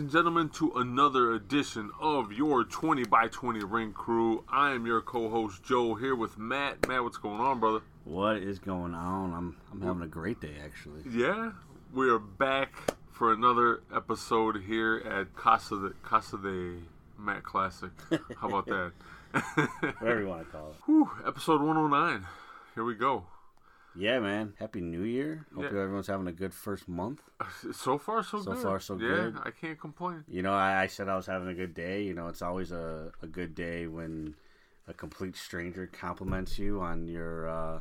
And gentlemen, to another edition of your 20 by 20 Ring Crew. I am your co-host Joe here with Matt. Matt, what's going on, brother? What is going on? I'm I'm having a great day actually. Yeah, we are back for another episode here at Casa de Casa de Matt Classic. How about that? Whatever you want to call it. Whew, episode 109. Here we go. Yeah, man. Happy New Year. Hope Yeah. everyone's having a good first month. So far, so, So good. far, so yeah, good. I can't complain. You know, I, I said I was having a good day. You know, it's always a, a good day when a complete stranger compliments you on your uh,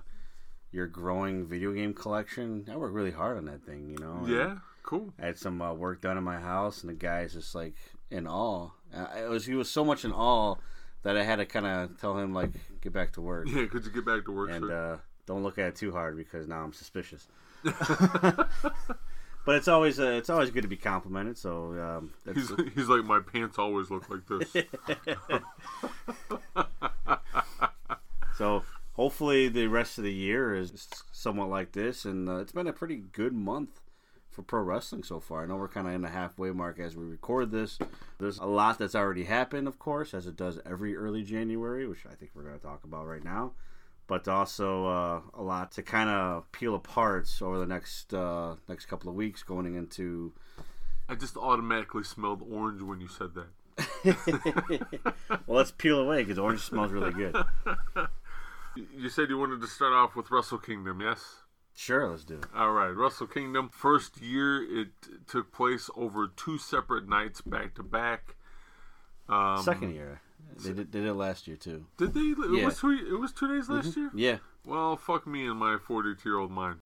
your growing video game collection. I worked really hard on that thing. You know. Yeah, cool. I had some uh, work done in my house, and the guy's just like in awe. Uh, it was he was so much in awe that I had to kind of tell him like get back to work. Yeah, could you get back to work, and sir? uh, don't look at it too hard because now I'm suspicious. but it's always uh, it's always good to be complimented. So um, that's, He's, he's like, my pants always look like this. so hopefully the rest of the year is somewhat like this, and uh, it's been a pretty good month for pro wrestling so far. I know we're kind of in the halfway mark as we record this. There's a lot that's already happened, of course, as it does every early January, which I think we're going to talk about right now. But also uh, a lot to kind of peel apart over the next uh, next couple of weeks, going into I just automatically smelled orange when you said that. well, let's peel away because orange smells really good. You said you wanted to start off with Wrestle Kingdom, yes? Sure, let's do it. All right, Wrestle Kingdom. First year, it took place over two separate nights back to back. Um, Second year, they did, they did it last year too. Did they? It Yeah. Mm-hmm. was two. It was two days last year. Yeah, Well, fuck me and my forty-two-year-old mind.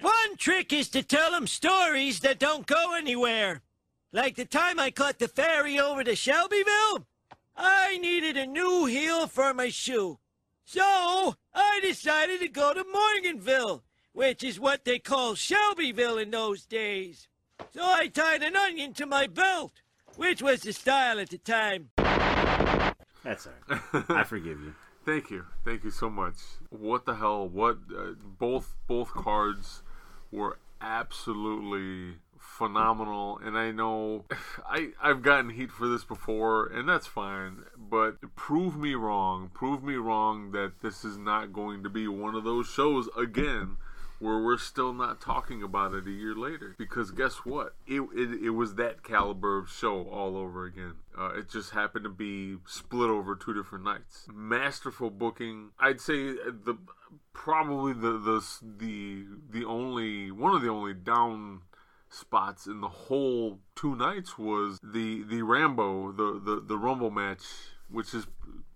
One trick is to tell them stories that don't go anywhere. Like the time I caught the ferry over to Shelbyville. I needed a new heel for my shoe. So I decided to go to Morganville, which is what they call Shelbyville in those days. So I tied an onion to my belt, which was the style at the time. That's all right. I forgive you. Thank you, thank you so much. What the hell? What? Uh, both both cards were absolutely phenomenal, and I know I I've gotten heat for this before, and that's fine. But prove me wrong. Prove me wrong that this is not going to be one of those shows again. Where we're still not talking about it a year later, because guess what? It it, it was that caliber of show all over again. Uh, it just happened to be split over two different nights. Masterful booking. I'd say the probably the the the the only one of the only down spots in the whole two nights was the the Rambo the the the Rumble match, which is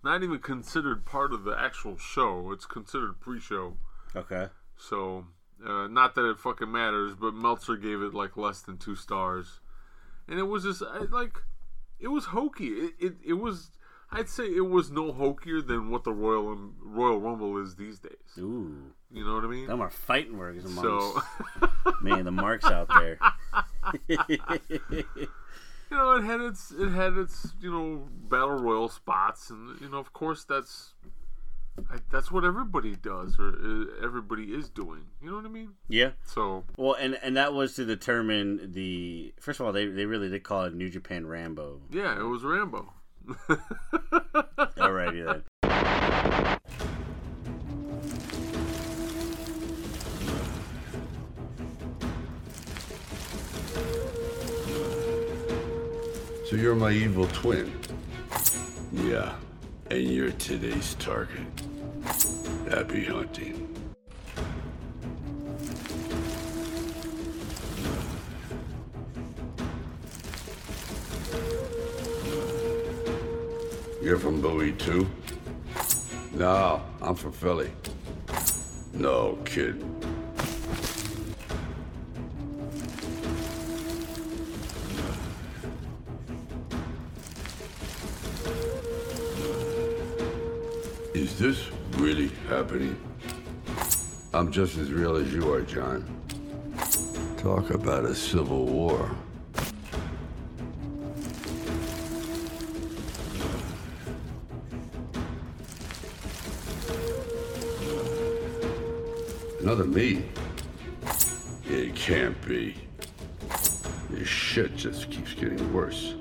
not even considered part of the actual show. It's considered pre-show. Okay. So, uh, not that it fucking matters, but Meltzer gave it like less than two stars, and it was just I, like, it was hokey. It, it it was. I'd say it was no hokier than what the Royal Royal Rumble is these days. Ooh, You know what I mean? them are fighting words amongst So, man the marks out there. you know, it had its it had its you know battle royal spots, and you know, of course, that's I, that's what everybody does or uh, everybody is doing. You know what I mean? yeah. So Well, and and that was to determine the. First of all, they they really did call it New Japan Rambo. yeah, it was Rambo. Alrighty then. So you're my evil twin. Yeah, and you're today's target. Happy hunting. You're from Bowie too? No, I'm from Philly. No, kid. This really happening? I'm just as real as you are, John. Talk about a civil war. Another me? It can't be. This shit just keeps getting worse.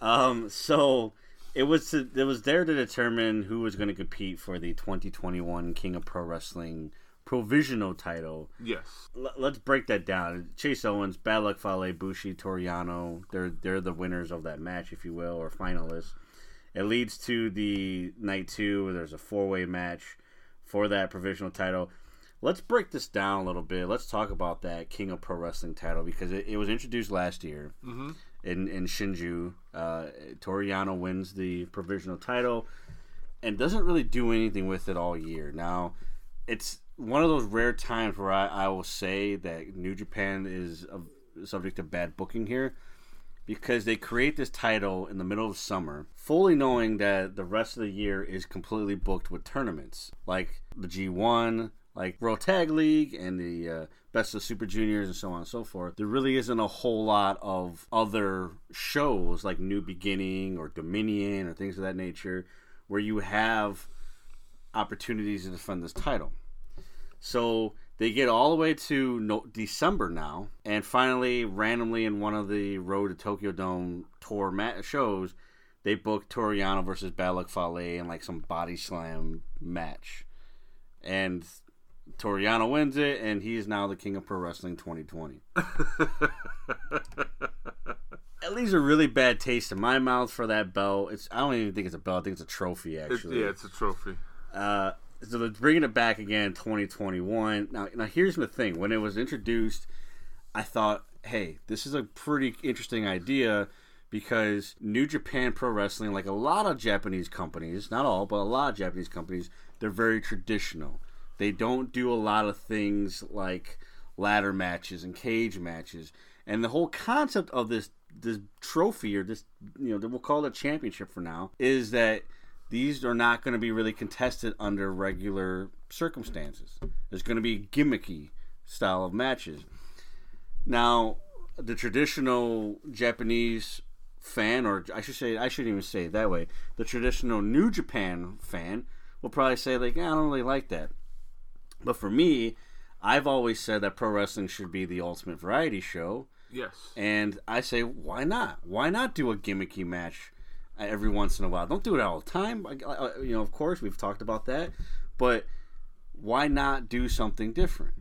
Um, so it was to, it was there to determine who was going to compete for the 2021 King of Pro Wrestling provisional title. Yes. L- let's break that down. Chase Owens, Bad Luck Fale, Bushi, Toru Yano. They're they're the winners of that match, if you will, or finalists. It leads to the night two. Where there's a four way match for that provisional title. Let's break this down a little bit. Let's talk about that King of Pro Wrestling title because it, it was introduced last year mm-hmm. In in Jingu. Uh, Toru Yano wins the provisional title and doesn't really do anything with it all year. Now, it's one of those rare times where I, I will say that New Japan is a, subject to bad booking here because they create this title in the middle of summer, fully knowing that the rest of the year is completely booked with tournaments like the G1, like World Tag League, and the uh, Best of Super Juniors, and so on and so forth. There really isn't a whole lot of other shows like New Beginning or Dominion or things of that nature where you have opportunities to defend this title. So they get all the way to no- December now, and finally, randomly in one of the Road to Tokyo Dome tour mat- shows, they booked Toru Yano versus Bad Luck Fale in like some body slam match, and Toru Yano wins it, and he is now the King of Pro Wrestling 2020. It leaves a really bad taste in my mouth for that belt. It's I don't even think it's a belt. I think it's a trophy It, actually. yeah, it's a trophy. Uh, so they're bringing it back again, 2021. Now, now here's the thing: when it was introduced, I thought, hey, this is a pretty interesting idea because New Japan Pro Wrestling, like a lot of Japanese companies, not all, but a lot of Japanese companies, they're very traditional. They don't do a lot of things like ladder matches and cage matches, and the whole concept of this this trophy or this you know we'll call it a championship for now is that these are not going to be really contested under regular circumstances. There's going to be gimmicky style of matches. Now, the traditional Japanese fan, or I should say, I shouldn't even say it that way. The traditional New Japan fan will probably say like, "Eh, I don't really like that. But for me, I've always said that pro wrestling should be the ultimate variety show. Yes. And I say, why not? Why not do a gimmicky match uh, every once in a while? Don't do it all the time. You know, of course, we've talked about that. But why not do something different?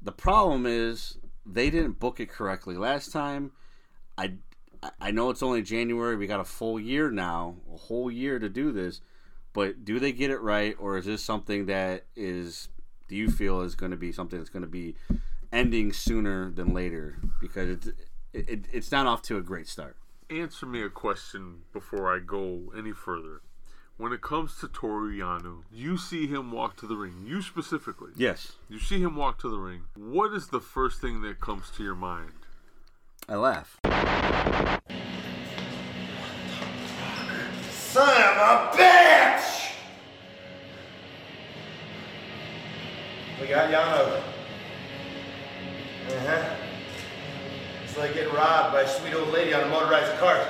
The problem is they didn't book it correctly last time. I I know it's only January. We got a full year now, a whole year to do this. But do they get it right, or is this something that is? Do you feel is going to be something that's going to be ending sooner than later? Because it's it, it's not off to a great start. Answer me a question before I go any further. When it comes to Toru Yano, you see him walk to the ring. You specifically. Yes, You see him walk to the ring. What is the first thing that comes to your mind? I laugh. Son of a bitch! We got Yano. Uh-huh. It's like getting robbed by a sweet old lady on a motorized cart.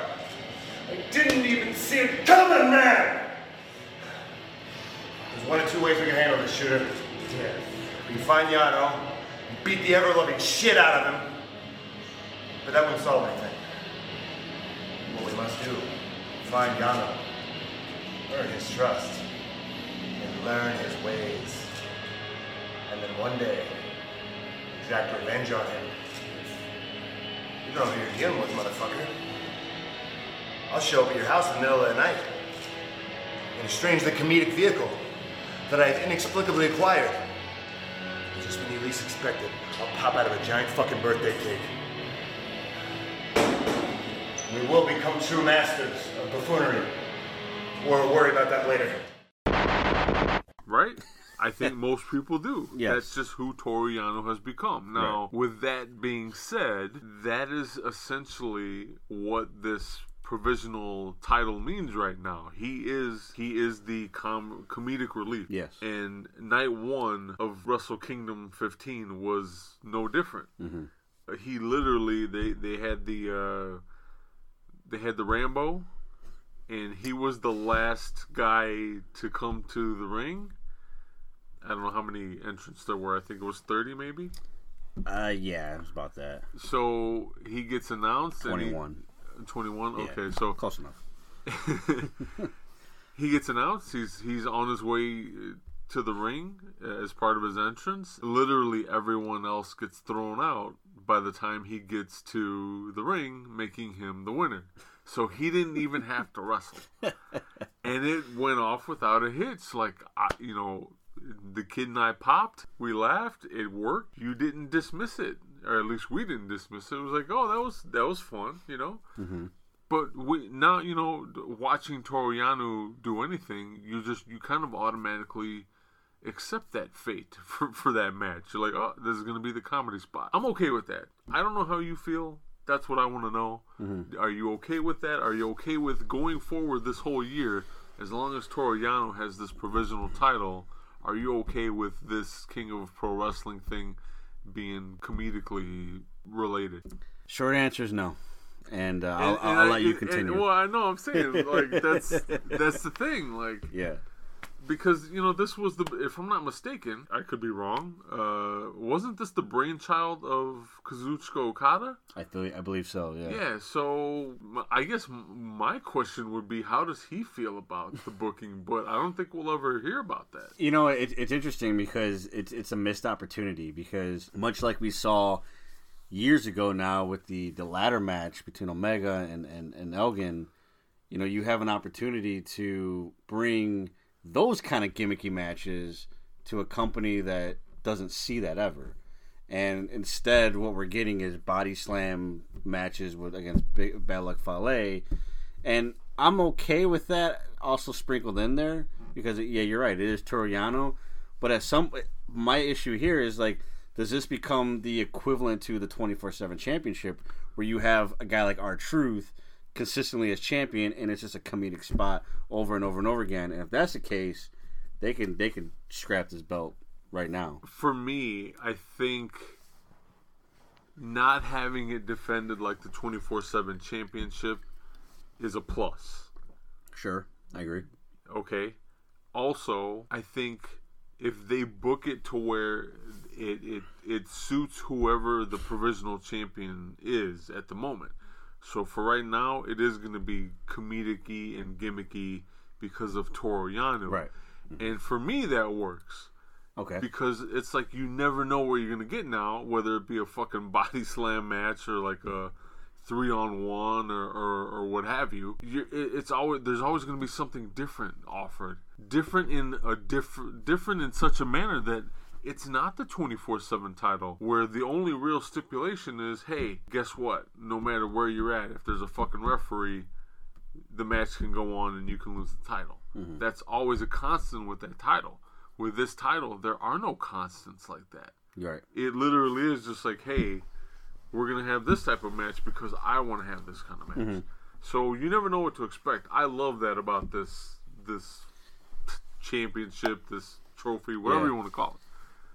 I didn't even see it coming, man! There's one of two ways we can handle this, shooter. We can find Yano, beat the ever-loving shit out of him. But that won't solve anything. What we must do, find Yano, earn his trust, and learn his ways. And then one day, exact revenge on him. You don't know who you're dealing with, motherfucker. I'll show up at your house in the middle of the night in a strangely comedic vehicle that I've inexplicably acquired. Just when you least expect it, I'll pop out of a giant fucking birthday cake. We will become true masters of buffoonery. We'll worry about that later. Right? I think most people do. Yes. That's just who Toru Yano has become. Now, with that being said, that is essentially what this provisional title means right now. He is he is the com- comedic relief. Yes. And night one of Wrestle Kingdom 15 was no different. Uh, He literally they they had the uh, they had the Rambo, and he was the last guy to come to the ring. I don't know how many entrants there were. I think it was 30 maybe. Uh, yeah, it was about that. So he gets announced. and he- 21. 21. Yeah, Okay, so close enough. he gets announced. He's he's on his way uh, to the ring uh, as part of his entrance. Literally everyone else gets thrown out by the time he gets to the ring, making him the winner. So he didn't even have to wrestle, and it went off without a hitch. Like I, you know, the kid and I popped. We laughed. It worked. You didn't dismiss it, or at least we didn't dismiss it. It was like, oh, that was that was fun, you know. Mm-hmm. But we now, you know, watching Toru Yano do anything, you just you kind of automatically accept that fate for, for that match. You're like, oh, this is gonna be the comedy spot. I'm okay with that. I don't know how you feel. That's what I want to know. Mm-hmm. Are you okay with that? Are you okay with going forward this whole year? As long as Toru Yano has this provisional title, are you okay with this King of Pro Wrestling thing being comedically related? Short answer is no. And uh, I'll, And- I'll, and I'll I- let you and- continue. well, I know I'm saying like that's that's the thing, like yeah. Because you know this was the if I'm not mistaken, I could be wrong. Uh, wasn't this the brainchild of Kazuchika Okada? I, feel, I believe so, yeah. Yeah. So I guess my question would be, how does he feel about the booking? But I don't think we'll ever hear about that. You know, it, it's interesting because it's it's a missed opportunity because much like we saw years ago now with the the ladder match between Omega and and, and Elgin, you know, you have an opportunity to bring those kind of gimmicky matches to a company that doesn't see that ever. And instead, what we're getting is body slam matches with against Big, Bad Luck Fale, and I'm okay with that. Also sprinkled in there because yeah, you're right. It is Toru Yano, but at some my issue here is like, does this become the equivalent to the 24/7 championship, where you have a guy like R-Truth consistently as champion, and it's just a comedic spot over and over and over again? And if that's the case, they can they can scrap this belt right now. For me, I think not having it defended like the 24/7 championship is a plus. Sure, I agree. Okay. Also, I think if they book it to where it, it it suits whoever the provisional champion is at the moment. So for right now, it is going to be comedic and gimmicky because of Toru Yano. Right. And for me, that works Okay. because it's like you never know where you're gonna get now, whether it be a fucking body slam match or like a three on one or, or, or what have you. you it, it's always there's always gonna be something different offered, different in a different different in such a manner that. It's not the 24 7 title where the only real stipulation is hey, guess what? No matter where you're at, if there's a fucking referee, the match can go on and you can lose the title. Mm-hmm. That's always a constant with that title. With this title, there are no constants like that. Right. It literally is just like, hey, we're gonna have this type of match because I want to have this kind of match. Mm-hmm. So you never know what to expect. I love that about this this championship, this trophy, whatever Yeah. you want to call it.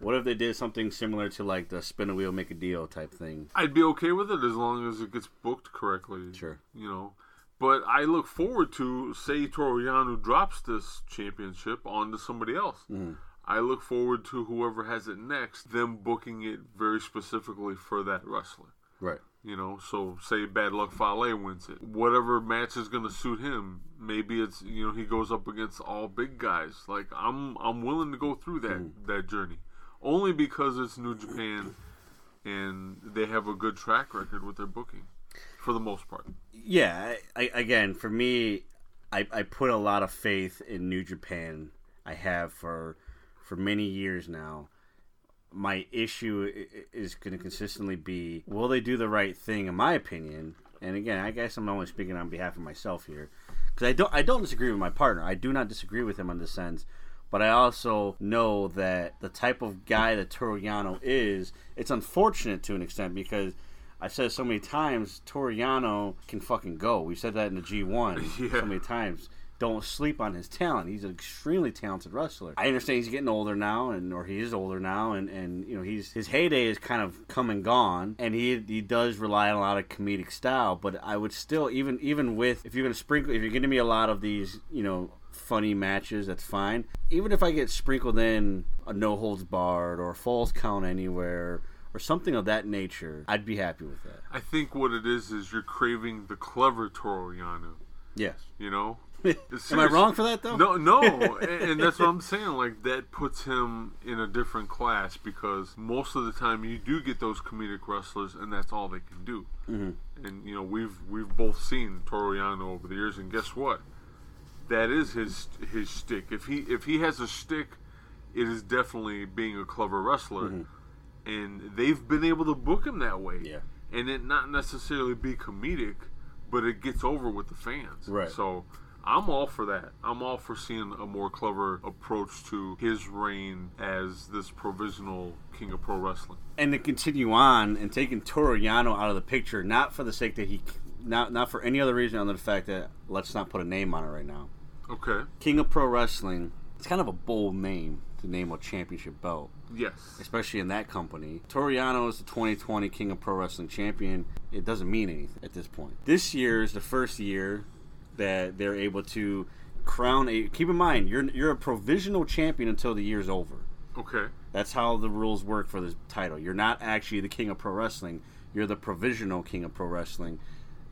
What if they did something similar to like the spin a wheel, make a deal type thing? I'd be okay with it as long as it gets booked correctly. Sure. You know. But I look forward to say Toru Yano drops this championship onto somebody else. Mm-hmm. I look forward to whoever has it next, them booking it very specifically for that wrestler. Right. You know, so say Bad Luck Fale wins it. Whatever match is going to suit him. Maybe it's you know he goes up against all big guys. Like I'm I'm willing to go through that mm-hmm. that journey, only because it's New Japan, and they have a good track record with their booking, for the most part. Yeah. I, again, for me, I, I put a lot of faith in New Japan. I have for for many years now. My issue is going to consistently be: Will they do the right thing? In my opinion, and again, I guess I'm only speaking on behalf of myself here, because I don't I don't disagree with my partner. I do not disagree with him on this sense. But I also know that the type of guy that Toru Yano is, it's unfortunate to an extent because I said so many times, Toru Yano can fucking go. We said that in the G1 Yeah. so many times. Don't sleep on his talent. He's an extremely talented wrestler. I understand he's getting older now, and or he is older now, and, and you know he's his heyday is kind of come and gone, and he he does rely on a lot of comedic style. But I would still even even with if you're gonna sprinkle if you're giving me a lot of these you know funny matches, that's fine. Even if I get sprinkled in a no holds barred or a falls count anywhere or something of that nature, I'd be happy with that. I think what it is is you're craving the clever Toru Yano. Yes. You know. Am I wrong for that though? No, no, and, and that's what I'm saying. Like that puts him in a different class because most of the time you do get those comedic wrestlers, and that's all they can do. Mm-hmm. And you know we've we've both seen Toru Yano over the years, and guess what? That is his his stick. If he if he has a stick, it is definitely being a clever wrestler, mm-hmm. and they've been able to book him that way. Yeah. and it not necessarily be comedic, but it gets over with the fans. Right. So I'm all for that. I'm all for seeing a more clever approach to his reign as this provisional king of pro wrestling. and to continue on and taking Toru Yano out of the picture, not for the sake that he, not not for any other reason other than the fact that let's not put a name on it right now. Okay. King of Pro Wrestling. It's kind of a bold name to name a championship belt, Yes. especially in that company. Toru Yano is the 2020 King of Pro Wrestling champion. It doesn't mean anything at this point. This year is the first year that they're able to crown a. Keep in mind, you're you're a provisional champion until the year's over. Okay. That's how the rules work for this title. You're not actually the king of pro wrestling. You're the provisional king of pro wrestling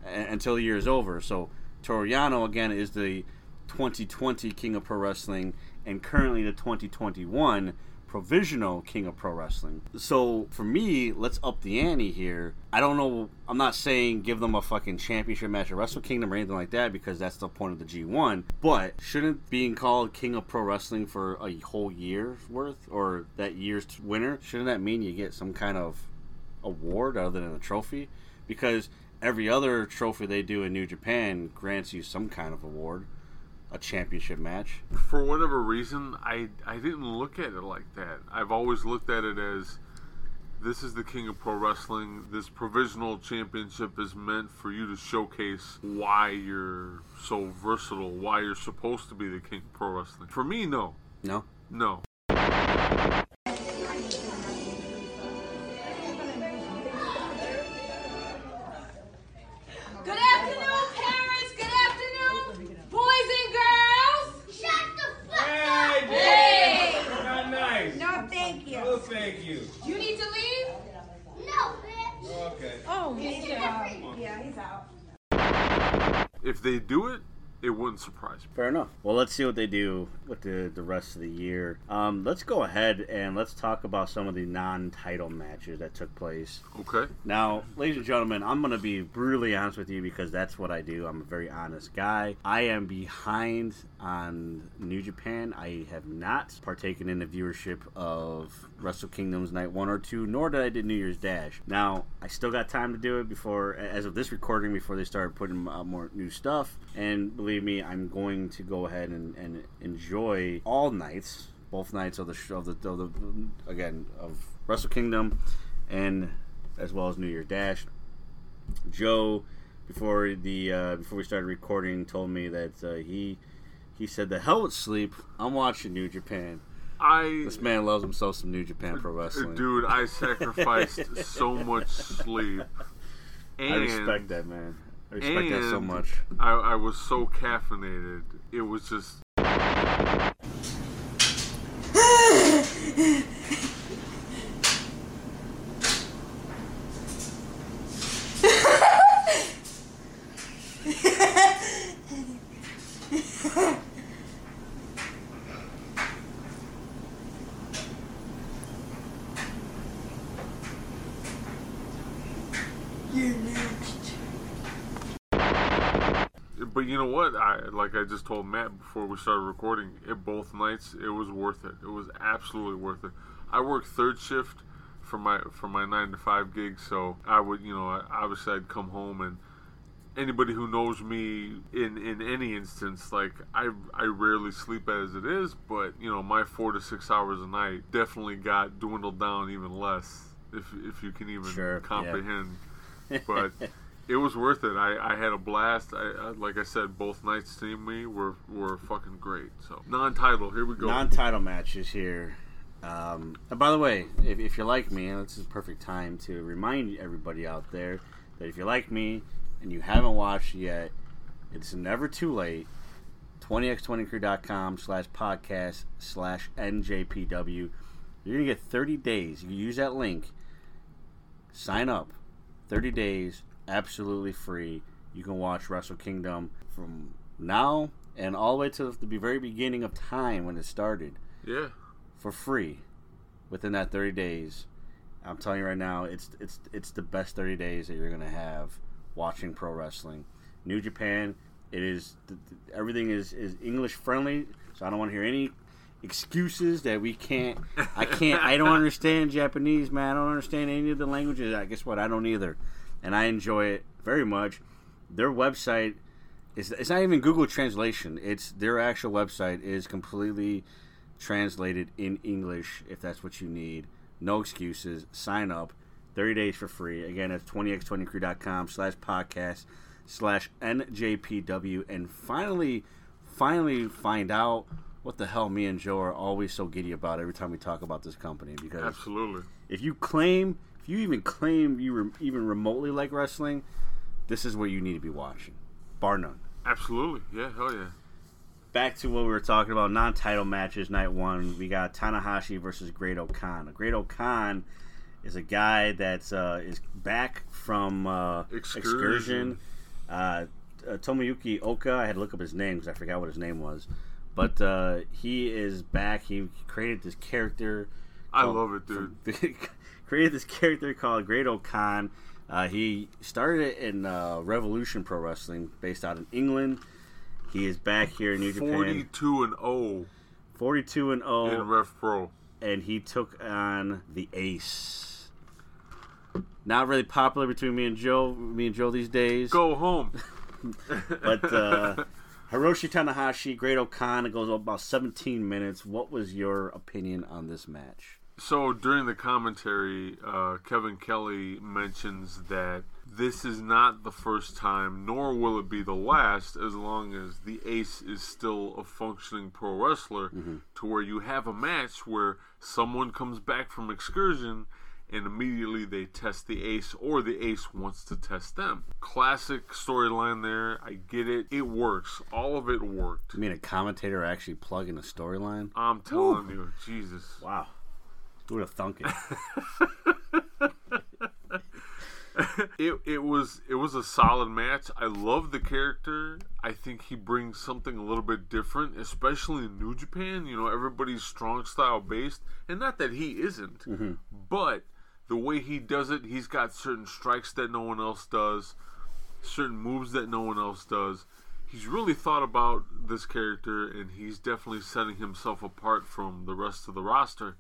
a- until the year is over. So Toru Yano again is the 2020 king of pro wrestling and currently the 2021 provisional king of pro wrestling. So for me, let's up the ante here. I don't know. I'm not saying give them a fucking championship match at Wrestle Kingdom or anything like that because that's the point of the G1. But shouldn't being called king of pro wrestling for a whole year's worth or that year's winner shouldn't that mean you get some kind of award other than a trophy? Because every other trophy they do in New Japan grants you some kind of award, a championship match. For whatever reason, I I didn't look at it like that. I've always looked at it as this is the king of pro wrestling. This provisional championship is meant for you to showcase why you're so versatile, why you're supposed to be the king of pro wrestling. For me, no. No. No. They do it, it wouldn't surprise me. Fair enough. Well, let's see what they do with the, the rest of the year. Um, let's go ahead and let's talk about some of the non title matches that took place. Okay. Now, ladies and gentlemen, I'm going to be brutally honest with you because that's what I do. I'm a very honest guy. I am behind on New Japan. I have not partaken in the viewership of Wrestle Kingdoms Night 1 or 2, nor did I did New Year's Dash. Now, I still got time to do it before, as of this recording, before they started putting out more new stuff. And believe me, I'm going to go ahead and, and enjoy all nights, both nights of the, sh- of the, of the, again, of Wrestle Kingdom and as well as New Year Dash. Joe, before the uh, before we started recording, told me that uh, he he said the hell with sleep. I'm watching New Japan. I This man loves himself some New Japan Pro Wrestling. dude, I sacrificed so much sleep. And I respect that man. I respect that so much. I, I was so caffeinated. It was just But you know what? I like I just told Matt before we started recording. It both nights, it was worth it. It was absolutely worth it. I worked third shift for my for my nine to five gig, so I would you know I, obviously I'd come home and anybody who knows me in in any instance, like I I rarely sleep as it is, but you know my four to six hours a night definitely got dwindled down even less. If if you can even Sure, yeah. comprehend but it was worth it. I, I had a blast. I, I like I said, both nights seeing me were were fucking great. So non-title, here we go. Non-title matches here. Um, and by the way, if, if you're like me, this is a perfect time to remind everybody out there that if you're like me and you haven't watched yet, it's never too late. 20x20crew.com slash podcast slash NJPW. You're going to get 30 days. You use that link. Sign up. 30 days, absolutely free. You can watch Wrestle Kingdom from now and all the way to the very beginning of time when it started yeah, for free within that 30 days. I'm telling you right now, it's it's it's the best 30 days that you're gonna have watching pro wrestling. New Japan, it is th- th- everything is is English friendly, so I don't want to hear any excuses that we can't. I can't. I don't understand Japanese, man. I don't understand any of the languages. I guess what I don't either, and I enjoy it very much. Their website is it's not even Google translation. It's their actual website is completely translated in English if that's what you need. No excuses. Sign up. 30 days for free. Again, it's 20x20crew.com slash podcast slash NJPW. And finally, finally find out what the hell me and Joe are always so giddy about every time we talk about this company. Because absolutely. if you claim, if you even claim you re- even remotely like wrestling, this is what you need to be watching. Bar none. Absolutely. Yeah, hell yeah. back to what we were talking about non-title matches night one we got tanahashi versus great O'Khan great O'Khan is a guy that's uh, is back from uh, Excursion. excursion, Uh, uh, tomoyuki oka i had to look up his name because i forgot what his name was but uh, he is back he created this character I called- love it, dude. created this character called Great O'Khan. Uh, he started it in uh, Revolution Pro Wrestling, based out in England. He is back here in New Japan, 42 and 0 42 and 0. in Rev Pro. and he took on the Ace. Not really popular between me and Joe, me and Joe these days. Go home. But uh, Hiroshi Tanahashi, Great it goes about 17 minutes. What was your opinion on this match? So during the commentary, uh, Kevin Kelly mentions that this is not the first time, nor will it be the last, as long as the Ace is still a functioning pro wrestler, to where you have a match where someone comes back from excursion and immediately they test the Ace, or the Ace wants to test them. Classic storyline there. I get it. It works. All of it worked. I mean, a commentator actually plugging a storyline? I'm telling you, Jesus. Wow. Who would have thunk it? it it was it was a solid match. I love the character. I think he brings something a little bit different, especially in New Japan. You know, everybody's strong style based, and not that he isn't, mm-hmm. but the way he does it, he's got certain strikes that no one else does, certain moves that no one else does. He's really thought about this character, and he's definitely setting himself apart from the rest of the roster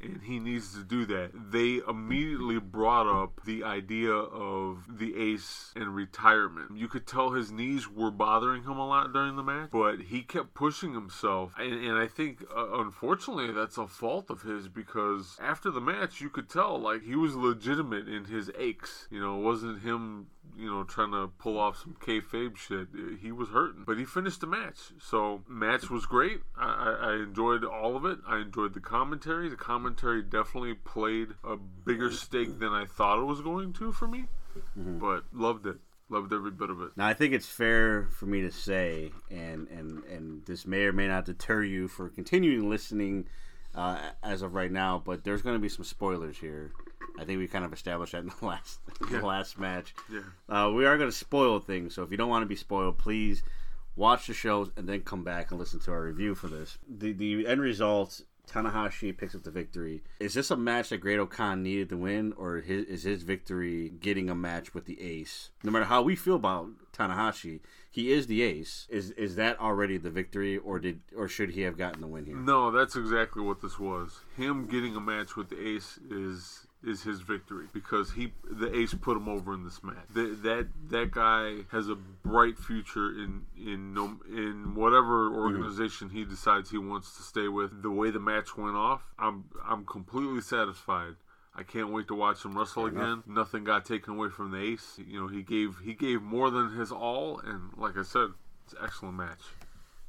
and he needs to do that. They immediately brought up the idea of the ace and retirement. You could tell his knees were bothering him a lot during the match, but he kept pushing himself. And, and I think, uh, unfortunately, that's a fault of his because after the match, you could tell like he was legitimate in his aches. You know, it wasn't him you know, trying to pull off some kayfabe shit. He was hurting, but he finished the match. So match was great. I, I, I enjoyed all of it. I enjoyed the commentary. The commentary definitely played a bigger stake than I thought it was going to for me, but loved it. Loved every bit of it. Now, I think it's fair for me to say, and and and this may or may not deter you for continuing listening uh, as of right now, but there's going to be some spoilers here. I think we kind of established that in the last in the last match. Yeah. Uh, we are going to spoil things, so if you don't want to be spoiled, please watch the shows and then come back and listen to our review for this. The the end result. Tanahashi picks up the victory. Is this a match that Great O'Khan needed to win, or his, is his victory getting a match with the Ace? No matter how we feel about Tanahashi, he is the Ace. Is is that already the victory, or did or should he have gotten the win here? No, that's exactly what this was. Him getting a match with the Ace is is his victory because he the Ace put him over in this match. That that that guy has a bright future in in no, in whatever organization he decides he wants to stay with. The way the match went off, I'm I'm completely satisfied. I can't wait to watch him wrestle again. Nothing got taken away from the ace. You know, he gave he gave more than his all, and like I said, it's an excellent match.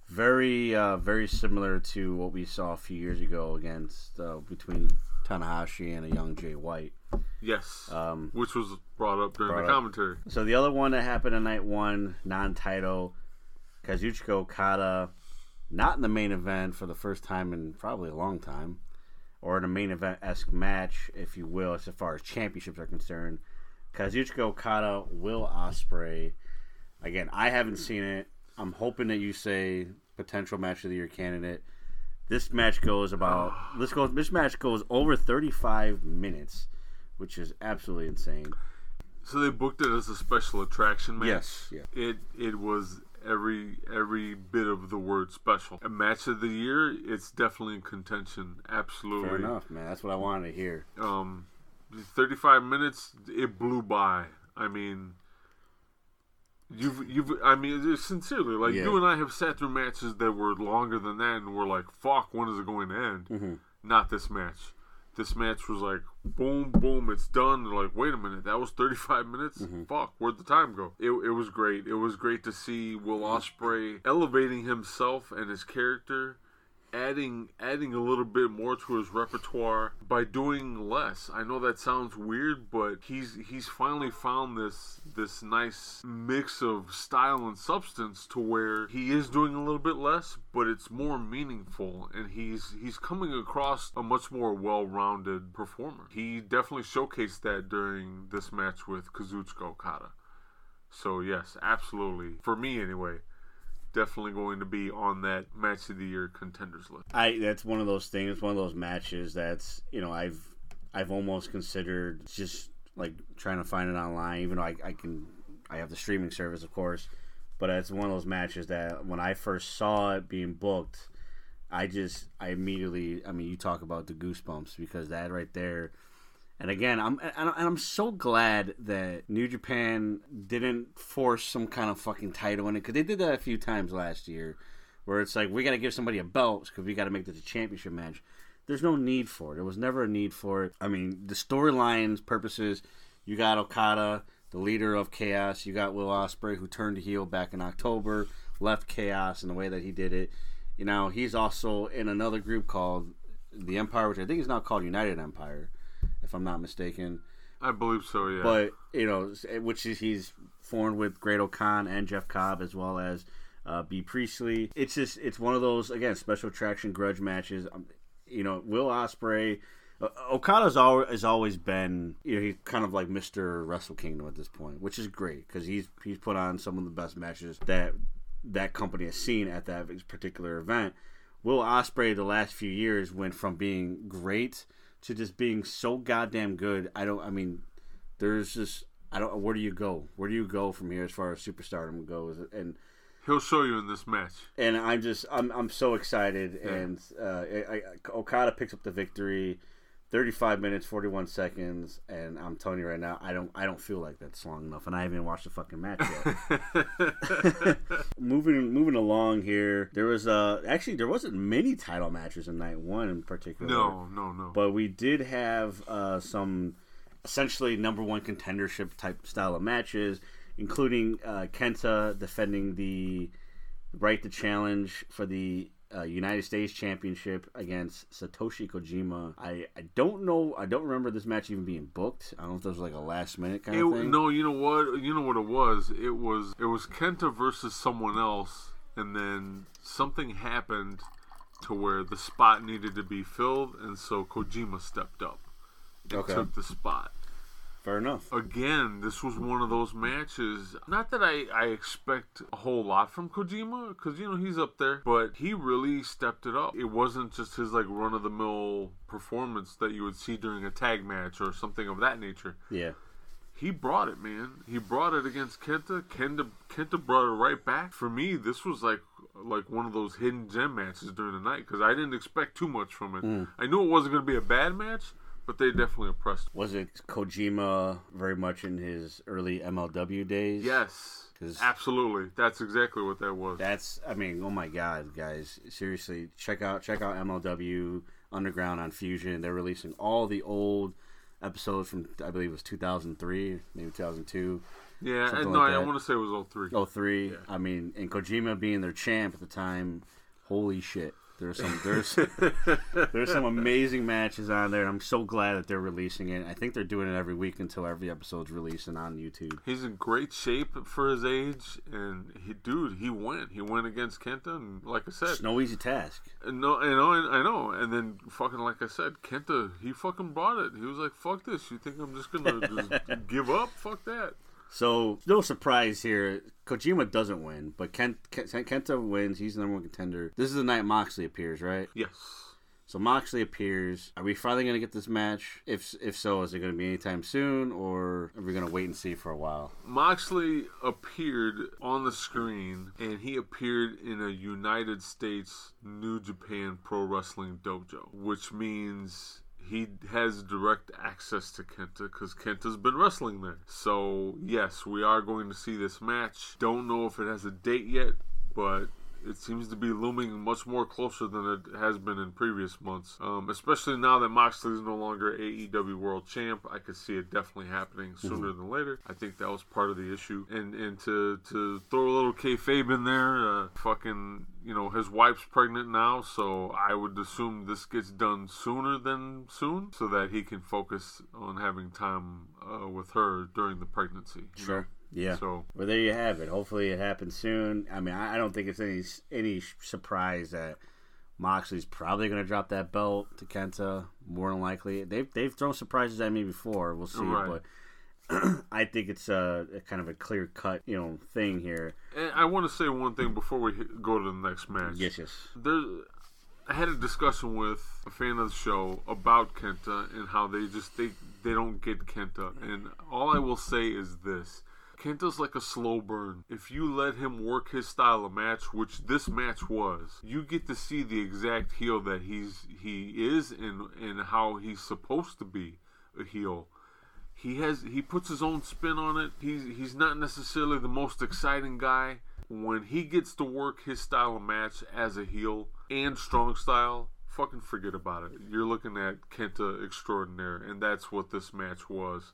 Very, uh, very similar to what we saw a few years ago against uh, between Tanahashi and a young Jay White. Yes, Um, which was brought up during brought the up. commentary. So the other one that happened in night one, non-title, Kazuchika Okada, not in the main event for the first time in probably a long time, or in a main event esque match, if you will, as far as championships are concerned. Kazuchika Okada, Will Ospreay. Again, I haven't seen it. I'm hoping that you say potential match of the year candidate. This match goes about this goes this match goes over 35 minutes, which is absolutely insane. So they booked it as a special attraction match. Yes, yeah. It it was every every bit of the word special. A match of the year, it's definitely in contention. Absolutely. Fair enough, man. That's what I wanted to hear. Um, 35 minutes, it blew by. I mean, you've you've. I mean, sincerely, like Yeah. you and I have sat through matches that were longer than that, and we're like, "Fuck, when is it going to end?" Mm-hmm. Not this match. This match was like, boom, boom, it's done. They're like, wait a minute, that was 35 minutes? Mm-hmm. Fuck, where'd the time go? It, it was great. It was great to see Will Ospreay elevating himself and his character adding adding a little bit more to his repertoire by doing less. I know that sounds weird, but he's he's finally found this this nice mix of style and substance to where he is doing a little bit less, but it's more meaningful and he's he's coming across a much more well-rounded performer. He definitely showcased that during this match with Kazuchika Okada. So yes, absolutely. For me anyway, definitely going to be on that match of the year contenders list. I that's one of those things, one of those matches that's you know I've I've almost considered just like trying to find it online, even though I, I can I have the streaming service, of course, but it's one of those matches that when I first saw it being booked, I just I immediately I mean you talk about the goosebumps because that right there. And again, I'm and I'm- so glad that New Japan didn't force some kind of fucking title in it because they did that a few times last year, where it's like we got to give somebody a belt because we got to make this a championship match. There's no need for it. There was never a need for it. I mean, the storylines purposes, you got Okada, the leader of Chaos. You got Will Ospreay, who turned heel back in October, left Chaos in the way that he did it. You know, he's also in another group called the Empire, which I think is now called United Empire, I'm not mistaken. I believe so, yeah. But you know, which is he's formed with Great O'Khan and Jeff Cobb as well as uh, Bea Priestley. It's just it's one of those again special attraction grudge matches. Um, you know, Will Ospreay. Uh, Okada's always has always been you know he's kind of like Mr. Wrestle Kingdom at this point, which is great because he's he's put on some of the best matches that that company has seen at that particular event. Will Ospreay the last few years went from being great to just being so goddamn good. I don't. I mean, there's just I don't. Where do you go? Where do you go from here as far as superstardom goes? And He'll show you in this match. and I'm just I'm I'm so excited. And uh, I, I, Okada picks up the victory. 35 minutes 41 seconds and i'm telling you right now i don't i don't feel like that's long enough and i haven't even watched the fucking match yet moving moving along here there was uh actually there wasn't many title matches in night one in particular No, no, no. but we did have uh, some essentially number one contendership type style of matches, including uh, Kenta defending the right to challenge for the uh, United States Championship against Satoshi Kojima. I, I don't know. I don't remember this match even being booked. I don't know if this was like a last minute kind of thing. no, you know what? You know what it was? It was it was Kenta versus someone else, and then something happened to where the spot needed to be filled, and so Kojima stepped up and Okay. took the spot. Fair enough. Again, this was one of those matches. Not that I, I expect a whole lot from Kojima, because, you know, he's up there, but he really stepped it up. It wasn't just his, like, run of the mill performance that you would see during a tag match or something of that nature Yeah. he brought it, man. He brought it against Kenta. Kenta Kenta brought it right back. For me, this was like like one of those hidden gem matches during the night because I didn't expect too much from it. Mm. I knew it wasn't going to be a bad match, but they definitely impressed. Was it Kojima very much in his early MLW days? Yes, 'Cause- absolutely. That's exactly what that was. That's I mean, oh my god, guys. Seriously, check out check out MLW Underground on Fusion. They're releasing all the old episodes from I believe it was 2003, maybe 2002. Yeah, and no, like I want to say it was 03. Oh, three. I mean, and Kojima being their champ at the time, holy shit. There's some there's there's some amazing matches on there. and I'm so glad that they're releasing it. I think they're doing it every week until every episode's releasing on YouTube. He's in great shape for his age, and he, dude, he went. He went against Kenta, and like I said, It's no easy task. and no, I know, I know, and then fucking like I said, Kenta, he fucking brought it. He was like, "Fuck this! You think I'm just gonna just give up? Fuck that!" So no surprise here. Kojima doesn't win, but Kent, Kent, Kenta wins. He's the number one contender. This is the night Moxley appears, right? Yes. So Moxley appears. Are we finally going to get this match? If if so, is it going to be anytime soon, or are we going to wait and see for a while? Moxley appeared on the screen, and he appeared in a United States New Japan Pro Wrestling dojo, which means he has direct access to Kenta because Kenta's been wrestling there. So, yes, we are going to see this match. Don't know if it has a date yet, but it seems to be looming much more closer than it has been in previous months. Um, especially now that Moxley is no longer AEW World Champ, I could see it definitely happening sooner than later. I think that was part of the issue. And and to to throw a little kayfabe in there, uh, fucking. You know, his wife's pregnant now, so I would assume this gets done sooner than soon, so that he can focus on having time uh, with her during the pregnancy. you know? Yeah. So Well, there you have it. Hopefully, it happens soon. I mean, I don't think it's any any surprise that Moxley's probably going to drop that belt to Kenta. More than likely, they've they've thrown surprises at me before. We'll see, Right. but I think it's a, a kind of a clear cut, you know, thing here. And I want to say one thing before we go to the next match. Yes, yes. There, I had a discussion with a fan of the show about Kenta and how they just they they don't get Kenta. And all I will say is this: Kenta's like a slow burn. If you let him work his style of match, which this match was, you get to see the exact heel that he's he is and and how he's supposed to be a heel he has he puts his own spin on it. He's he's not necessarily the most exciting guy. When he gets to work his style of match as a heel and strong style, fucking forget about it. You're looking at Kenta extraordinaire, and that's what this match was.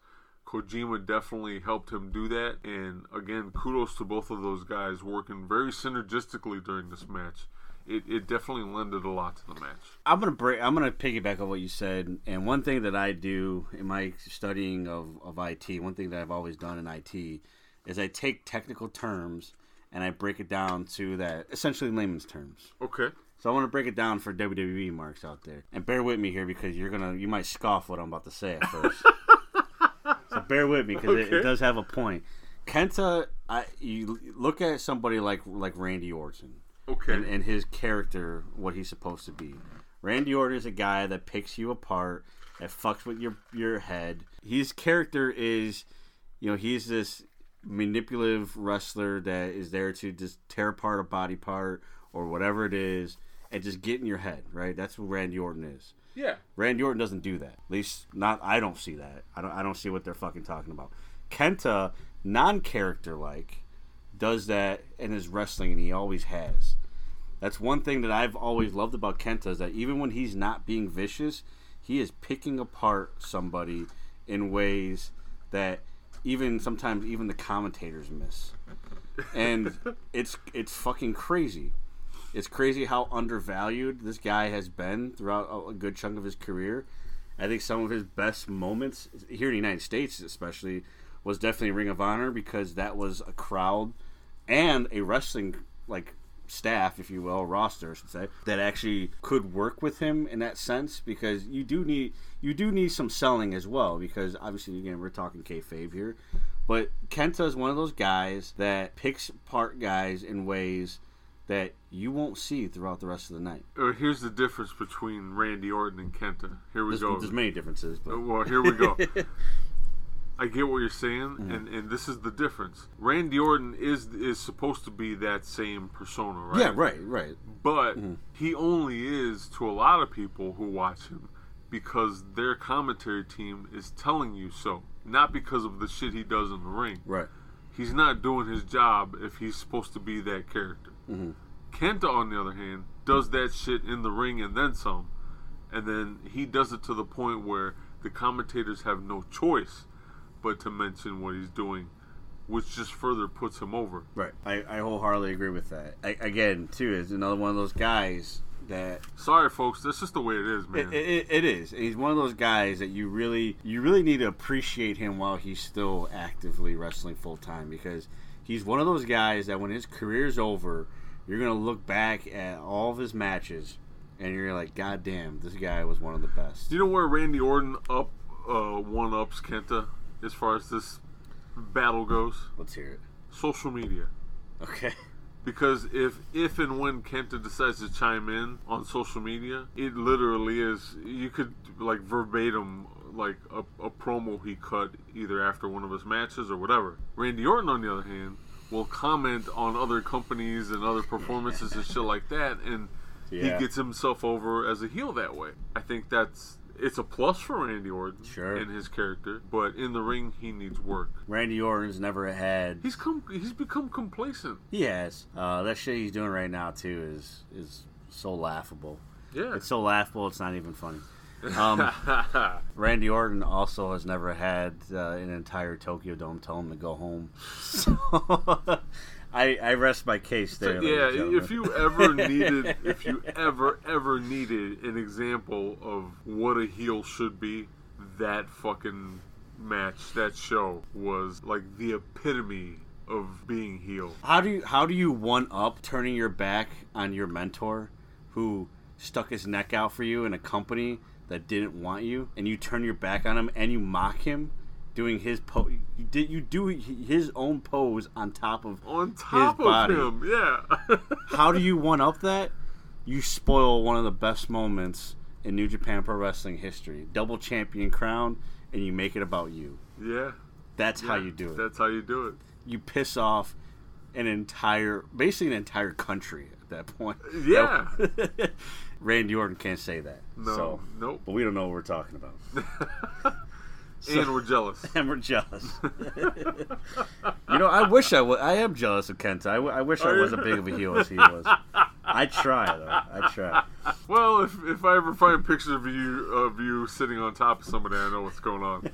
Kojima definitely helped him do that, and again, kudos to both of those guys working very synergistically during this match. It, it definitely lended a lot to the match. I'm gonna break. I'm gonna piggyback on what you said. And one thing that I do in my studying of, of IT, one thing that I've always done in IT, is I take technical terms and I break it down to that essentially layman's terms. Okay. So I want to break it down for WWE marks out there, and bear with me here because you're gonna you might scoff what I'm about to say at first. so bear with me because it, it does have a point. Kenta, I you look at somebody like like Randy Orton, Okay. and, and his character, what he's supposed to be. Randy Orton is a guy that picks you apart, that fucks with your your head. His character is, you know, he's this manipulative wrestler that is there to just tear apart a body part or whatever it is, and just get in your head. Right? That's what Randy Orton is. Yeah. Randy Orton doesn't do that. At least not I don't see that. I don't I don't see what they're fucking talking about. Kenta, non-character like, does that in his wrestling and he always has. That's one thing that I've always loved about Kenta is that even when he's not being vicious, he is picking apart somebody in ways that even sometimes even the commentators miss. And it's it's fucking crazy. It's crazy how undervalued this guy has been throughout a- good chunk of his career. I think some of his best moments here in the United States, especially, was definitely Ring of Honor because that was a crowd and a wrestling like staff, if you will, roster, I should say, that actually could work with him in that sense because you do need you do need some selling as well because obviously again we're talking kayfabe here, but Kenta is one of those guys that picks apart guys in ways that you won't see throughout the rest of the night. Uh, here's the difference between Randy Orton and Kenta. Here we There's, go. there's many differences, Uh, but Well, here we go. I get what you're saying, Mm-hmm. and, and this is the difference. Randy Orton is is supposed to be that same persona, right? yeah, right, right. But Mm-hmm. he only is to a lot of people who watch him because their commentary team is telling you so, not because of the shit he does in the ring. Right. He's not doing his job if he's supposed to be that character. Mm-hmm. Kenta, on the other hand, does that shit in the ring and then some. And then he does it to the point where the commentators have no choice but to mention what he's doing, which just further puts him over. Right. I, I wholeheartedly agree with that. I, again, too, is another one of those guys that Sorry, folks, that's just the way it is, man. It, it, it is. He's one of those guys that you really, you really need to appreciate him while he's still actively wrestling full time because he's one of those guys that when his career's over, you're gonna look back at all of his matches and you're like, God damn, this guy was one of the best. Do you know where Randy Orton up uh, one ups Kenta as far as this battle goes? Let's hear it. Social media. Okay. Because if if and when Kenta decides to chime in on social media, it literally is you could like verbatim like a, a promo he cut either after one of his matches or whatever. Randy Orton on the other hand will comment on other companies and other performances and shit like that and Yeah. he gets himself over as a heel that way. I think that's it's a plus for Randy Orton Sure. in his character, but in the ring he needs work. Randy Orton's never had. He's come he's become complacent. He has. Uh, that shit he's doing right now too is is so laughable. Yeah. It's so laughable. It's not even funny. Um, Randy Orton also has never had uh, an entire Tokyo Dome tell him to go home. So I, I rest my case there. ladies yeah, if you ever needed, if you ever ever needed an example of what a heel should be, that fucking match, that show was like the epitome of being heel. How do you how do you one up turning your back on your mentor who stuck his neck out for you in a company that didn't want you and you turn your back on him and you mock him doing his po you did you do his own pose on top of On top his of body. him, yeah. How do you one up that? You spoil one of the best moments in New Japan Pro Wrestling history. Double champion crown and you make it about you. yeah. That's how you do it. That's how you do it. you piss off an entire, basically an entire country at that point. Yeah. Randy Orton can't say that. No, So, nope. but we don't know what we're talking about. and we're jealous. and we're jealous. you know, I wish I was. I am jealous of Kenta. I, w- I wish I was as big of a heel as he was. I try though. I try. Well, if, if I ever find pictures of you of you sitting on top of somebody, I know what's going on.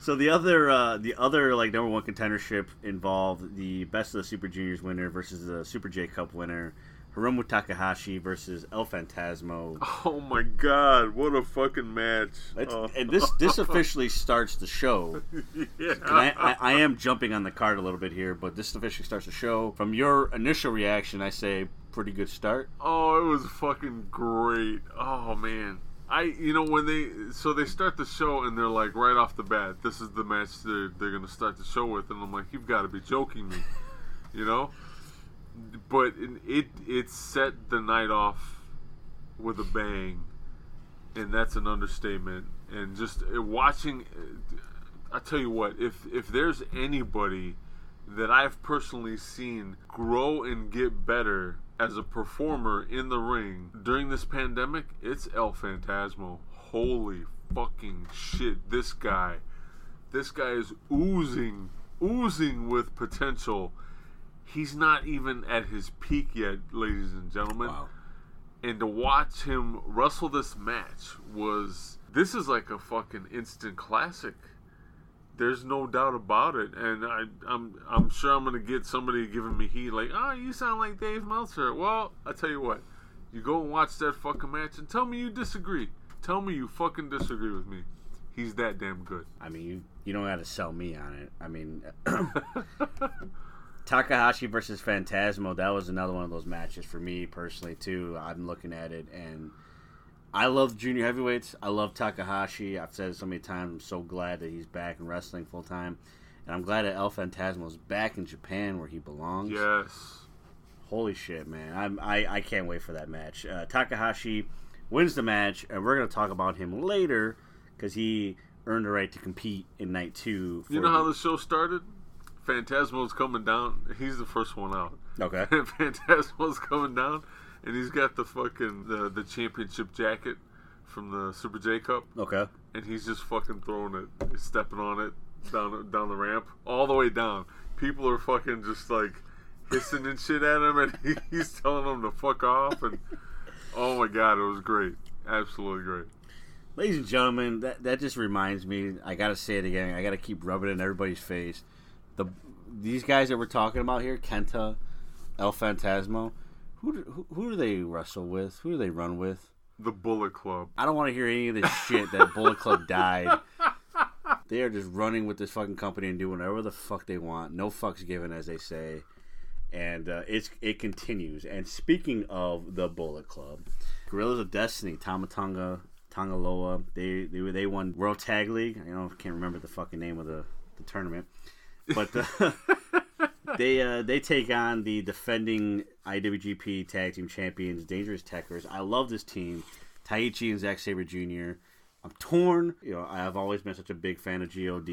So the other, uh, the other like number one contendership involved the best of the Super Juniors winner versus the Super J Cup winner, Hiromu Takahashi versus El Phantasmo. Oh my god, what a fucking match! Oh. And this this officially starts the show. yeah. I, I, I am jumping on the card a little bit here, but this officially starts the show. From your initial reaction, I say pretty good start. Oh, it was fucking great. Oh man. I you know when they so they start the show and they're like right off the bat, this is the match they're they're gonna start the show with and I'm like, You've gotta be joking me. you know? But it, it set the night off with a bang and that's an understatement. And just uh, watching I tell you what, if if there's anybody that I've personally seen grow and get better as a performer in the ring during this pandemic, it's El Phantasmo. Holy fucking shit. This guy. This guy is oozing, oozing with potential. He's not even at his peak yet, ladies and gentlemen. Wow. And to watch him wrestle this match was this is like a fucking instant classic. There's no doubt about it, and I, I'm I'm sure I'm gonna get somebody giving me heat like, oh, you sound like Dave Meltzer. Well, I tell you what, you go and watch that fucking match and tell me you disagree. Tell me you fucking disagree with me. He's that damn good. I mean, you you don't got to sell me on it. I mean, Takahashi versus Phantasmo. That was another one of those matches for me personally too. I'm looking at it and. I love junior heavyweights. I love Takahashi. I've said it so many times. I'm so glad that he's back in wrestling full time, and I'm glad that El Phantasmo is back in Japan where he belongs. Yes. Holy shit, man! I'm I, I can't wait for that match. Uh, Takahashi wins the match, and we're gonna talk about him later because he earned the right to compete in night two. You know how the show started? Phantasmo's coming down. He's the first one out. Okay. And Phantasmo's coming down, and he's got the fucking the, the championship jacket from the Super J Cup, Okay. and he's just fucking throwing it, he's stepping on it down down the ramp, all the way down. People are fucking just like hissing and shit at him, and he, he's telling them to fuck off. And oh my god, it was great, absolutely great. Ladies and gentlemen, that that just reminds me. I gotta say it again. I gotta keep rubbing it in everybody's face. The these guys that we're talking about here, Kenta, El Phantasmo, who do, who, who do they wrestle with? Who do they run with? The Bullet Club. I don't want to hear any of this shit that Bullet Club died. They are just running with this fucking company and doing whatever the fuck they want. No fucks given, as they say. And uh, it's it continues. And speaking of the Bullet Club, Guerrillas of Destiny, Tama Tonga, Tangaloa, they they they won World Tag League. I don't can't remember the fucking name of the, the tournament, but uh, they uh, they take on the defending IWGP Tag Team Champions, Dangerous Tekkers. I love this team, Taichi and Zack Sabre Jr. I'm torn. You know, I've always been such a big fan of God.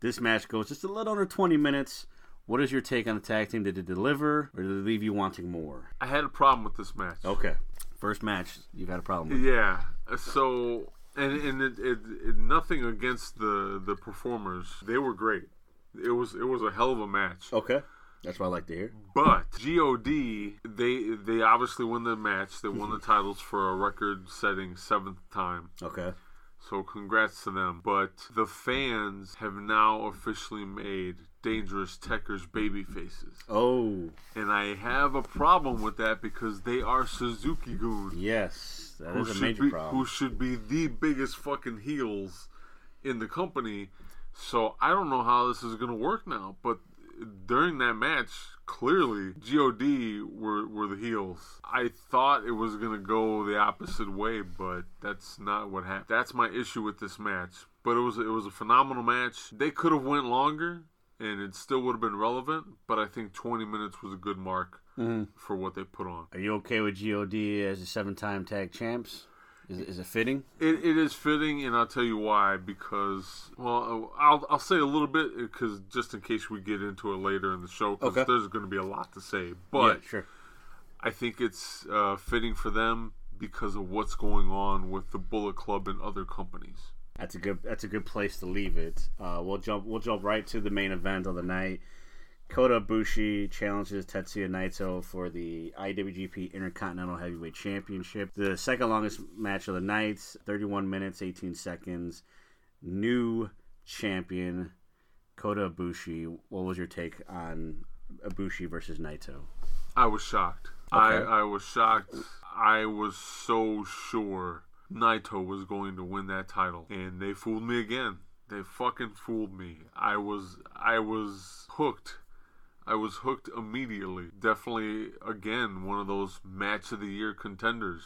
This match goes just a little under 20 minutes. What is your take on the tag team? Did it deliver, or did it leave you wanting more? I had a problem with this match. Okay, first match you've had a problem with. Yeah. So and and it, it, it, nothing against the the performers. They were great. It was it was a hell of a match. Okay, that's what I like to hear. But God, they they obviously won the match. They won the titles for a record-setting seventh time. Okay. So congrats to them. But the fans have now officially made Dangerous Tekkers baby faces. Oh. And I have a problem with that because they are Suzuki Gun. Yes, that who is a major be problem. who should be the biggest fucking heels in the company. So I don't know how this is gonna work now. But during that match, clearly God were were the heels. I thought it was gonna go the opposite way, but that's not what happened. That's my issue with this match. But it was it was a phenomenal match. They could have went longer. And it still would have been relevant, but I think 20 minutes was a good mark Mhm. for what they put on. Are you okay with God as a seven-time tag champs? Is, is it fitting? It, it is fitting, and I'll tell you why. Because, well, I'll, I'll say a little bit, because just in case we get into it later in the show, because Okay. there's going to be a lot to say. But yeah, sure. I think it's uh, fitting for them because of what's going on with the Bullet Club and other companies. That's a good. That's a good place to leave it. Uh, we'll jump. We'll jump right to the main event of the night. Kota Ibushi challenges Tetsuya Naito for the IWGP Intercontinental Heavyweight Championship. The second longest match of the night, 31 minutes 18 seconds. New champion Kota Ibushi. What was your take on Ibushi versus Naito? I was shocked. I, I was shocked. I was so sure Naito was going to win that title, and they fooled me again. They fucking fooled me. I was I was hooked. I was hooked immediately. Definitely, again, one of those match of the year contenders.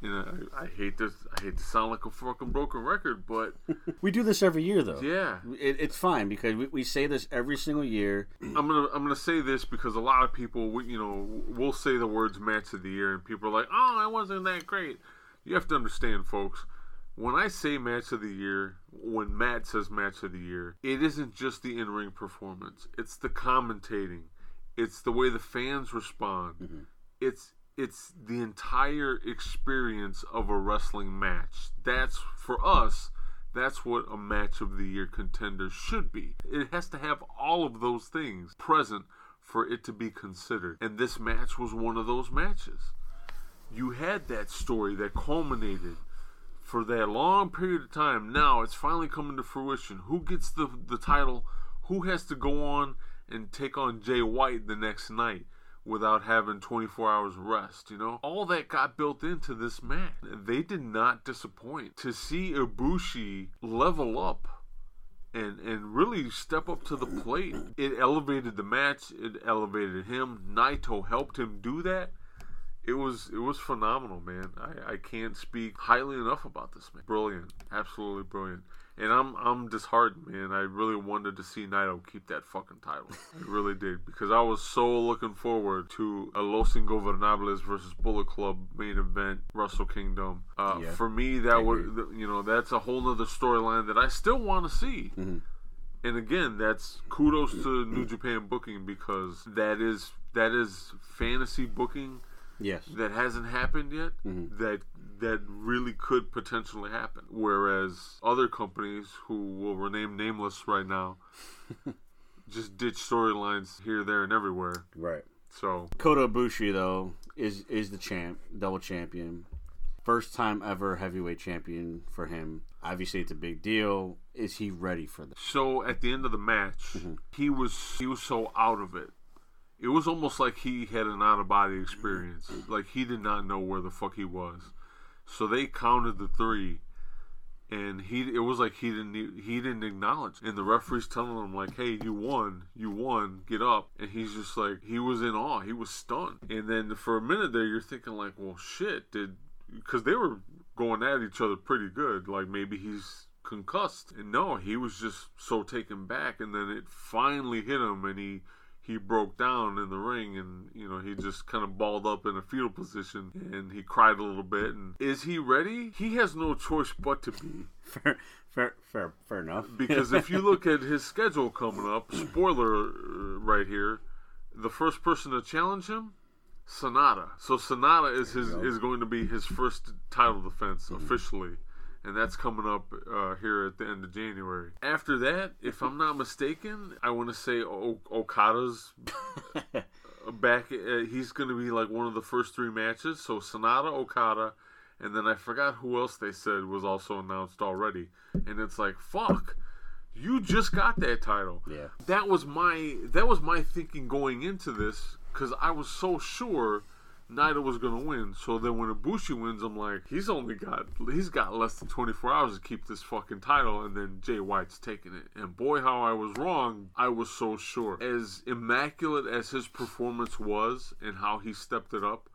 You know, I, I hate this. I hate to sound like a fucking broken record, but We do this every year, though. yeah, It, it's fine because we, we say this every single year. I'm gonna I'm gonna say this because a lot of people, we- you know, will say the words match of the year, and people are like, "Oh, it wasn't that great." You have to understand, folks. When I say match of the year, when Matt says match of the year, it isn't just the in-ring performance. It's the commentating. It's the way the fans respond. Mm-hmm. It's it's the entire experience of a wrestling match. That's for us. That's what a match of the year contender should be. It has to have all of those things present for it to be considered. And this match was one of those matches. You had that story that culminated for that long period of time. Now it's finally coming to fruition. Who gets the the title? Who has to go on and take on Jay White the next night without having 24 hours rest? You know, all that got built into this match. They did not disappoint. To see Ibushi level up and and really step up to the plate, it elevated the match. It elevated him. Naito helped him do that it was it was phenomenal, man. I, I can't speak highly enough about this man. Brilliant, absolutely brilliant. And I'm I'm disheartened, man. I really wanted to see Naito keep that fucking title. I really did because I was so looking forward to a Los Ingobernables versus Bullet Club main event, Wrestle Kingdom. Uh, Yeah. For me, that would you know that's a whole other storyline that I still want to see. And again, that's kudos to New Japan booking because that is that is fantasy booking Yes. that hasn't happened yet that that really could potentially happen whereas other companies who will rename nameless right now just ditch storylines here there and everywhere Right. so Kota Ibushi though is is the champ, double champion. First time ever heavyweight champion for him. Obviously, it's a big deal. Is he ready for this? So at the end of the match, Mm-hmm. he was he was so out of it. It was almost like he had an out of body experience. Like he did not know where the fuck he was. So they counted the three, and he it was like he didn't he didn't acknowledge. And the referee's telling him like, "Hey, you won, you won, get up." And he's just like he was in awe, he was stunned. And then for a minute there, you're thinking like, "Well, shit, did." Because they were going at each other pretty good. Like maybe he's concussed. And no, he was just so taken back. And then it finally hit him, and he he broke down in the ring, and you know he just kind of balled up in a fetal position, and he cried a little bit. And is he ready? He has no choice but to be. Fair, fair, fair, fair enough. Because if you look at his schedule coming up, spoiler uh, right here, the first person to challenge him, Sanada. So Sanada is his is going to be his first title defense officially, and that's coming up uh, here at the end of January. After that, if I'm not mistaken, I want to say o- Okada's back. Uh, he's going to be like one of the first three matches. So Sanada, Okada, and then I forgot who else they said was also announced already. And it's like, fuck, you just got that title. Yeah. That was my that was my thinking going into this because I was so sure. Naito was gonna win, so then when Ibushi wins, I'm like, he's only got he's got less than 24 hours to keep this fucking title, and then Jay White's taking it. And boy, how I was wrong! I was so sure. As immaculate as his performance was, and how he stepped it up,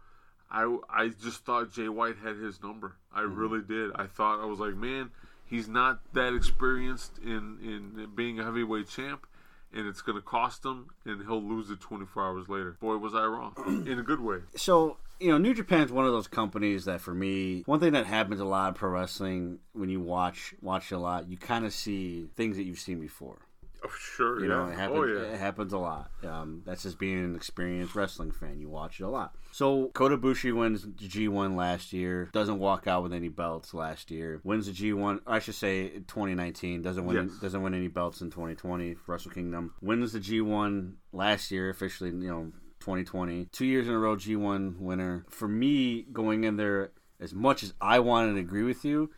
I I just thought Jay White had his number. I mm-hmm. really did. I thought I was like, man, he's not that experienced in in being a heavyweight champ, and it's gonna cost him, and he'll lose it 24 hours later. Boy, was I wrong in a good way. so you know, New Japan's one of those companies that, for me, one thing that happens a lot in pro wrestling when you watch watch a lot, you kind of see things that you've seen before. Oh, sure, You yeah. know, it happens. oh yeah. It happens a lot. Um, that's just being an experienced wrestling fan. You watch it a lot. So Kota Ibushi wins the G1 last year. Doesn't walk out with any belts last year. Wins the G1. I should say 2019. Doesn't win. Yes. Doesn't win any belts in 2020 for Wrestle Kingdom. Wins the G1 last year officially. You know. 2020, two years in a row G1 winner. For me, going in there, as much as I wanted to agree with you,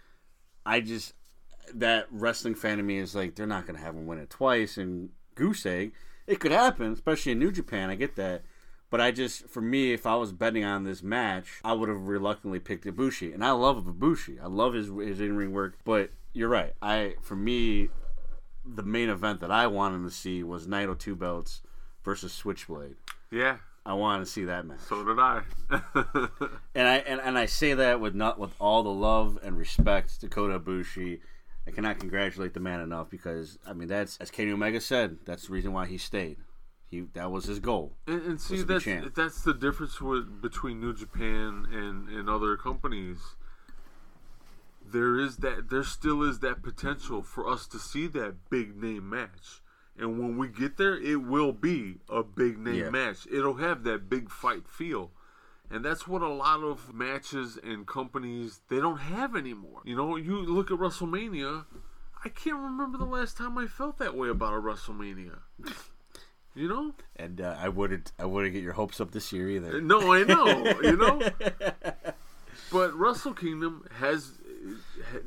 I just that wrestling fan of me is like they're not going to have him win it twice and goose egg. It could happen, especially in New Japan. I get that, but I just for me, if I was betting on this match, I would have reluctantly picked Ibushi, and I love Ibushi. I love his his in ring work. But you're right. I for me, the main event that I wanted to see was Naito two belts versus Switchblade. Yeah, I wanted to see that match. so did I. And I and, and I say that with not with all the love and respect to Kota Ibushi. I cannot congratulate the man enough because I mean that's as Kenny Omega said. That's the reason why he stayed. He that was his goal. And, and see, that's that's the difference with between New Japan and and other companies. There is that there still is that potential for us to see that big name match, and when we get there, it will be a big name Yeah. match. It'll have that big fight feel. And that's what a lot of matches and companies they don't have anymore. You know, you look at WrestleMania, I can't remember the last time I felt that way about a WrestleMania. You know? And uh, I wouldn't I wouldn't get your hopes up this year either. No, I know, you know. But Wrestle Kingdom has ha-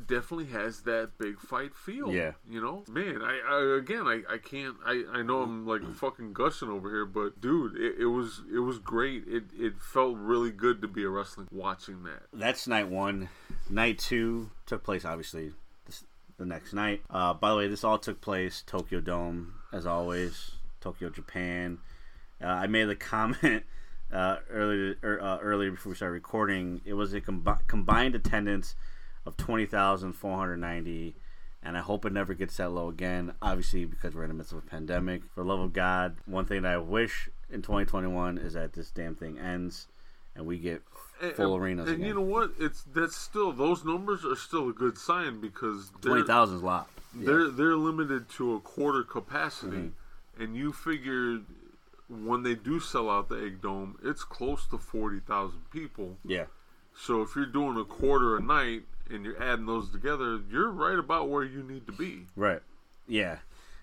definitely has that big fight feel. Yeah. you know, man. I, I again, I, I can't. I, I know I'm like fucking gushing over here, but dude, it, it was it was great. It it felt really good to be a wrestling watching that. That's night one. Night two took place obviously this, the next night. Uh, by the way, this all took place Tokyo Dome as always, Tokyo, Japan. Uh, I made the comment uh, earlier er, uh, earlier before we started recording. It was a combi- combined attendance of twenty thousand four hundred ninety. And I hope it never gets that low again. Obviously, because we're in the midst of a pandemic. For the love of God, one thing that I wish in 2021 is that this damn thing ends and we get full and, arenas And again. you know what? It's that's still those numbers are still a good sign because Twenty thousand is a lot. they're they're limited to a quarter capacity, Mm-hmm. and you figure when they do sell out the egg dome, it's close to forty thousand people. Yeah, So if you're doing a quarter a night and you're adding those together, you're right about where you need to be. right. Yeah,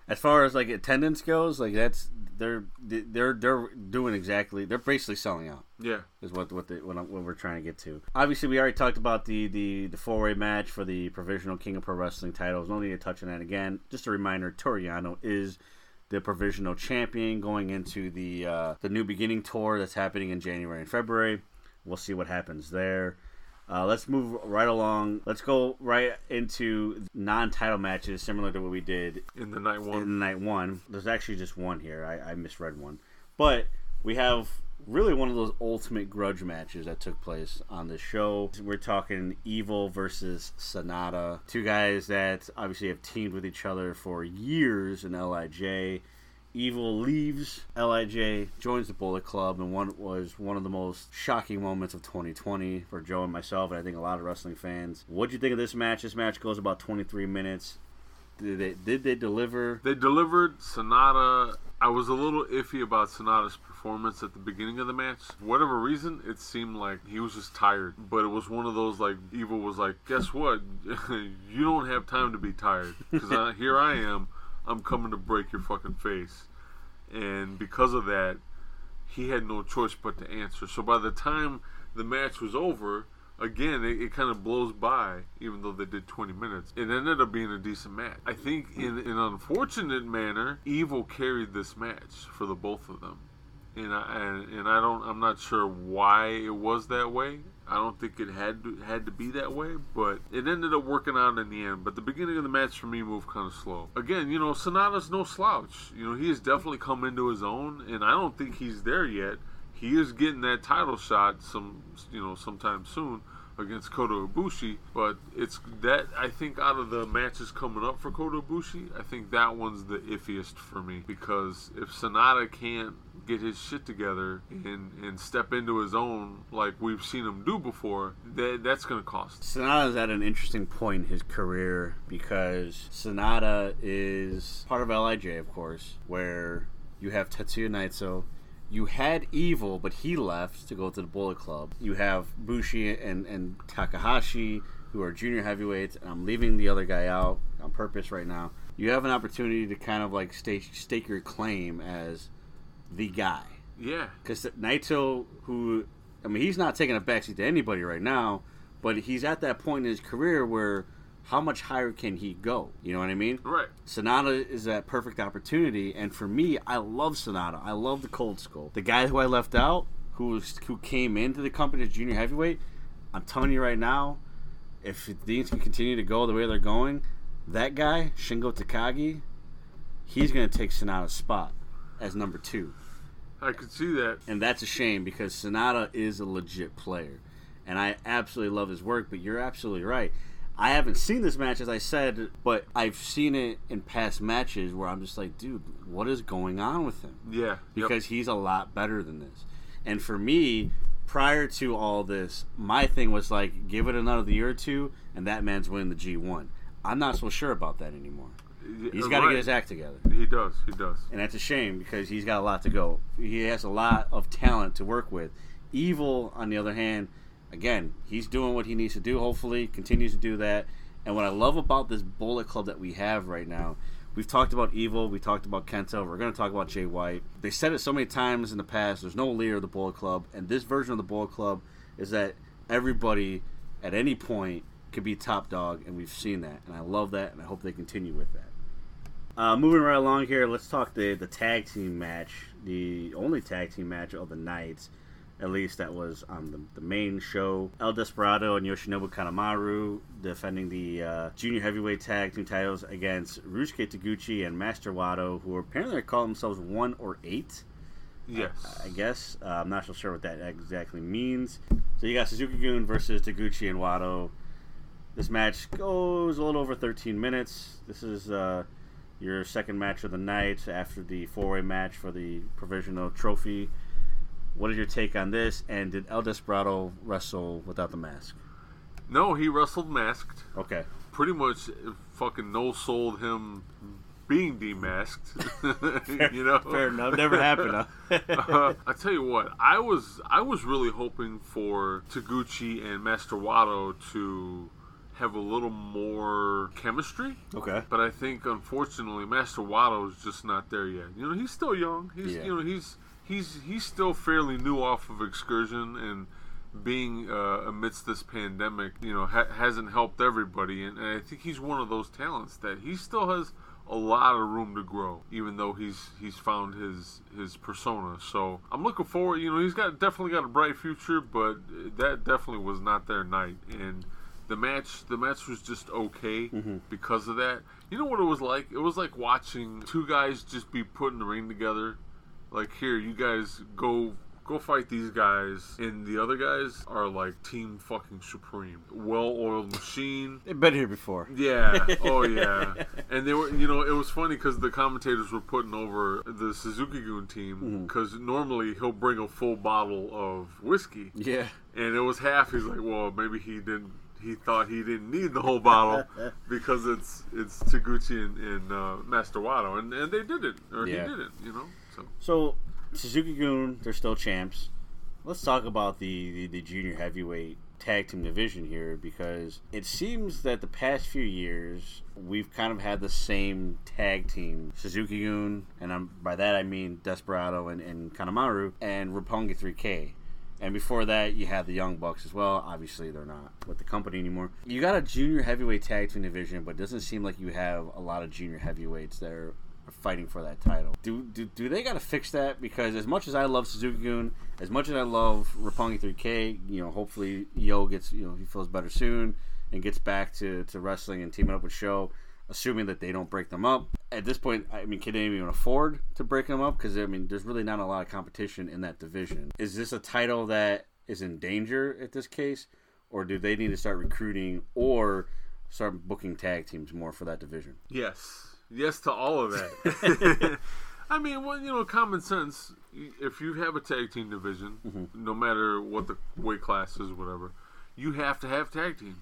As far as like attendance goes, like that's they're they're they're doing exactly. They're basically selling out. Yeah. is what what, the, what, I'm- what we're trying to get to. Obviously, we already talked about the the, the four way match for the provisional King of Pro Wrestling titles. No need to touch on that again. Just a reminder: Toru Yano is the provisional champion going into the uh, the New Beginning tour that's happening in January and February. We'll see what happens there. Uh, let's move right along. Let's go right into non-title matches, similar to what we did In the night one. in night one. There's actually just one here. I, I misread one, but we have really one of those ultimate grudge matches that took place on the show. We're talking Evil versus Sanada, two guys that obviously have teamed with each other for years in LIJ. Evil leaves LIJ, joins the Bullet Club, and one was one of the most shocking moments of 2020 for Joe and myself, and I think a lot of wrestling fans. What'd you think of this match? This match goes about 23 minutes. Did they did they deliver? They delivered Sanada. I was a little iffy about Sanada's performance at the beginning of the match. For whatever reason, it seemed like he was just tired. But it was one of those like Evil was like, "Guess what? you don't have time to be tired because uh, here I am. I'm coming to break your fucking face." And because of that, he had no choice but to answer. So by the time the match was over, again, it, it kind of blows by, even though they did 20 minutes. It ended up being a decent match. I think, in an unfortunate manner, Evil carried this match for the both of them. And I, and, and I don't, I'm not sure why it was that way. I don't think it had to, had to be that way, but it ended up working out in the end. But the beginning of the match for me moved kind of slow. Again, you know, Sanada's no slouch. You know, he has definitely come into his own, and I don't think he's there yet. He is getting that title shot some, you know, sometime soon against Kota Ibushi. But it's that I think out of the matches coming up for Kota Ibushi, I think that one's the iffiest for me because if Sanada can't get his shit together and and step into his own like we've seen him do before, that that's gonna cost. Sanada's at an interesting point in his career because Sanada is part of LIJ, of course, where you have Tetsuya Naito. You had Evil, but he left to go to the Bullet Club. You have Bushi and, and Takahashi, who are junior heavyweights, and I'm leaving the other guy out on purpose right now. You have an opportunity to kind of like stake, stake your claim as the guy. Yeah, Because Naito, who, I mean, he's not taking a backseat to anybody right now, but he's at that point in his career where how much higher can he go? You know what I mean? right. Sanada is that perfect opportunity, and for me, I love Sanada. I love the Cold Skull. The guy who I left out, who was who came into the company as junior heavyweight, I'm telling you right now, if things can continue to go the way they're going, that guy Shingo Takagi, he's going to take Sanada's spot as number two. I could see that. And that's a shame because Sanada is a legit player. And I absolutely love his work, but you're absolutely right. I haven't seen this match, as I said, but I've seen it in past matches where I'm just like, dude, what is going on with him? Yeah, yep. Because he's a lot better than this. And for me, prior to all this, my thing was like, give it another year or two, and that man's winning the G1. I'm not so sure about that anymore. He's got to Right. get his act together He does. He does. and that's a shame because he's got a lot to go. He has a lot of talent to work with. Evil, on the other hand, again, he's doing what he needs to do. Hopefully, continues to do that. And what I love about this Bullet Club that we have right now, we've talked about Evil, we talked about Kenta, we're going to talk about Jay White. They said it so many times in the past. There's no leader of the Bullet Club, and this version of the Bullet Club is that everybody at any point could be top dog, and we've seen that. And I love that, and I hope they continue with that. Uh, moving right along here, let's talk the the tag team match, the only tag team match of the night, at least that was on the, the main show. El Desperado and Yoshinobu Kanemaru defending the uh, junior heavyweight tag team titles against Ryusuke Taguchi and Master Wato, who apparently call themselves one or eight. Yes. I guess uh, I'm not so sure what that exactly means. So you got Suzuki Gun versus Taguchi and Wato. This match goes a little over 13 minutes. This is uh, your second match of the night after the four-way match for the provisional trophy. What is your take on this? And did El Desperado wrestle without the mask? No, he wrestled masked. Okay. Pretty much, uh, fucking no sold him being demasked. you know, Fair enough. Never happened. Huh? uh, I tell you what, I was I was really hoping for Taguchi and Master Wato to have a little more chemistry. Okay. But I think unfortunately Master Wato is just not there yet. You know, he's still young. He's Yeah. you know he's he's he's still fairly new off of excursion and being uh, amidst this pandemic. You know, ha- hasn't helped everybody, and, and I think he's one of those talents that he still has a lot of room to grow, even though he's he's found his his persona. So I'm looking forward. You know, he's got definitely got a bright future, but that definitely was not their night. And the match, the match was just okay because of that. You know what it was like? It was like watching two guys just be put in the ring together. Like here, you guys go go fight these guys, and the other guys are like team fucking supreme, well-oiled machine. They've been here before. Yeah. Oh, yeah. And they were, you know, it was funny because the commentators were putting over the Suzuki Gun team because normally he'll bring a full bottle of whiskey, Yeah. and it was half. He's like, well, maybe he didn't. He thought he didn't need the whole bottle because it's it's Taguchi and, and uh, Master Wato, and and they didn't, or Yeah. he didn't, you know. So So Suzuki Gun, they're still champs. Let's talk about the, the, the junior heavyweight tag team division here because it seems that the past few years we've kind of had the same tag team Suzuki Gun, and I'm, by that I mean Desperado and, and Kanemaru, and Roppongi 3K. And before that, you had the Young Bucks as well. Obviously, they're not with the company anymore. You got a junior heavyweight tag team division, but it doesn't seem like you have a lot of junior heavyweights that are fighting for that title. Do do, do they got to fix that? Because as much as I love Suzuki Gun, as much as I love Roppongi 3K, you know, hopefully Yo gets you know he feels better soon and gets back to, to wrestling and teaming up with Show. Assuming that they don't break them up at this point, I mean, can they even afford to break them up? Because I mean, there's really not a lot of competition in that division. Is this a title that is in danger at this case, or do they need to start recruiting or start booking tag teams more for that division? Yes, yes to all of that. I mean, well, you know, common sense. If you have a tag team division, mm-hmm. no matter what the weight class is, whatever, you have to have tag teams.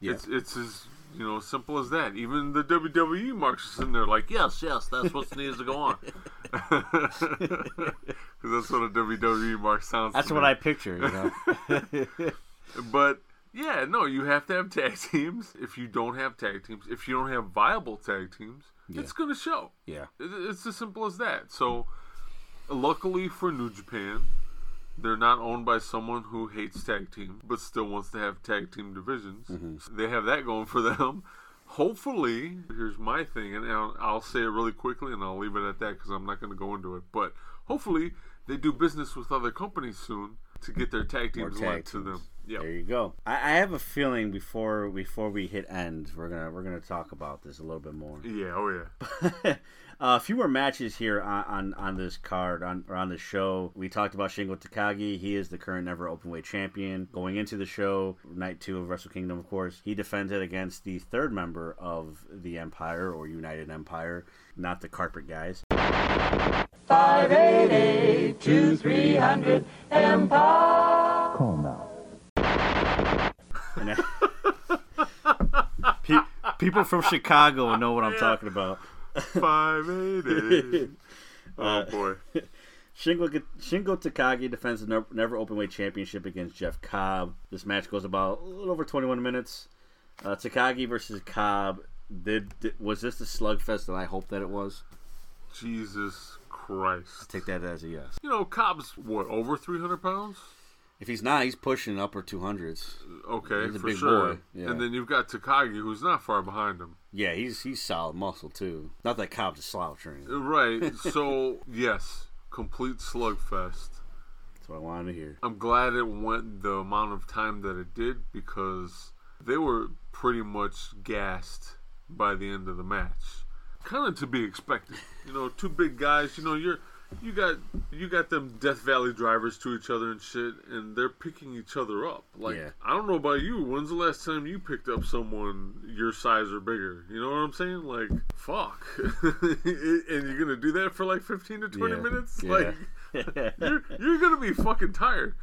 Yeah. It's it's as you know simple as that. Even the WWE marks sitting there like, yes, yes, that's what needs to go on. Because that's what a WWE mark sounds. That's what me. I picture, you know. But yeah, no, you have to have tag teams. If you don't have tag teams, if you don't have viable tag teams, it's going to show. yeah. It's as simple as that. So, luckily for New Japan, they're not owned by someone who hates tag team, but still wants to have tag team divisions. So they have that going for them. Hopefully, here's my thing, and I'll, I'll say it really quickly, and I'll leave it at that because I'm not going to go into it. But hopefully, they do business with other companies soon to get their tag teams linked to them. Yeah. There you go. I, I have a feeling before before we hit end, we're gonna we're gonna talk about this a little bit more. Yeah. Oh yeah. Uh, a few more matches here on, on, on this card on or on the show. We talked about Shingo Takagi. He is the current never openweight champion. Going into the show, night two of Wrestle Kingdom, of course, he defended against the third member of the Empire or United Empire, not the Carpet Guys. And that- Pe- people from Chicago know what I'm talking about. Five eight eight. Oh boy. Shingo, Shingo Takagi defends the never, never openweight championship against Jeff Cobb. This match goes about a little over 21 minutes. Uh, Takagi versus Cobb. Did, did was this the slugfest that I hoped that it was? Jesus Christ. Take that as a yes. You know, Cobb's what over three hundred pounds. If he's not, he's pushing upper 200s. Okay, He's a for big sure. boy, yeah. And then you've got Takagi, who's not far behind him. Yeah, he's he's solid muscle too. Not that Cobb's a slouch or anything. Right. So yes, complete slugfest. That's what I wanted to hear. I'm glad it went the amount of time that it did because they were pretty much gassed by the end of the match. Kind of to be expected. You know, two big guys. You know, you're you got you got them Death Valley drivers to each other and shit, and they're picking each other up. Like Yeah. I don't know about you. When's the last time you picked up someone your size or bigger? You know what I'm saying? Like fuck, and you're gonna do that for like 15 to 20 Yeah. minutes? Yeah. Like you're, you're gonna be fucking tired.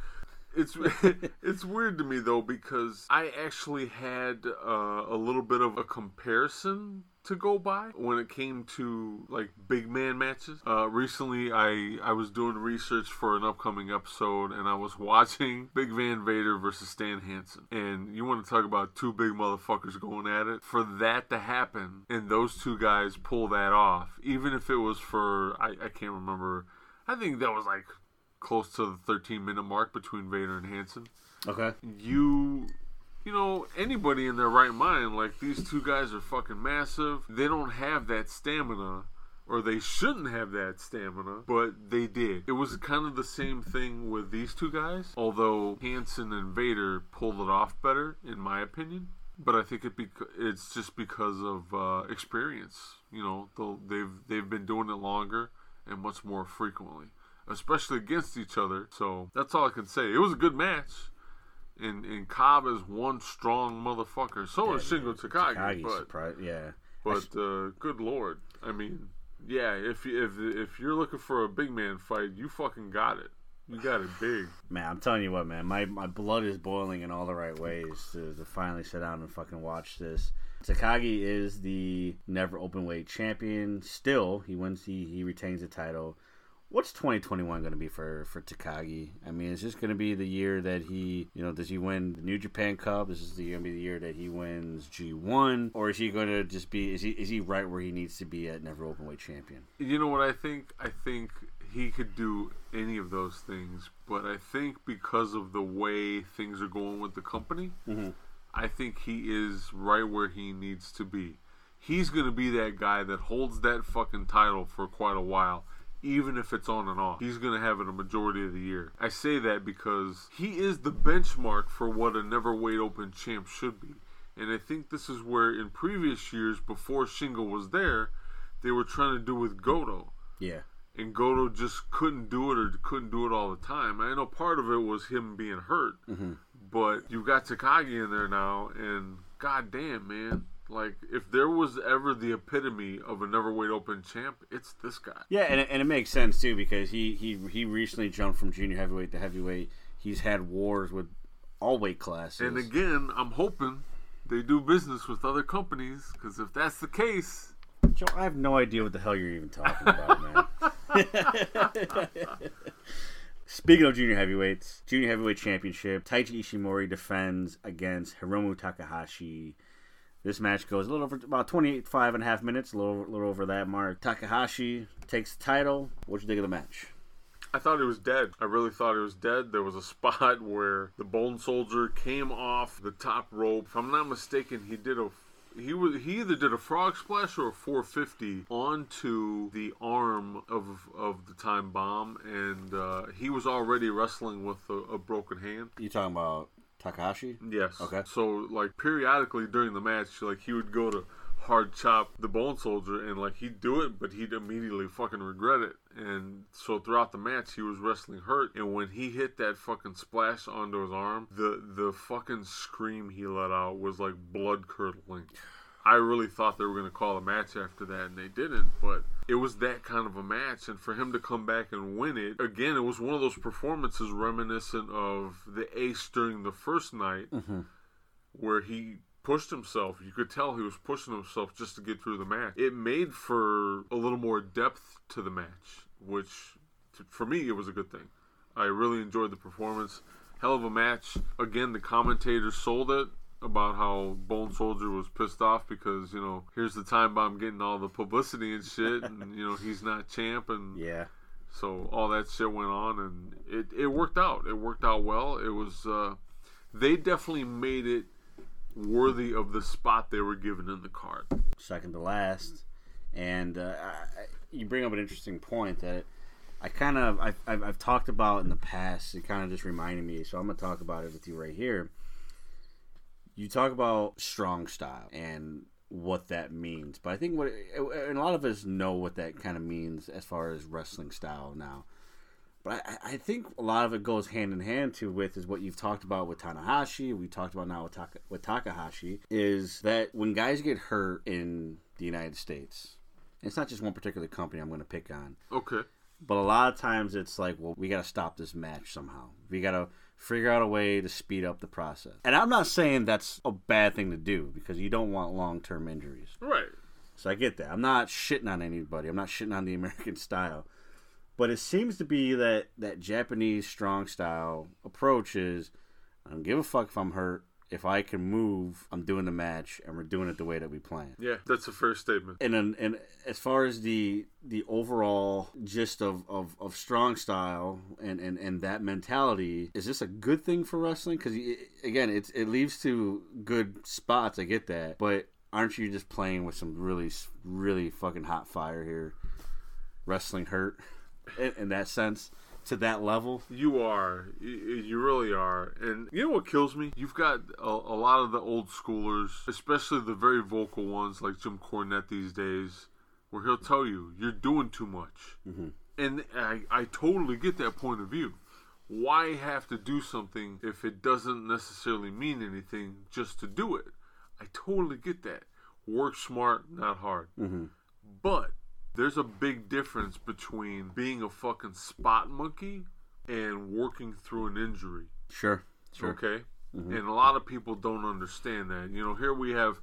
It's it's weird to me though because I actually had uh, a little bit of a comparison to go by when it came to like big man matches. Uh, recently, I I was doing research for an upcoming episode, and I was watching Big Van Vader versus Stan Hansen. And you want to talk about two big motherfuckers going at it? For that to happen, and those two guys pull that off, even if it was for I, I can't remember. I think that was like close to the 13 minute mark between Vader and Hansen Okay. you you know anybody in their right mind like these two guys are fucking massive. They don't have that stamina or they shouldn't have that stamina but they did. It was kind of the same thing with these two guys although Hansen and Vader pulled it off better in my opinion. But I think it it's just because of uh, experience you know? They've they've been doing it longer and much more frequently especially against each other. So that's all I can say. It was a good match and and Cobb is one strong motherfucker. So is Shingo Takagi, Kagi's but surprised. Yeah. but uh, good lord, I mean, yeah, if if if you're looking for a big man fight, you fucking got it. You got it big. Man, I'm telling you what, man, my, my blood is boiling in all the right ways to, to finally sit down and fucking watch this. Takagi is the never open weight champion. Still, he wins. He he retains the title. What's 2021 going to be for for Takagi? I mean, is this going to be the year that he, you know, does he win the New Japan Cup? Is this going to be the year that he wins G1, or is he going to just be? Is he is he right where he needs to be at never open weight champion? You know what I think? I think he could do any of those things, but I think because of the way things are going with the company, mm-hmm. I think he is right where he needs to be. He's going to be that guy that holds that fucking title for quite a while, even if it's on and off. He's going to have it a majority of the year. I say that because he is the benchmark for what a never weight open champ should be. And I think this is where in previous years, before Shingo was there, they were trying to do with Goto Yeah. and Goto just couldn't do it or couldn't do it all the time. I know part of it was him being hurt, mm-hmm. but you've got Takagi in there now, and goddamn, man, like if there was ever the epitome of a never weight open champ, it's this guy. Yeah, and it, and it makes sense too because he, he he recently jumped from junior heavyweight to heavyweight. He's had wars with all weight classes. And again, I'm hoping they do business with other companies because if that's the case, Joe, I have no idea what the hell you're even talking about, man. Speaking of junior heavyweights, junior heavyweight championship, Taiji Ishimori defends against Hiromu Takahashi. This match goes a little over about 28, five and a half minutes, a little, little over that mark. Takahashi takes the title. What'd you think of the match? I thought it was dead. I really thought it was dead. There was a spot where the Bone Soldier came off the top rope. If I'm not mistaken, he did a he was he either did a frog splash or a 450 onto the arm of of the time bomb, and uh, he was already wrestling with a, a broken hand. You talking about Takahashi? Yes. Okay. So like periodically during the match, like he would go to hard chop the Bone Soldier, and like he'd do it, but he'd immediately fucking regret it. And so throughout the match, he was wrestling hurt, and when he hit that fucking splash onto his arm, the the fucking scream he let out was like blood curdling. I really thought they were going to call a match after that, and they didn't. But it was that kind of a match, and for him to come back and win it again, it was one of those performances reminiscent of the Ace during the first night, mm-hmm. where he pushed himself. You could tell he was pushing himself just to get through the match. It made for a little more depth to the match, which for me it was a good thing. I really enjoyed the performance. Hell of a match. Again, the commentators sold it about how Bone Soldier was pissed off because, you know, here's the time bomb getting all the publicity and shit and you know, he's not champ and Yeah. so all that shit went on, and it, it worked out. It worked out well. It was uh, they definitely made it worthy of the spot they were given in the card. second to last. And uh, I, you bring up an interesting point that I kind of I've, I've, I've talked about in the past. It kind of just reminded me, so I'm gonna talk about it with you right here. You talk about strong style and what that means, but I think what and a lot of us know what that kind of means as far as wrestling style now. But I, I think a lot of it goes hand in hand to with is what you've talked about with Tanahashi. We talked about now with, Taka, with Takahashi is that when guys get hurt in the United States, it's not just one particular company I'm going to pick on, Okay. but a lot of times it's like, well, we got to stop this match somehow. We got to figure out a way to speed up the process. And I'm not saying that's a bad thing to do because you don't want long term injuries. Right. So I get that. I'm not shitting on anybody. I'm not shitting on the American style. But it seems to be that that Japanese strong style approach is I don't give a fuck if I'm hurt. If I can move, I'm doing the match, and we're doing it the way that we plan. Yeah, that's the first statement. And and, and as far as the the overall gist of, of, of strong style and, and, and that mentality, is this a good thing for wrestling? Because again, it's it leads to good spots. I get that, but aren't you just playing with some really really fucking hot fire here? Wrestling hurt in, in that sense to that level. You are. You, really are. And you know what kills me? You've got a, a, lot of the old schoolers, especially the very vocal ones like Jim Cornette these days, where he'll tell you, you're doing too much. Mm-hmm. And I, I totally get that point of view. Why have to do something if it doesn't necessarily mean anything just to do it? I totally get that. Work smart, not hard. Mm-hmm. But there's a big difference between being a fucking spot monkey and working through an injury. Sure. Sure. Okay. Mhm. And a lot of people don't understand that. You know, here we have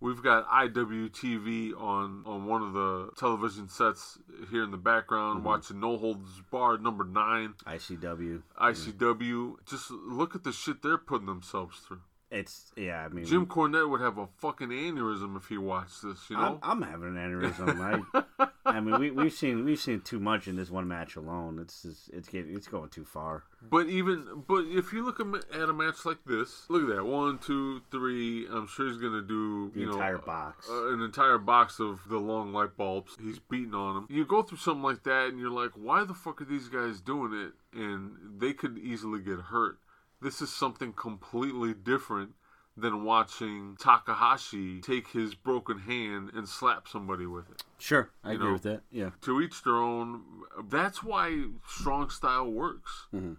we've got IWTV on on one of the television sets here in the background Mhm. watching No Holds Barred number 9 ICW. ICW. Just look at the shit they're putting themselves through. It's yeah. I mean, Jim Cornette would have a fucking aneurysm if he watched this, you know? I'm, I'm having an aneurysm. I, I mean, we, we've seen we've seen too much in this one match alone. It's just, it's getting it's going too far. But even but if you look at a match like this, look at that one, two, three. I'm sure he's gonna do The you know entire box. uh, an entire box of the long light bulbs. He's beating on them. You go through something like that, and you're like, why the fuck are these guys doing it? And they could easily get hurt. This is something completely different than watching Takahashi take his broken hand and slap somebody with it. Sure, I You agree know, with that. Yeah. To each their own. That's why strong style works. Mhm.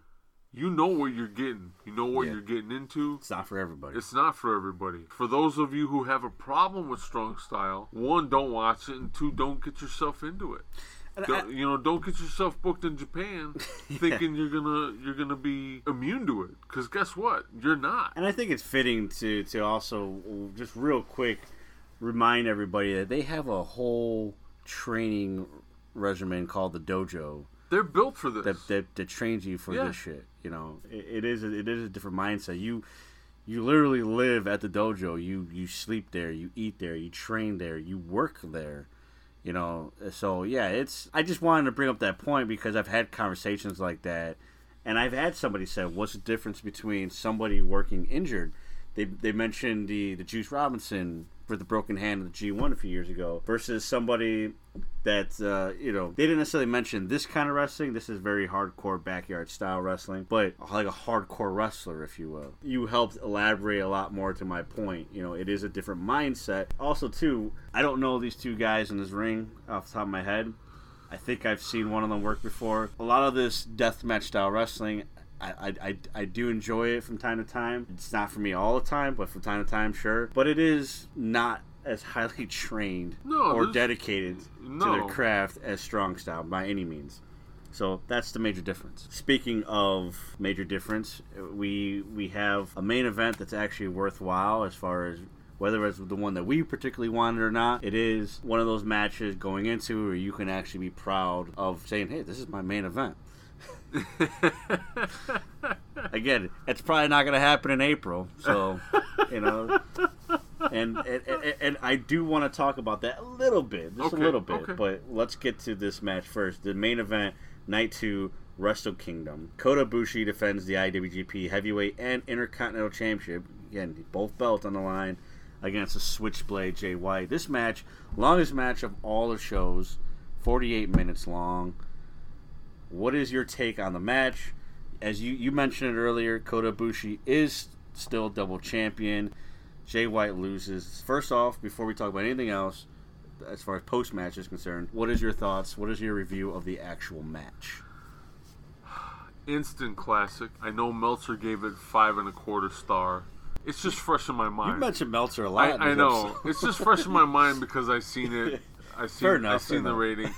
You know what you're getting. You know what Yeah. you're getting into. It's not for everybody. It's not for everybody. For those of you who have a problem with strong style, one, don't watch it, and two, don't get yourself into it. Don't- you know, don't get yourself booked in Japan thinking you're gonna you're gonna be immune to it. Because guess what? You're not. And I think it's fitting to to also just real quick remind everybody that they have a whole training regimen called the dojo They're built for this. that that, that trains you for Yeah. this shit. You know, it, it is a, it is a different mindset. You you literally live at the dojo. You you sleep there. You eat there. You train there. You work there. You know, so yeah, it's. I just wanted to bring up that point because I've had conversations like that, and I've had somebody say, "What's the difference between somebody working injured?" They they mentioned the the Juice Robinson for the broken hand of the G1 a few years ago versus somebody that uh, you know they didn't necessarily mention this kind of wrestling. This is very hardcore backyard style wrestling, but like a hardcore wrestler, if you will. You helped elaborate a lot more to my point. You know, it is a different mindset. Also, too, I don't know these two guys in this ring off the top of my head. I think I've seen one of them work before. A lot of this deathmatch style wrestling, I, I, I, do enjoy it from time to time. It's not for me all the time, but from time to time, sure. But it is not as highly trained No, or dedicated to their craft as strong style by any means. So that's the major difference. Speaking of major difference, we we have a main event that's actually worthwhile as far as whether it's the one that we particularly wanted or not. It is one of those matches going into where you can actually be proud of saying, "Hey, this is my main event." Again, it's probably not going to happen in April, so you know. And and, and, and I do want to talk about that a little bit, just Okay, a little bit. okay. But let's get to this match first. The main event, night two, Wrestle Kingdom. Kota Ibushi defends the IWGP Heavyweight and Intercontinental Championship. Again, both belts on the line against the Switchblade Jay White. This match, longest match of all the shows, 48 minutes long. What is your take on the match? As you, you mentioned it earlier, Kota Ibushi is still double champion. Jay White loses. First off, before we talk about anything else, as far as post match is concerned, what is your thoughts? What is your review of the actual match? Instant classic. I know Meltzer gave it five and a quarter star. It's just fresh in my mind. You mentioned Meltzer a lot. in I know. it's just fresh in my mind because I've seen it. I seen. Fair enough, I seen the enough. rating.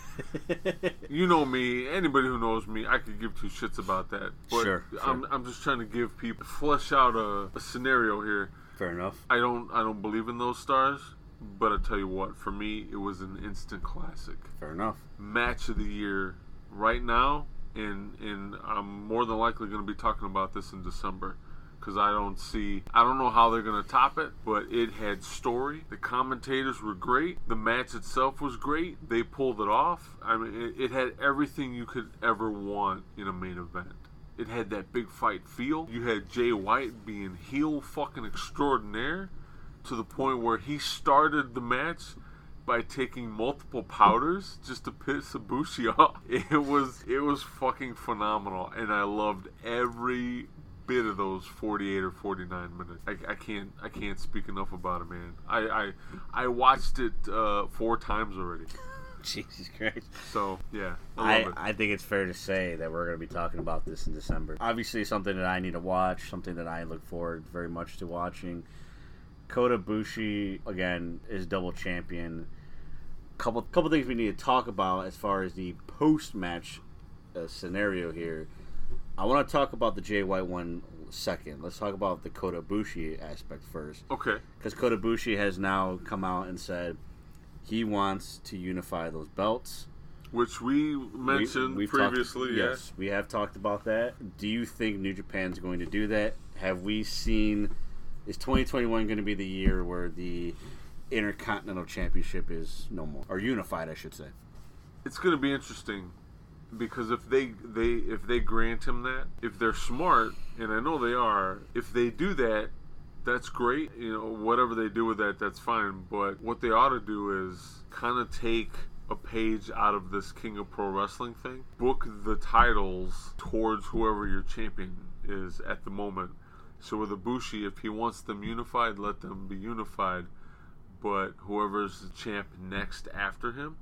you know me. Anybody who knows me, I could give two shits about that. But Sure, I'm, sure. I'm just trying to give people flesh out a, a scenario here. Fair enough. I don't. I don't believe in those stars. but I tell you what, for me, it was an instant classic. Fair enough. Match of the year right now, and and I'm more than likely going to be talking about this in December because I don't see, I don't know how they're going to top it, but it had story. The commentators were great. The match itself was great. They pulled it off. I mean, it, it had everything you could ever want in a main event. It had that big fight feel. You had Jay White being heel fucking extraordinaire to the point where he started the match by taking multiple powders just to piss Ibushi off. It was it was fucking phenomenal, and I loved every bit of those 48 or 49 minutes. I, I can't I can't speak enough about it, man. I I, I watched it uh, four times already. Jesus Christ. So yeah, I I. I think it's fair to say that we're going to be talking about this in December. Obviously, something that I need to watch, something that I look forward very much to watching. Kota Ibushi again is double champion. Couple couple things we need to talk about as far as the post match uh, scenario here. I want to talk about the Jay White one second. Let's talk about the Kota Ibushi aspect first okay. because Kota Ibushi has now come out and said he wants to unify those belts. Which we We- mentioned we've talked- previously. yes, we have talked about that. Do you think New Japan's going to do that? Have we seen? Is 2021 going to be the year where the Intercontinental Championship is no more, or unified, I should say? it's going to be interesting because if they they if they grant him that, if they're smart, and I know they are, if they do that, that's great. You know, whatever they do with that, that's fine. But what they ought to do is kind of take a page out of this King of Pro Wrestling thing. Book the titles towards whoever your champion is at the moment. So with Ibushi, if he wants them unified, let them be unified. But whoever's the champ next after him,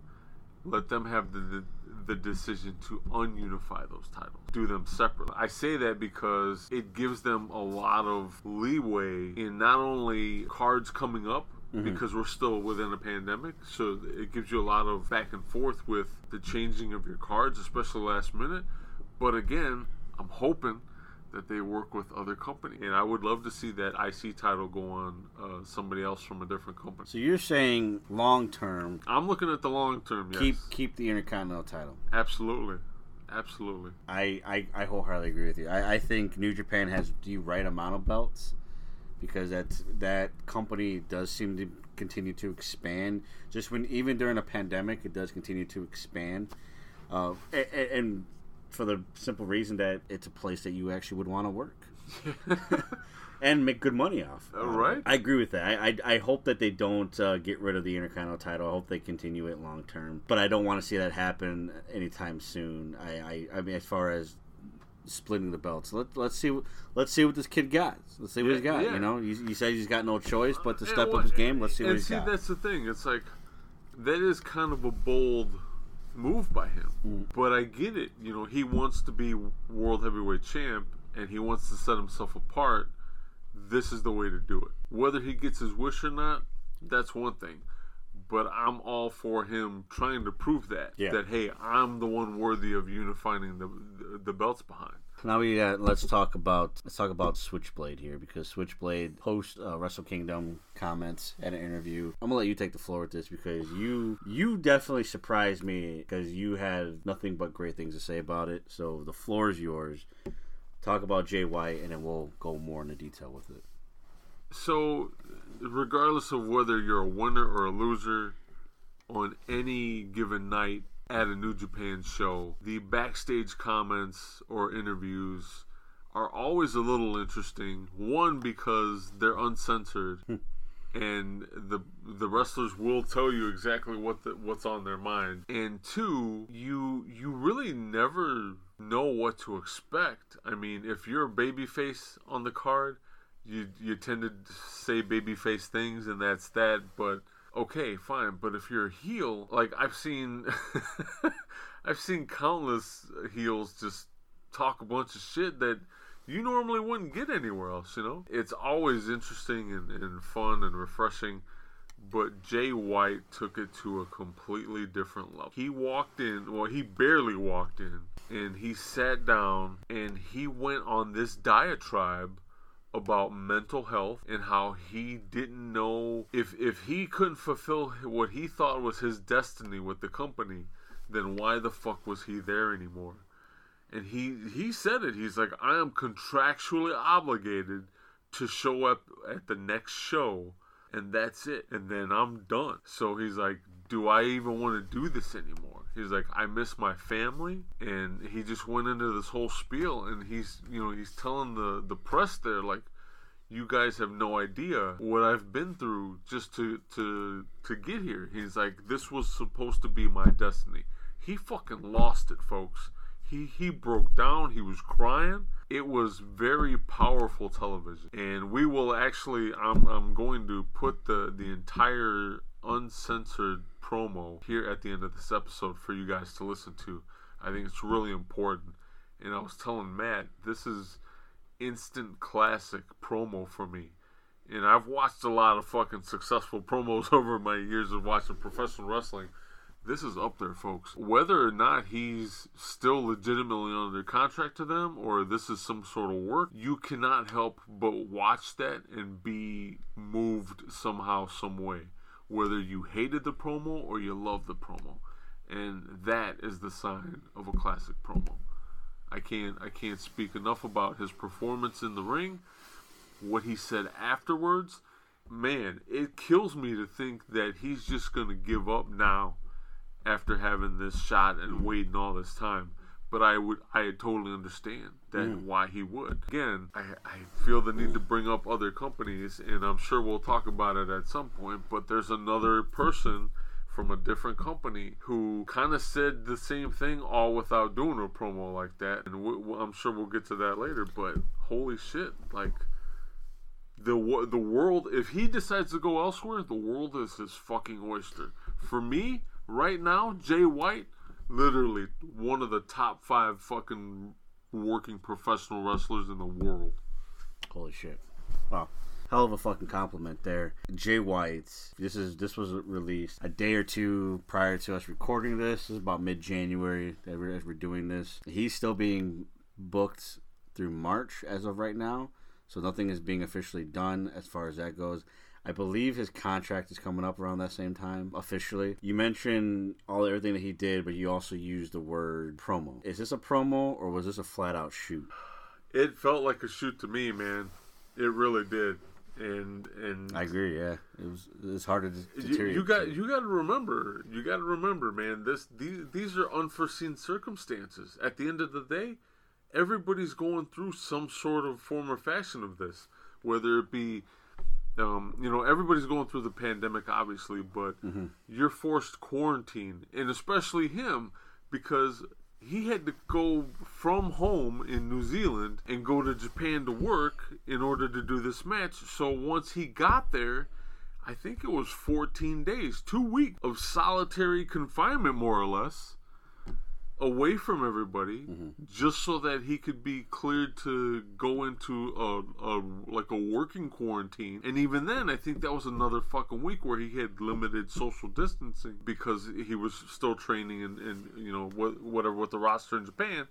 let them have the, the the decision to ununify those titles, do them separately. I say that because it gives them a lot of leeway in not only cards coming up. Mm-hmm. Because we're still within a pandemic, so it gives you a lot of back and forth with the changing of your cards, especially last minute. But again, I'm hoping that they work with other company, and I would love to see that IC title go on uh, somebody else from a different company. So you're saying long term, I'm looking at the long term. Yes, keep keep the Intercontinental title. absolutely, absolutely. I, I, I wholeheartedly agree with you. I, I think New Japan has the right amount of belts because that that company does seem to continue to expand. Just when even during a pandemic, it does continue to expand, uh, and, and for the simple reason that it's a place that you actually would want to work. and make good money off. All Uh, right. I agree with that. I, I, I hope that they don't uh, get rid of the Intercontinental title. I hope they continue it long term. But I don't want to see that happen anytime soon. I, I, I mean, as far as splitting the belts, let let's see what- let's see what this kid got. Let's see what he's Yeah, got. yeah. You know, he, he says he's got no choice but to And step what- up his game. Let's see what and he's see, got. that's the thing. It's like that is kind of a bold move by him, Mm. but I get it. You know, he wants to be world heavyweight champ, and he wants to set himself apart. This is the way to do it. Whether he gets his wish or not, that's one thing. But I'm all for him trying to prove that Yeah. that hey, I'm the one worthy of unifying the the, the belts behind. Now we uh, let's talk about let's talk about Switchblade here because Switchblade post uh, Wrestle Kingdom comments at an interview. I'm gonna let you take the floor with this because you you definitely surprised me because you had nothing but great things to say about it. So the floor is yours. Talk about Jay White and then we'll go more into detail with it. So, regardless of whether you're a winner or a loser on any given night at a New Japan show, the backstage comments or interviews are always a little interesting. One because they're uncensored. Hmm. And the the wrestlers will tell you exactly what the, what's on their mind. And two, you you really never know what to expect. I mean, if you're a babyface on the card, you you tend to say babyface things and that's that but okay fine but if you're a heel like i've seen i've seen countless heels just talk a bunch of shit that you normally wouldn't get anywhere else you know it's always interesting and, and fun and refreshing but Jay White took it to a completely different level. He walked in, well, he barely walked in, and he sat down and he went on this diatribe about mental health and how he didn't know if if he couldn't fulfill what he thought was his destiny with the company, then why the fuck was he there anymore? And he he said it. He's like, I am contractually obligated to show up at the next show, and that's it. And then I'm done. So he's like, Do I even want to do this anymore? He's like, I miss my family, and he just went into this whole spiel, and he's you know he's telling the the press there like, you guys have no idea what I've been through just to to to get here. He's like, this was supposed to be my destiny. He fucking lost it, folks. He he broke down. He was crying. It was very powerful television, and we will actually. I'm I'm going to put the the entire uncensored promo here at the end of this episode for you guys to listen to. I think it's really important. And I was telling Matt, this is instant classic promo for me. And I've watched a lot of fucking successful promos over my years of watching professional wrestling. This is up there, folks. Whether or not he's still legitimately under contract to them or this is some sort of work, you cannot help but watch that and be moved somehow, some way. Whether you hated the promo or you loved the promo. And that is the sign of a classic promo. I can't I can't speak enough about his performance in the ring, what he said afterwards. Man, it kills me to think that he's just going to give up now after having this shot and waiting all this time. But I would I totally understand that mm. why he would. Again, I, I feel the need to bring up other companies and I'm sure we'll talk about it at some point, but there's another person from a different company who kind of said the same thing all without doing a promo like that and we, we- i'm sure we'll get to that later but holy shit like the the world if he decides to go elsewhere the world is his fucking oyster for me right now jay white literally one of the top five fucking working professional wrestlers in the world Holy shit! Wow, hell of a fucking compliment there, Jay White. This is this was released a day or two prior to us recording this. This is about mid January that we're, as we're doing this. He's still being booked through March as of right now, so nothing is being officially done as far as that goes. I believe his contract is coming up around that same time officially. You mentioned all everything that he did, but you also used the word promo. Is this a promo or was this a flat out shoot? it felt like a shoot to me man it really did and and I agree. Yeah, it was. It's hard to you, deteriorate. you got you got to remember you got to remember man this these, these are unforeseen circumstances at the end of the day everybody's going through some sort of form or fashion of this whether it be um, you know everybody's going through the pandemic obviously but you're forced quarantine and especially him because he had to go from home in New Zealand and go to Japan to work in order to do this match. So once he got there I think it was 14 days, two weeks of solitary confinement, more or less, away from everybody, mm-hmm. just so that he could be cleared to go into a, a like a working quarantine. And even then, I think that was another fucking week where he had limited social distancing because he was still training and, and you know what, whatever with the roster in Japan.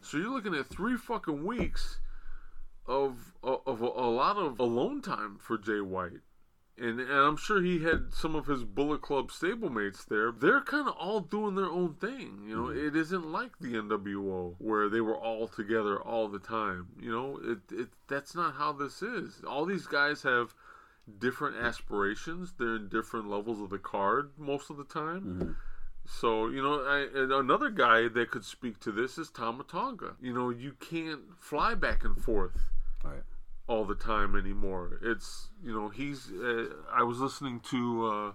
So you're looking at three fucking weeks of of a, a lot of alone time for Jay White and, and I'm sure he had some of his Bullet Club stablemates there. They're kind of all doing their own thing. You know, mm-hmm. it isn't like the NWO where they were all together all the time. You know, it, it that's not how this is. All these guys have different aspirations. They're in different levels of the card most of the time. Mm-hmm. So you know, I, another guy that could speak to this is Tama Tonga. You know, you can't fly back and forth Right. All the time anymore. It's you know he's. Uh, I was listening to uh,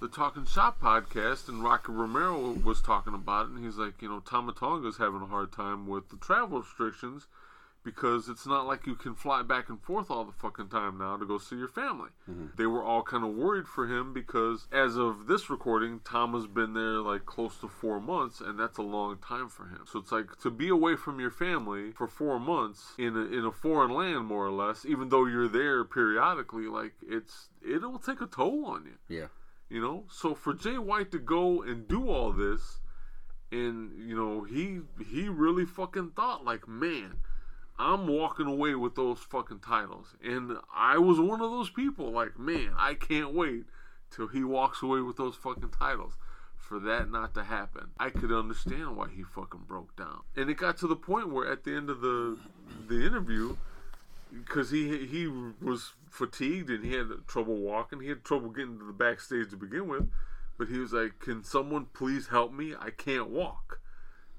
the Talking Shop podcast, and Rocky Romero was talking about it, and he's like, you know, Tama Tonga's having a hard time with the travel restrictions because it's not like you can fly back and forth all the fucking time now to go see your family. Mm-hmm. They were all kind of worried for him because as of this recording, Tom has been there like close to four months, and that's a long time for him. So it's like to be away from your family for four months in a, in a foreign land, more or less, even though you're there periodically, like it's it'll take a toll on you. Yeah. You know, so for Jay White to go and do all this, and you know, he he really fucking thought like, man, I'm walking away with those fucking titles. And I was one of those people like, man, I can't wait till he walks away with those fucking titles. For that not to happen, I could understand why he fucking broke down. And it got to the point where at the end of the the interview, because he he was fatigued and he had trouble walking, he had trouble getting to the backstage to begin with. But he was like, "Can someone please help me? I can't walk."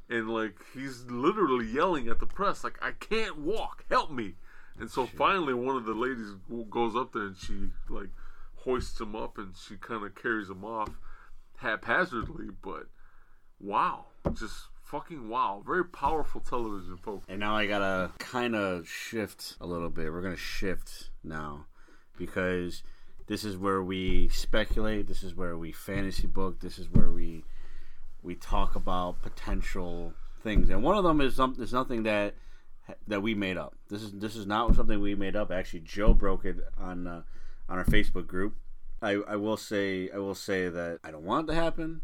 And like he's literally yelling at the press, like, "I can't walk, help me!" And so finally, one of the ladies goes up there and she like hoists him up and she kind of carries him off haphazardly. But wow, just fucking wow, very powerful television, folks. And now I gotta kind of shift a little bit. We're gonna shift now because this is where we speculate. This is where we fantasy book. This is where we we talk about potential things. And one of them is something is nothing that that we made up. This is this is not something we made up. Actually, Joe broke it on uh, on our Facebook group. I, I will say I will say that I don't want it to happen.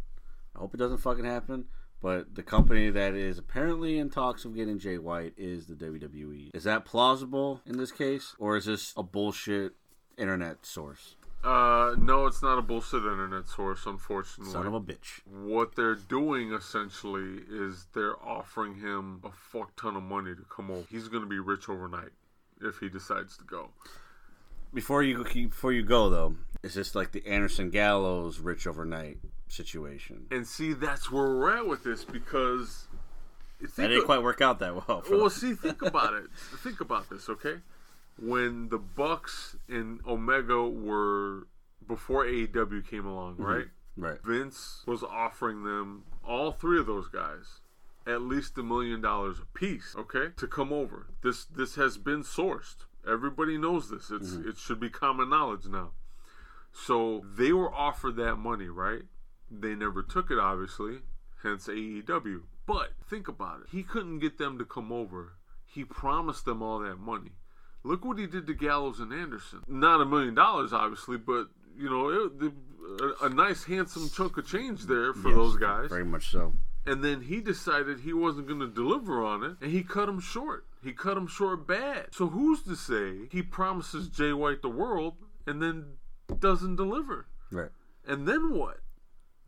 I hope it doesn't fucking happen. But the company that is apparently in talks of getting Jay White is the WWE. Is that plausible in this case, or is this a bullshit internet source? Uh, no, it's not a bullshit internet source, unfortunately. Son of a bitch. What they're doing essentially is they're offering him a fuck ton of money to come over. He's going to be rich overnight if he decides to go. Before you before you go though, is this like the Anderson Gallows rich overnight situation? And see, that's where we're at with this because That didn't quite work out that well. for Well, see, think about it. Think about this, okay? When the Bucks and Omega were before AEW came along, mm-hmm. right? right. Vince was offering them all three of those guys at least a million dollars a piece, okay, to come over. This this has been sourced. Everybody knows this. It's mm-hmm. it should be common knowledge now. So they were offered that money, right? They never took it, obviously, hence AEW. But think about it. He couldn't get them to come over. He promised them all that money. Look what he did to Gallows and Anderson. Not a million dollars, obviously, but you know, it, the, a, a nice, handsome chunk of change there for Yes, those guys. Very much so. And then he decided he wasn't going to deliver on it, and he cut him short. He cut him short bad. So who's to say he promises Jay White the world and then doesn't deliver? Right. And then what?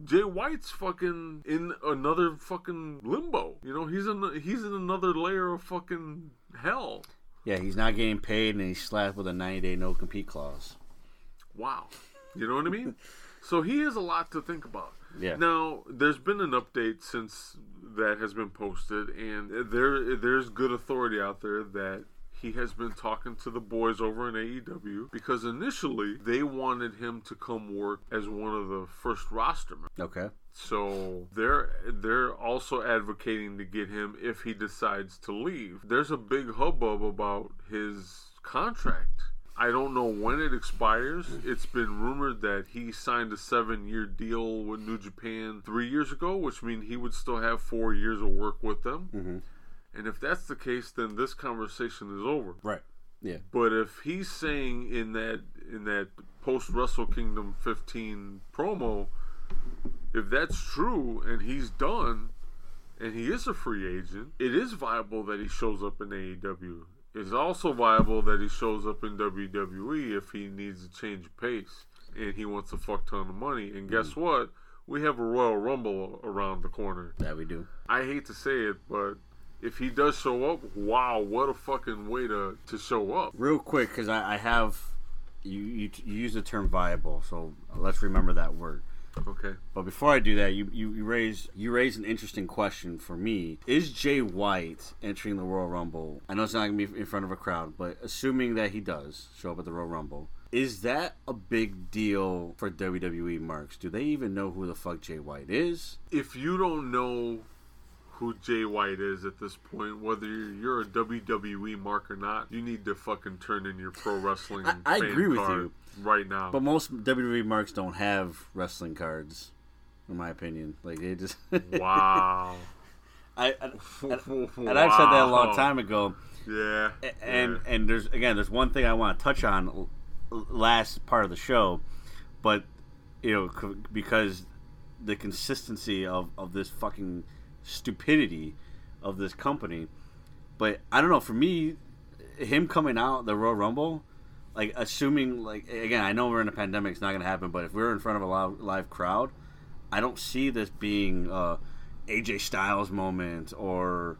Jay White's fucking in another fucking limbo. You know, he's in he's in another layer of fucking hell. Yeah, he's not getting paid, and he's slapped with a 90 day no compete clause. Wow. You know what I mean? so he has a lot to think about. Yeah. Now, there's been an update since that has been posted, and there there's good authority out there that he has been talking to the boys over in AEW because initially they wanted him to come work as one of the first rostermen. Okay. So they're they're also advocating to get him if he decides to leave. There's a big hubbub about his contract. I don't know when it expires. It's been rumored that he signed a seven-year deal with New Japan three years ago, which means he would still have four years of work with them. Mm-hmm. And if that's the case, then this conversation is over. Right. Yeah. But if he's saying in that in that post Wrestle Kingdom 15 promo, if that's true and he's done, and he is a free agent, it is viable that he shows up in AEW. It's also viable that he shows up in WWE if he needs a change of pace and he wants a fuck ton of money. And guess mm. what? We have a Royal Rumble around the corner. That we do. I hate to say it, but if he does show up, wow, what a fucking way to, to show up. Real quick, because I, I have you, you you use the term viable, so let's remember that word. Okay. But before I do that, you, you, you raise you raise an interesting question for me. Is Jay White entering the Royal Rumble? I know it's not gonna be in front of a crowd, but assuming that he does show up at the Royal Rumble, is that a big deal for WWE marks? Do they even know who the fuck Jay White is? If you don't know who Jay White is at this point, whether you're a WWE mark or not, you need to fucking turn in your pro wrestling. I- I agree with card you. Right now. But most WWE marks don't have wrestling cards, in my opinion. Like they just wow. I, I and, and I've said that a long time ago. Yeah. and and there's again there's one thing I want to touch on last part of the show, but you know because the consistency of of this fucking stupidity of this company, But I don't know. For me, him coming out the Royal Rumble, like assuming like again, I know we're in a pandemic, it's not gonna happen. But if we're in front of a live, live crowd, I don't see this being uh, AJ Styles moment or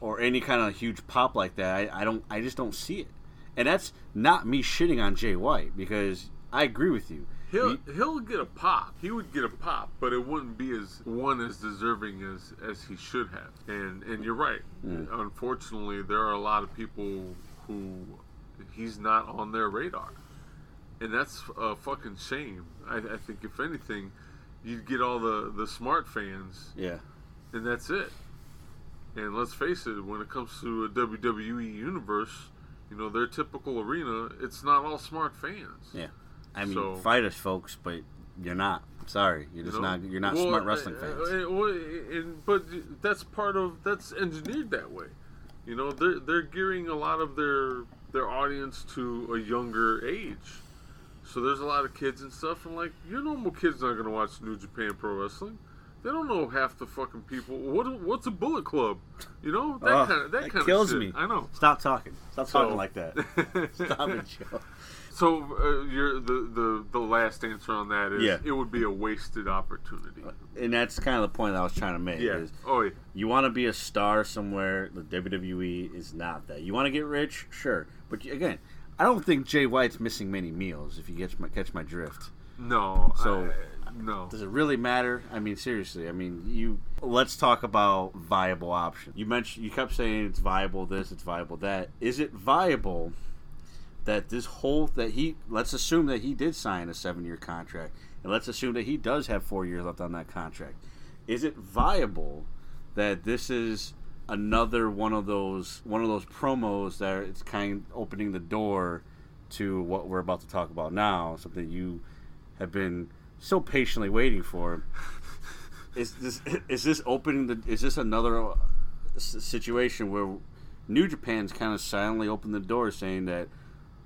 or any kind of huge pop like that. I, I don't. I just don't see it. And that's not me shitting on Jay White because I agree with you. He'll He- he'll get a pop. He would get a pop, but it wouldn't be as one as deserving as as he should have. And and you're right. Unfortunately, there are a lot of people who he's not on their radar, and that's a fucking shame. I, I think if anything, you'd get all the the smart fans, yeah. and that's it. And let's face it, when it comes to a WWE universe, you know their typical arena, it's not all smart fans. Yeah. I mean, So- fight us, folks, but you're not. Sorry. You're just You know? not. You're not Well, smart wrestling fans. uh, well, and- but that's part of that's engineered that way. You know, they're they're gearing a lot of their their audience to a younger age. So there's a lot of kids and stuff, and like your normal kid's not gonna watch New Japan Pro Wrestling. They don't know half the fucking people. What what's a Bullet Club? You know that kind of that, that kind kills of shit. me. I know. Stop talking. Stop So- talking like that. Stop it, Joe. So uh, your the, the the last answer on that is Yeah. it would be a wasted opportunity. And that's kind of the point I was trying to make. Yeah. Oh yeah. you want to be a star somewhere. The WWE is not that. You want to get rich, sure. But again, I don't think Jay White's missing many meals. If you catch my catch my drift. No. So- I- no. Does it really matter? I mean, seriously. I mean, you. Let's talk about viable options. You mentioned you kept saying it's viable this, it's viable that. Is it viable that this whole that he? Let's assume that he did sign a seven-year contract, and let's assume that he does have four years left on that contract. Is it viable that this is another one of those one of those promos that it's kind of opening the door to what we're about to talk about now? Something you have been so patiently waiting for. Is this is this opening the is this another uh, situation where New Japan's kind of silently opened the door, saying that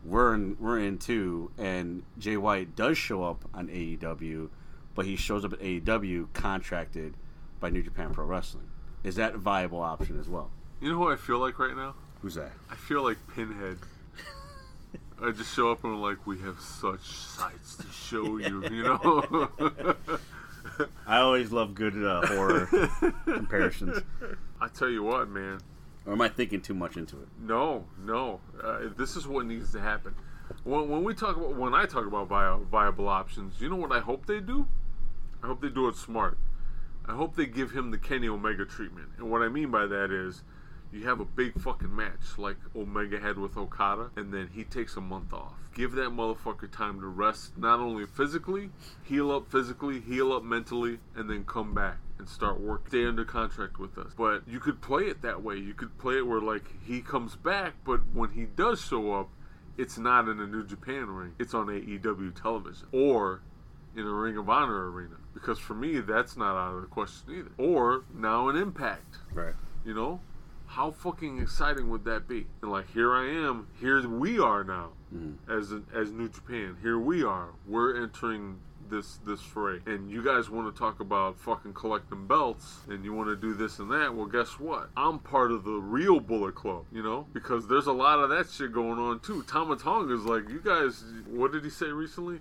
we're in we're in too, and Jay White does show up on AEW, but he shows up at AEW contracted by New Japan Pro Wrestling. Is that a viable option as well? You know who I feel like right now? Who's that? I feel like Pinhead. I just show up and I'm like, we have such sights to show you, you know? I always love good uh, horror comparisons. I tell you what, man. Or am I thinking too much into it? No, no. Uh, this is what needs to happen. When, when we talk about, when I talk about vi- viable options, you know what I hope they do? I hope they do it smart. I hope they give him the Kenny Omega treatment. And what I mean by that is, you have a big fucking match like Omega had with Okada, and then he takes a month off. Give that motherfucker time to rest, not only physically, heal up physically, heal up mentally, and then come back and start work. Stay under contract with us. But you could play it that way. You could play it where like he comes back, but when he does show up, it's not in a New Japan ring. It's on AEW television or in a Ring of Honor arena. Because for me, that's not out of the question either. Or now an Impact. Right. You know, how fucking exciting would that be? And like, here I am. Here we are now, mm-hmm. as as New Japan. Here we are. We're entering this this fray. And you guys want to talk about fucking collecting belts, and you want to do this and that. Well, guess what? I'm part of the real Bullet Club. You know, because there's a lot of that shit going on too. Tama Tonga is like, you guys. What did he say recently?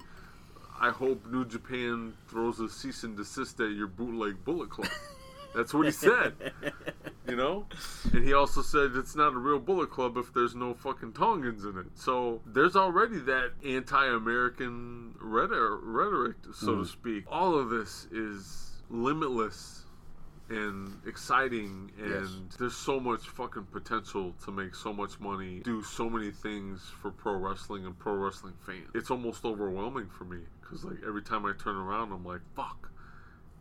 I hope New Japan throws a cease and desist at your bootleg Bullet Club. That's what he said. You know? And he also said it's not a real Bullet Club if there's no fucking Tongans in it. So there's already that anti American rhetoric, so to mm. speak. All of this is limitless and exciting and Yes. there's so much fucking potential to make so much money do so many things for pro wrestling and pro wrestling fans it's almost overwhelming for me because like every time i turn around i'm like fuck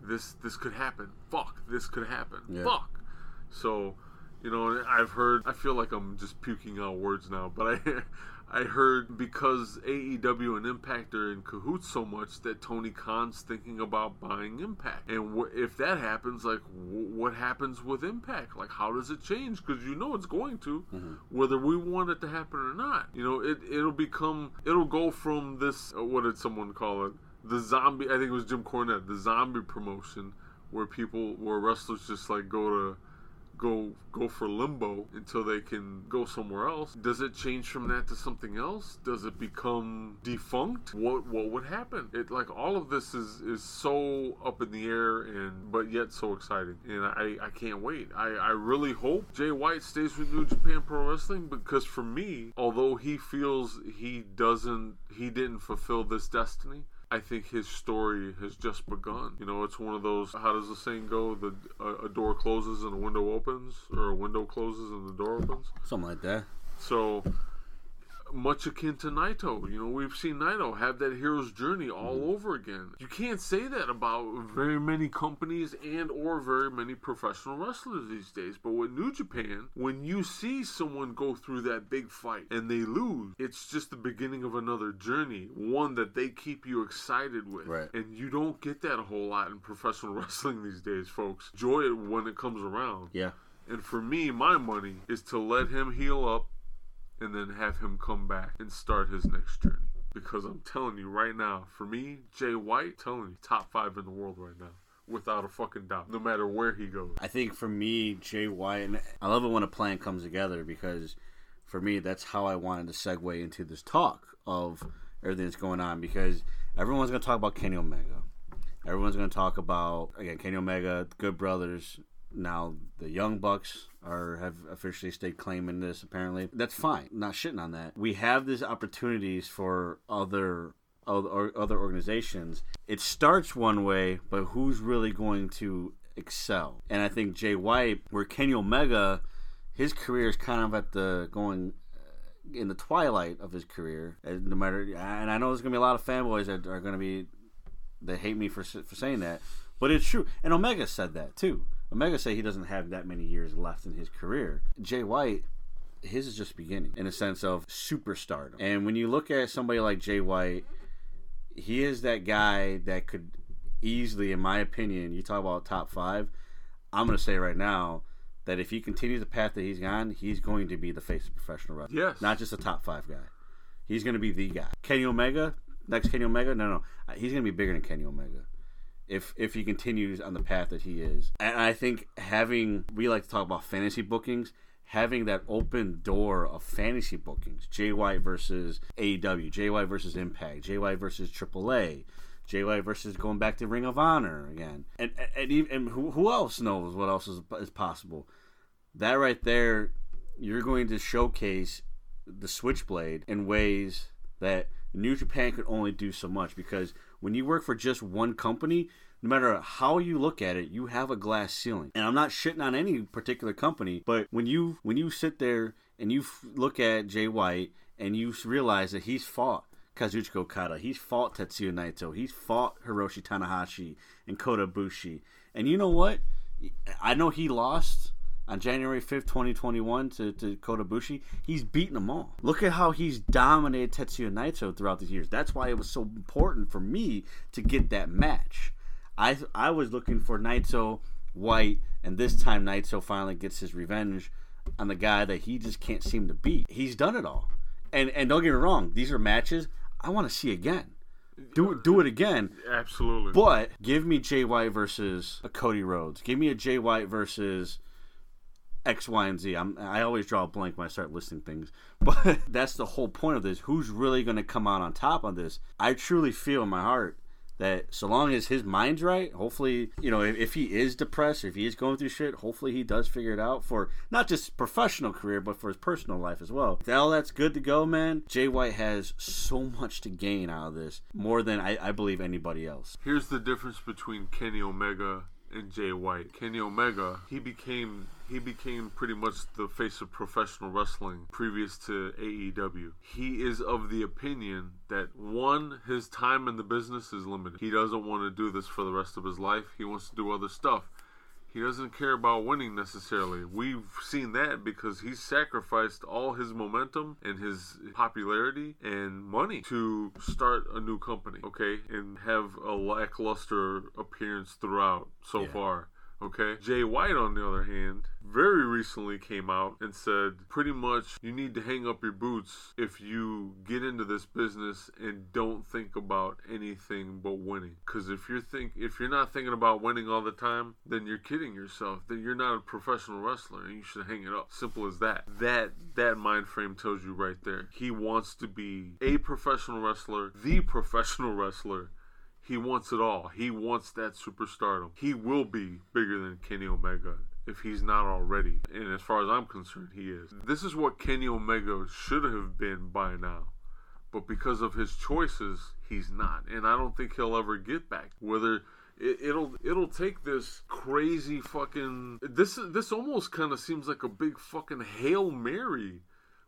this this could happen fuck this could happen Yeah. fuck so you know i've heard i feel like i'm just puking out words now but i I heard because AEW and Impact are in cahoots so much that Tony Khan's thinking about buying Impact. And if that happens, like, wh- what happens with Impact? Like, how does it change? Because you know it's going to, whether we want it to happen or not. You know, it it'll become it'll go from this. Uh, what did someone call it? The zombie. I think it was Jim Cornette. The zombie promotion, where people, where wrestlers just like go to go go for limbo until they can go somewhere else. Does it change from that to something else? Does it become defunct? What what would happen? It like all of this is is so up in the air and but yet so exciting. And I I can't wait. I I really hope Jay White stays with New Japan Pro Wrestling because for me, although he feels he doesn't he didn't fulfill this destiny, I think his story has just begun. You know, it's one of those. How does the saying go? The a, a door closes and a window opens, or a window closes and the door opens. Something like that. So much akin to Naito. You know, we've seen Naito have that hero's journey all mm. over again. You can't say that about very many companies and or very many professional wrestlers these days. But with New Japan, when you see someone go through that big fight and they lose, it's just the beginning of another journey, one that they keep you excited with. Right. And you don't get that a whole lot in professional wrestling these days, folks. Enjoy it when it comes around. Yeah. And for me, my money is to let him heal up and then have him come back and start his next journey. Because I'm telling you right now, for me, Jay White, telling you, top five in the world right now. Without a fucking doubt. No matter where he goes. I think for me, Jay White, and I love it when a plan comes together because for me, that's how I wanted to segue into this talk of everything that's going on because everyone's going to talk about Kenny Omega. Everyone's going to talk about, again, Kenny Omega, Good Brothers. Now, the Young Bucks are have officially stayed claiming this, apparently. That's fine. Not shitting on that. We have these opportunities for other other, organizations. It starts one way, but who's really going to excel? And I think Jay White, where Kenny Omega, his career is kind of at the going uh, in the twilight of his career. And no matter, and I know there's gonna be a lot of fanboys that are gonna be that hate me for for saying that, but it's true. And Omega said that too. Omega say he doesn't have that many years left in his career. Jay White, his is just beginning in a sense of superstardom. And when you look at somebody like Jay White, he is that guy that could easily, in my opinion, you talk about top five. I'm going to say right now that if he continues the path that he's on, he's going to be the face of professional wrestling. Yes. Not just a top five guy. He's going to be the guy. Kenny Omega, next Kenny Omega, no, no, he's going to be bigger than Kenny Omega if if he continues on the path that he is. And I think having we like to talk about fantasy bookings, having that open door of fantasy bookings, White versus AEW, White versus Impact, White versus AAA. JY versus going back to Ring of Honor again, and and, and, and who, who else knows what else is, is possible? That right there, you're going to showcase the Switchblade in ways that New Japan could only do so much because when you work for just one company, no matter how you look at it, you have a glass ceiling. And I'm not shitting on any particular company, but when you when you sit there and you f- look at Jay White and you realize that he's fought Kazuchika Okada, he's fought Tetsuya Naito, he's fought Hiroshi Tanahashi and Kota Ibushi, and you know what? I know he lost on January 5th, 2021 to, to Kota Ibushi, he's beaten them all. Look at how he's dominated Tetsuya Naito throughout these years. That's why it was so important for me to get that match. I I was looking for Naito White, and this time Naito finally gets his revenge on the guy that he just can't seem to beat. He's done it all. And and don't get me wrong, these are matches I want to see again. Do do it again. Absolutely. But give me Jay White versus a Cody Rhodes. Give me a Jay White versus X, Y, and Z. I'm, I always draw a blank when I start listing things, but that's the whole point of this. Who's really going to come out on top on this? I truly feel in my heart that so long as his mind's right, hopefully, you know, if, if he is depressed, if he is going through shit, hopefully he does figure it out for not just professional career, but for his personal life as well. If all that's good to go, man, Jay White has so much to gain out of this, more than I, I believe anybody else. Here's the difference between Kenny Omega and Jay White. Kenny Omega, he became he became pretty much the face of professional wrestling previous to AEW. He is of the opinion that one, his time in the business is limited. He doesn't want to do this for the rest of his life. He wants to do other stuff. He doesn't care about winning necessarily. We've seen that because he's sacrificed all his momentum and his popularity and money to start a new company, okay? And have a lackluster appearance throughout so Yeah. far. Okay? Jay White, on the other hand, very recently came out and said pretty much you need to hang up your boots if you get into this business and don't think about anything but winning. Because if you're think if you're not thinking about winning all the time, then you're kidding yourself. Then you're not a professional wrestler and you should hang it up. Simple as that. That that mind frame tells you right there. He wants to be a professional wrestler, the professional wrestler. He wants it all. He wants that superstardom. He will be bigger than Kenny Omega if he's not already. And as far as I'm concerned, he is. This is what Kenny Omega should have been by now. But because of his choices, he's not. And I don't think he'll ever get back. Whether it, it'll it'll take this crazy fucking this this almost kind of seems like a big fucking hail mary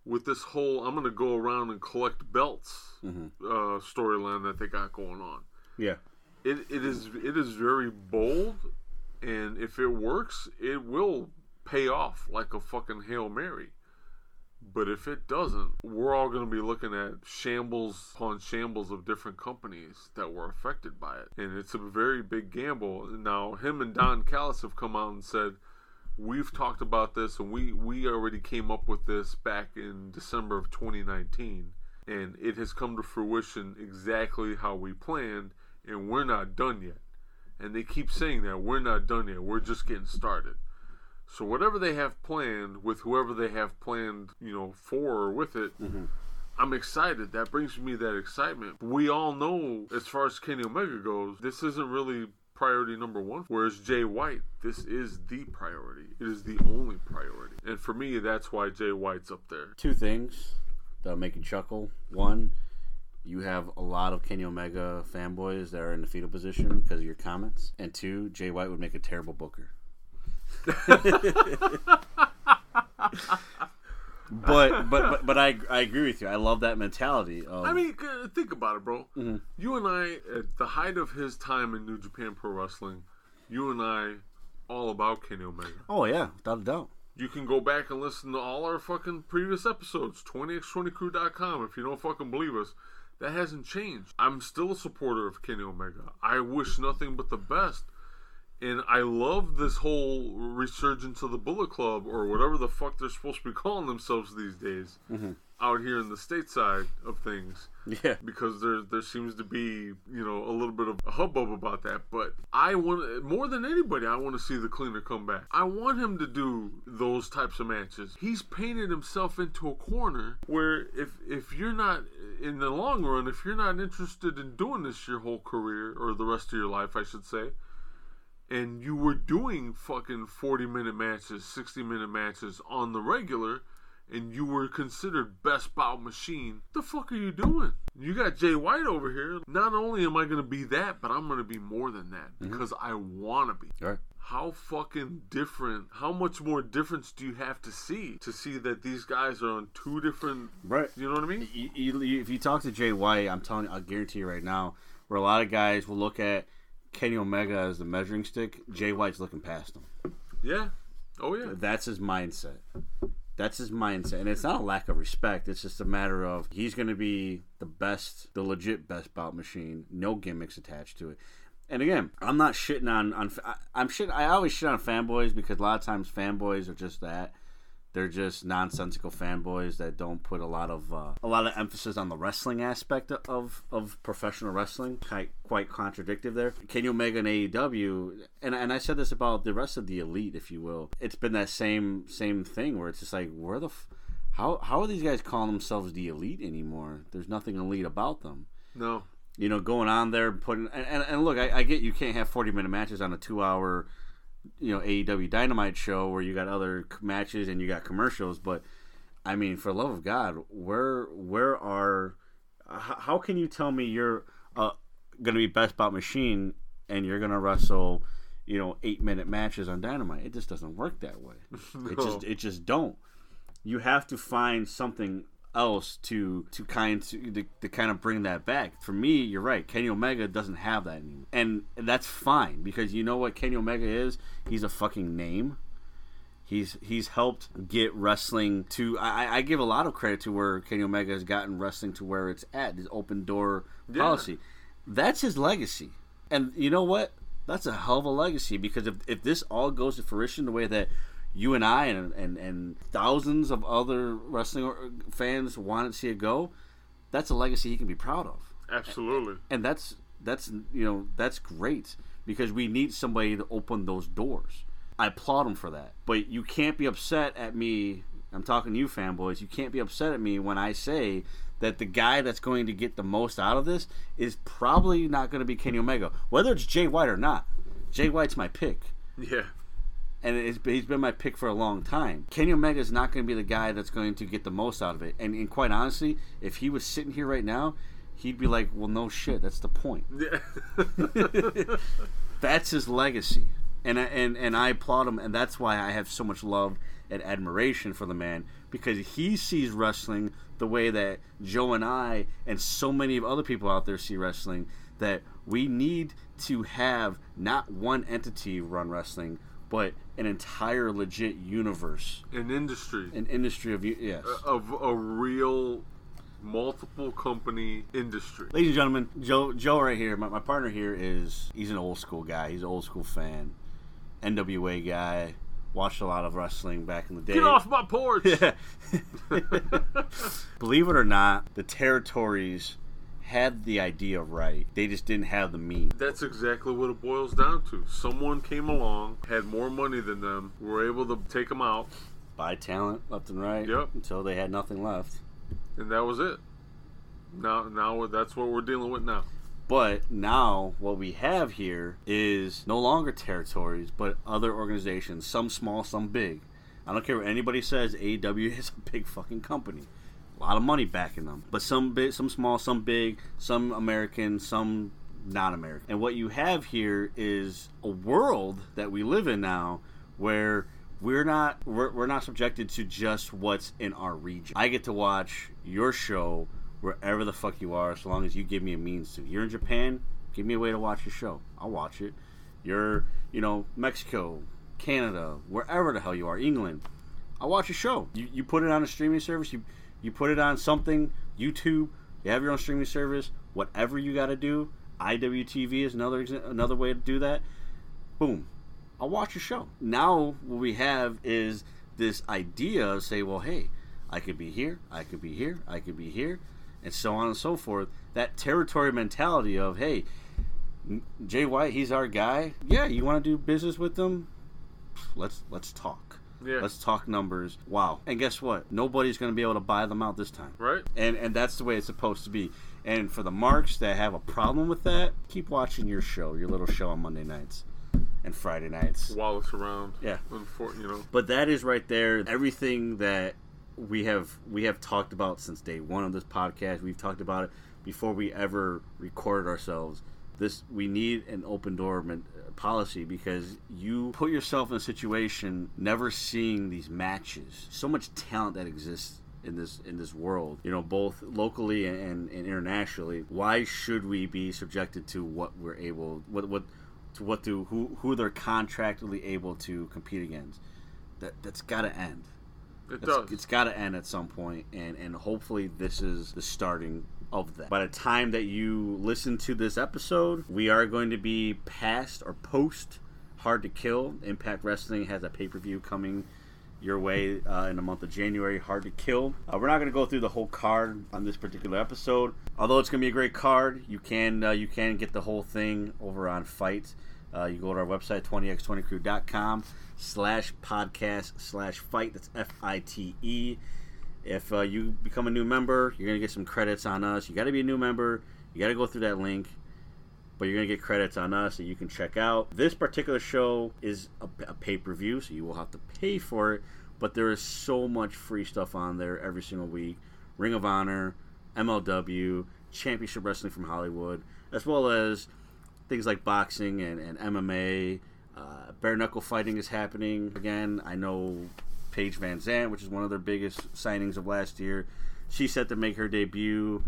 with this whole I'm gonna go around and collect belts uh, storyline that they got going on Yeah. it, it is it is very bold and if it works it will pay off like a fucking hail mary. But if it doesn't we're all going to be looking at shambles upon shambles of different companies that were affected by it. And it's a very big gamble. Now him and don callis have come out and said we've talked about this and we we already came up with this back in december of 2019 and it has come to fruition exactly how we planned and we're not done yet. And they keep saying that we're not done yet. We're just getting started. So whatever they have planned with whoever they have planned you know for or with it mm-hmm. i'm excited. That brings me that excitement. We all know as far as kenny omega goes this isn't really priority number one. Whereas jay white this is the priority. It is the only priority. And for me that's why jay white's up there. Two things that'll make you chuckle. One, you have a lot of Kenny Omega fanboys that are in the fetal position because of your comments. And two, Jay White would make a terrible booker. but, but but but I I agree with you. I love that mentality. Of, I mean, think about it, bro. Mm-hmm. You and I, at the height of his time in New Japan Pro Wrestling, you and I, all about Kenny Omega. oh yeah, without a doubt. You can go back and listen to all our fucking previous episodes, 20x20crew.com, if you don't fucking believe us. That hasn't changed. I'm still a supporter of Kenny Omega. I wish nothing but the best. And I love this whole resurgence of the Bullet Club, or whatever the fuck they're supposed to be calling themselves these days, mm-hmm. Out here in the stateside of things Yeah, because there there seems to be you know a little bit of a hubbub about that. But I want more than anybody, I want to see the cleaner come back. I want him to do those types of matches. He's painted himself into a corner where if if you're not in the long run, if you're not interested in doing this your whole career or the rest of your life, I should say. And you were doing fucking 40 minute matches, 60 minute matches on the regular, and you were considered best bout machine, the fuck are you doing? You got Jay White over here. Not only am I going to be that, but I'm going to be more than that mm-hmm. because I want to be. right. How fucking different, how much more difference do you have to see to see that these guys are on two different, Right. you know what I mean? You, you, if you talk to Jay White, I'm telling you, I'll guarantee you right now, where a lot of guys will look at Kenny Omega as the measuring stick, Jay White's looking past him. Yeah. Oh, yeah. That's his mindset. That's his mindset. And it's not a lack of respect. It's just a matter of he's going to be the best, the legit best bout machine. No gimmicks attached to it. And again, I'm not shitting on on. I- I'm shit. I always shit on fanboys because a lot of times fanboys are just that. They're just nonsensical fanboys that don't put a lot of uh, a lot of emphasis on the wrestling aspect of of professional wrestling. Quite quite contradictive there. Kenny Omega and AEW, and and I said this about the rest of the elite, if you will. It's been that same same thing where it's just like where the f- how how are these guys calling themselves the elite anymore? There's nothing elite about them No. you know, going on there putting and, and, and look, I, I get you can't have forty minute matches on a two hour, you know, AEW Dynamite show where you got other matches and you got commercials, but I mean, for love of God, where where are how can you tell me you're uh, going to be best bout machine and you're going to wrestle, you know, eight minute matches on Dynamite? It just doesn't work that way. It just it just don't. You have to find something else to to kind to, to, to kind of bring that back. For me, you're right. Kenny Omega doesn't have that anymore, and that's fine because you know what Kenny Omega is. He's a fucking name. He's he's helped get wrestling to. I, I give a lot of credit to where Kenny Omega has gotten wrestling to where it's at. His open door policy. That's his legacy. And you know what? That's a hell of a legacy because if, if this all goes to fruition the way that you and I and, and, and thousands of other wrestling fans wanted to see it go, that's a legacy he can be proud of. Absolutely. And that's that's you know that's great because we need somebody to open those doors. I applaud him for that. But you can't be upset at me. I'm talking to you fanboys. You can't be upset at me when I say that the guy that's going to get the most out of this is probably not going to be Kenny Omega, whether it's Jay White or not. Jay White's my pick Yeah. And he's been my pick for a long time. Kenny Omega is not going to be the guy that's going to get the most out of it. And, and quite honestly, if he was sitting here right now, he'd be like, "Well, no shit, that's the point." Yeah. That's his legacy, and I- and and I applaud him, and that's why I have so much love and admiration for the man because he sees wrestling the way that Joe and I and so many of other people out there see wrestling. That we need to have not one entity run wrestling, but an entire legit universe, An industry an industry of yes. of a real multiple company industry. Ladies and gentlemen, Joe Joe right here, my, my partner here is he's an old school guy. He's an old school fan, NWA guy. Watched a lot of wrestling back in the day. Get off my porch. Believe it or not, the territories had the idea right. They just didn't have the means. That's exactly what it boils down to. Someone came along, had more money than them, were able to take them out, Buy talent left and right Yep. until they had nothing left. and that was it. Now, now that's what we're dealing with now. But now what we have here is no longer territories, but other organizations, some small, some big. I don't care what anybody says. AEW is a big fucking company, a lot of money backing them. But some big, some small, some big, some American, some non-American. And what you have here is a world that we live in now, where we're not we're, we're not subjected to just what's in our region. I get to watch your show wherever the fuck you are, as long as you give me a means to. You're in Japan, give me a way to watch your show. I'll watch it. You're, you know, Mexico, Canada, wherever the hell you are, England. I'll watch your show. You, you put it on a streaming service. You you put it on something, YouTube. You have your own streaming service. Whatever you got to do. IWTV is another another way to do that. Boom, I'll watch your show. Now what we have is this idea of say, well, hey, I could be here, I could be here, I could be here, and so on and so forth. That territory mentality of hey, Jay White, he's our guy. Yeah, you want to do business with them? Let's let's talk. Yeah. Let's talk numbers. Wow. And guess what? Nobody's going to be able to buy them out this time. Right? And and that's the way it's supposed to be. And for the marks that have a problem with that, keep watching your show, your little show on Monday nights and Friday nights. While it's around. Yeah. You know. But that is right there. Everything that we have we have talked about since day one of this podcast. We've talked about it before we ever recorded ourselves. This we need an open door policy because you put yourself in a situation never seeing these matches. So much talent that exists in this in this world. You know, both locally and, and internationally. Why should we be subjected to what we're able what what to what do who who they're contractually able to compete against? That that's got to end. It It's- does. it's got to end at some point, and and hopefully this is the starting of that. By the time that you listen to this episode, we are going to be past or post Hard to Kill. Impact Wrestling has a pay per view coming your way uh, in the month of January. Hard to Kill. Uh, we're not going to go through the whole card on this particular episode. Although it's going to be a great card, you can uh, you can get the whole thing over on FITE. Uh, you go to our website 20x20crew.com slash podcast slash fight. That's F I T E. If uh, you become a new member, you're gonna get some credits on us. You got to be a new member. You got to go through that link, but you're gonna get credits on us that you can check out. This particular show is a, a pay per view, so you will have to pay for it. But there is so much free stuff on there every single week. Ring of Honor, MLW, Championship Wrestling from Hollywood, as well as things like boxing and, and MMA. Uh, bare knuckle fighting is happening again. I know Paige VanZant, which is one of their biggest signings of last year. She's set to make her debut,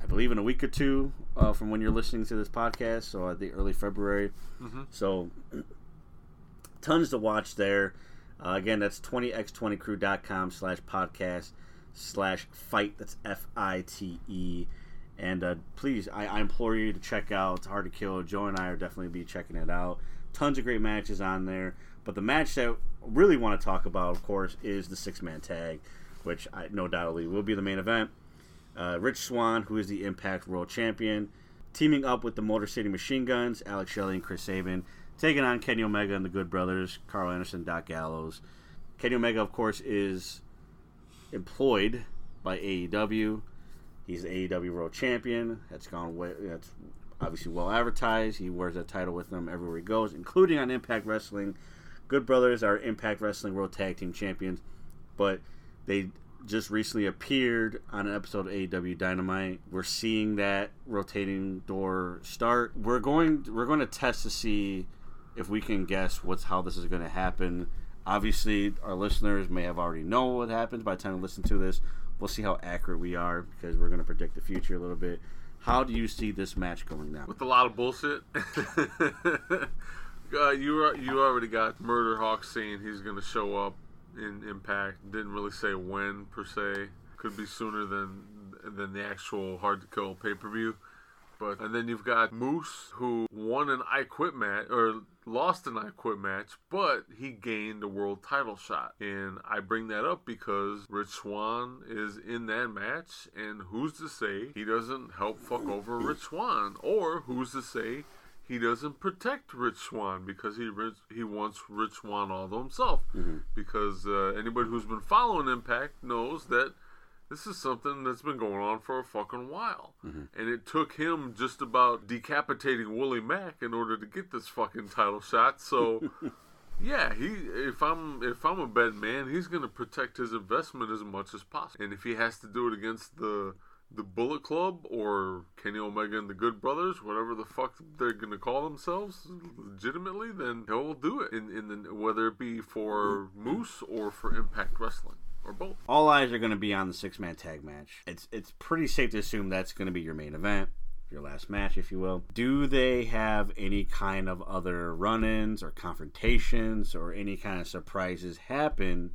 I believe, in a week or two uh, from when you're listening to this podcast. So I think early February. So tons to watch there. Uh, again, that's 20x20crew.com slash podcast slash fight. That's F I T E. And uh, please, I, I implore you to check out Hard to Kill. Joe and I are definitely be checking it out. Tons of great matches on there. But the match that I really want to talk about, of course, is the six man tag, which I no doubtly will be the main event. Uh, Rich Swann, who is the Impact World Champion, teaming up with the Motor City Machine Guns, Alex Shelley and Chris Sabin, taking on Kenny Omega and the Good Brothers, Karl Anderson, Doc Gallows. Kenny Omega, of course, is employed by AEW. He's the AEW World Champion. That's gone way. That's obviously well advertised. He wears that title with them everywhere he goes, including on Impact Wrestling. Good Brothers are Impact Wrestling World Tag Team Champions, but they just recently appeared on an episode of AEW Dynamite. We're seeing that rotating door start. We're going we're going to test to see if we can guess what's how this is going to happen. Obviously, our listeners may have already know what happens by the time they listen to this. We'll see how accurate we are because we're going to predict the future a little bit. How do you see this match going now? with a lot of bullshit. uh, you you already got Murder Hawk saying he's going to show up in Impact. Didn't really say when per se. Could be sooner than than the actual Hard to Kill pay per view. But and then you've got Moose who won an I Quit match or lost an I Quit match, but he gained a world title shot. And I bring that up because Rich Swann is in that match, and who's to say he doesn't help fuck over Rich Swann, or who's to say he doesn't protect Rich Swann because he he wants Rich Swann all to himself. Because uh, anybody who's been following Impact knows that this is something that's been going on for a fucking while. And it took him just about decapitating Willie Mack in order to get this fucking title shot. So yeah, he if I'm if I'm a bad man, he's gonna protect his investment as much as possible. And if he has to do it against the the Bullet Club or Kenny Omega and the Good Brothers, whatever the fuck they're gonna call themselves, legitimately, then he'll do it. In in the, whether it be for Moose or for Impact Wrestling or both. All eyes are going to be on the six man tag match. It's it's pretty safe to assume that's going to be your main event, your last match, if you will. Do they have any kind of other run ins or confrontations or any kind of surprises happen?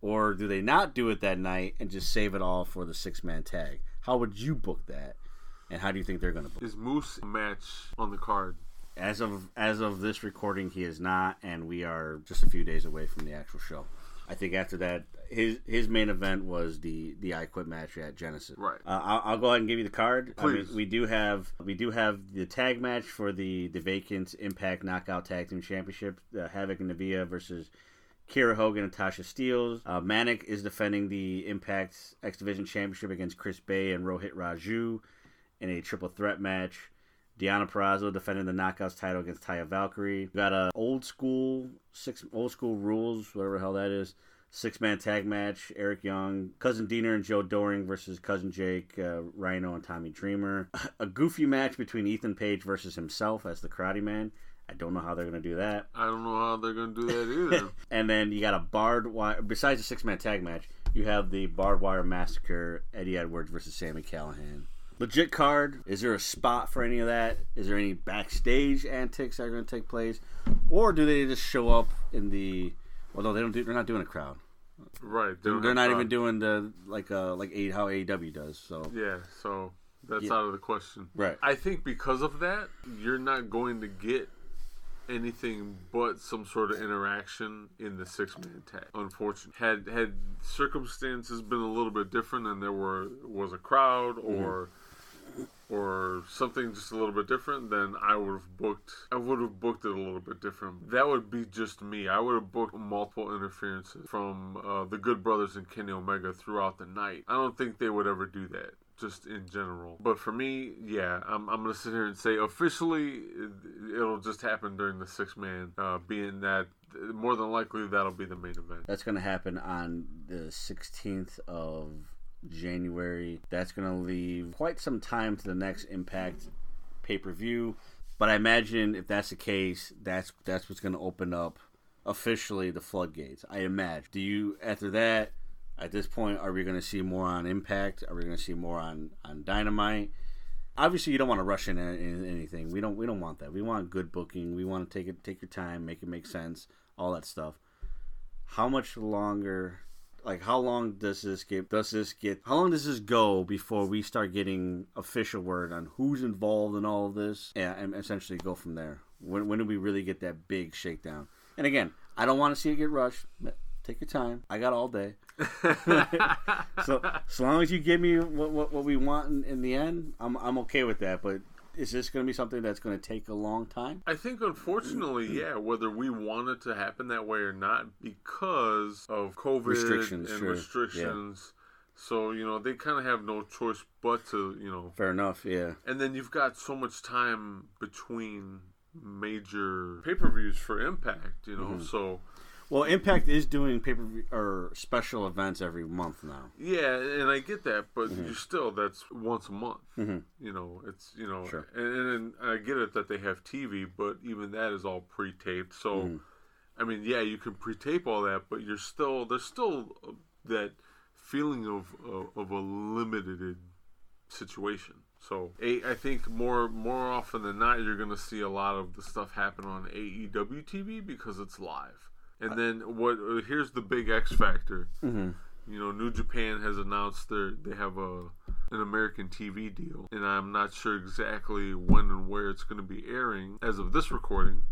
Or do they not do it that night and just save it all for the six man tag? How would you book that? And how do you think they're going to book Is Moose a match on the card? As of as of this recording, he is not, and we are just a few days away from the actual show. I think after that, his his main event was the the I Quit match at Genesis. Right. Uh, I'll, I'll go ahead and give you the card. I mean, Please. we do have we do have the tag match for the the vacant Impact Knockout Tag Team Championship. Uh, Havok and Nevaeh versus Kiera Hogan and Tasha Steelz. Uh, Manik is defending the Impact X Division Championship against Chris Bey and Rohit Raju in a triple threat match. Deonna Purrazzo defending the Knockouts title against Taya Valkyrie. We got a old school six old school rules, whatever the hell that is. Six man tag match: Eric Young, Cousin Deaner, and Joe Doering versus Cousin Jake, uh, Rhino, and Tommy Dreamer. A goofy match between Ethan Page versus himself as the Karate Man. I don't know how they're gonna do that. I don't know how they're gonna do that either. And then you got a barbed wire. Besides the six man tag match, you have the barbed wire massacre: Eddie Edwards versus Sami Callihan. Legit card. Is there a spot for any of that? Is there any backstage antics that are going to take place, or do they just show up in the? Well, no, they don't. Do, they're not doing a crowd. right. They're, they're not crowd. even doing the like uh like a, how AEW does. So Yeah, so that's Yeah. out of the question. Right. I think because of that, you're not going to get anything but some sort of interaction in the six man tag. Unfortunately, had had circumstances been a little bit different and there were was a crowd or or something just a little bit different, then I would have booked. I would have booked it a little bit different. That would be just me. I would have booked multiple interferences from uh, the Good Brothers and Kenny Omega throughout the night. I don't think they would ever do that. Just in general, but for me, yeah, I'm, I'm gonna sit here and say officially, it- it'll just happen during the six man, uh, being that more than likely that'll be the main event. that's to happen on the 16th of January. That's to leave quite some time to the next Impact pay per view. But I imagine if that's the case, that's that's what's to open up officially the floodgates. I imagine. Do you after that? At this point, are we going to see more on Impact? Are we going to see more on on Dynamite? Obviously, you don't want to rush in, in anything. We don't. We don't want that. We want good booking. We want to take it, take your time, make it make sense, all that stuff. How much longer like how long does this get? Does this get? How long does this go before we start getting official word on who's involved in all of this, and, and essentially go from there? When when do we really get that big shakedown? And again, I don't want to see it get rushed. Take your time. I got all day. so so long as you give me what what, what we want in, in the end, I'm I'm okay with that. But is this going to be something that's going to take a long time? I think, unfortunately, yeah, whether we want it to happen that way or not, because of COVID Restrictions, and sure. restrictions. So, you know, they kind of have no choice but to, you know. Fair enough. Yeah. And then you've got so much time between major pay per views for Impact, you know. Mm-hmm. So, Well, Impact is doing paper or special events every month now. Yeah, and I get that, but you still that's once a month. Mhm. You know, it's you know, Sure. and, and I get it that they have TV, but even that is all pre-taped. So, Mm-hmm. I mean, yeah, you can pre-tape all that, but you're still there's still uh, that feeling of of, of a limited situation. So, a, I think more more often than not, you're going to see a lot of the stuff happen on AEW TV because it's live. And then what? Uh, here's the big X factor. Mm-hmm. You know, New Japan has announced their they have a an American TV deal, and I'm not sure exactly when and where it's going to be airing as of this recording.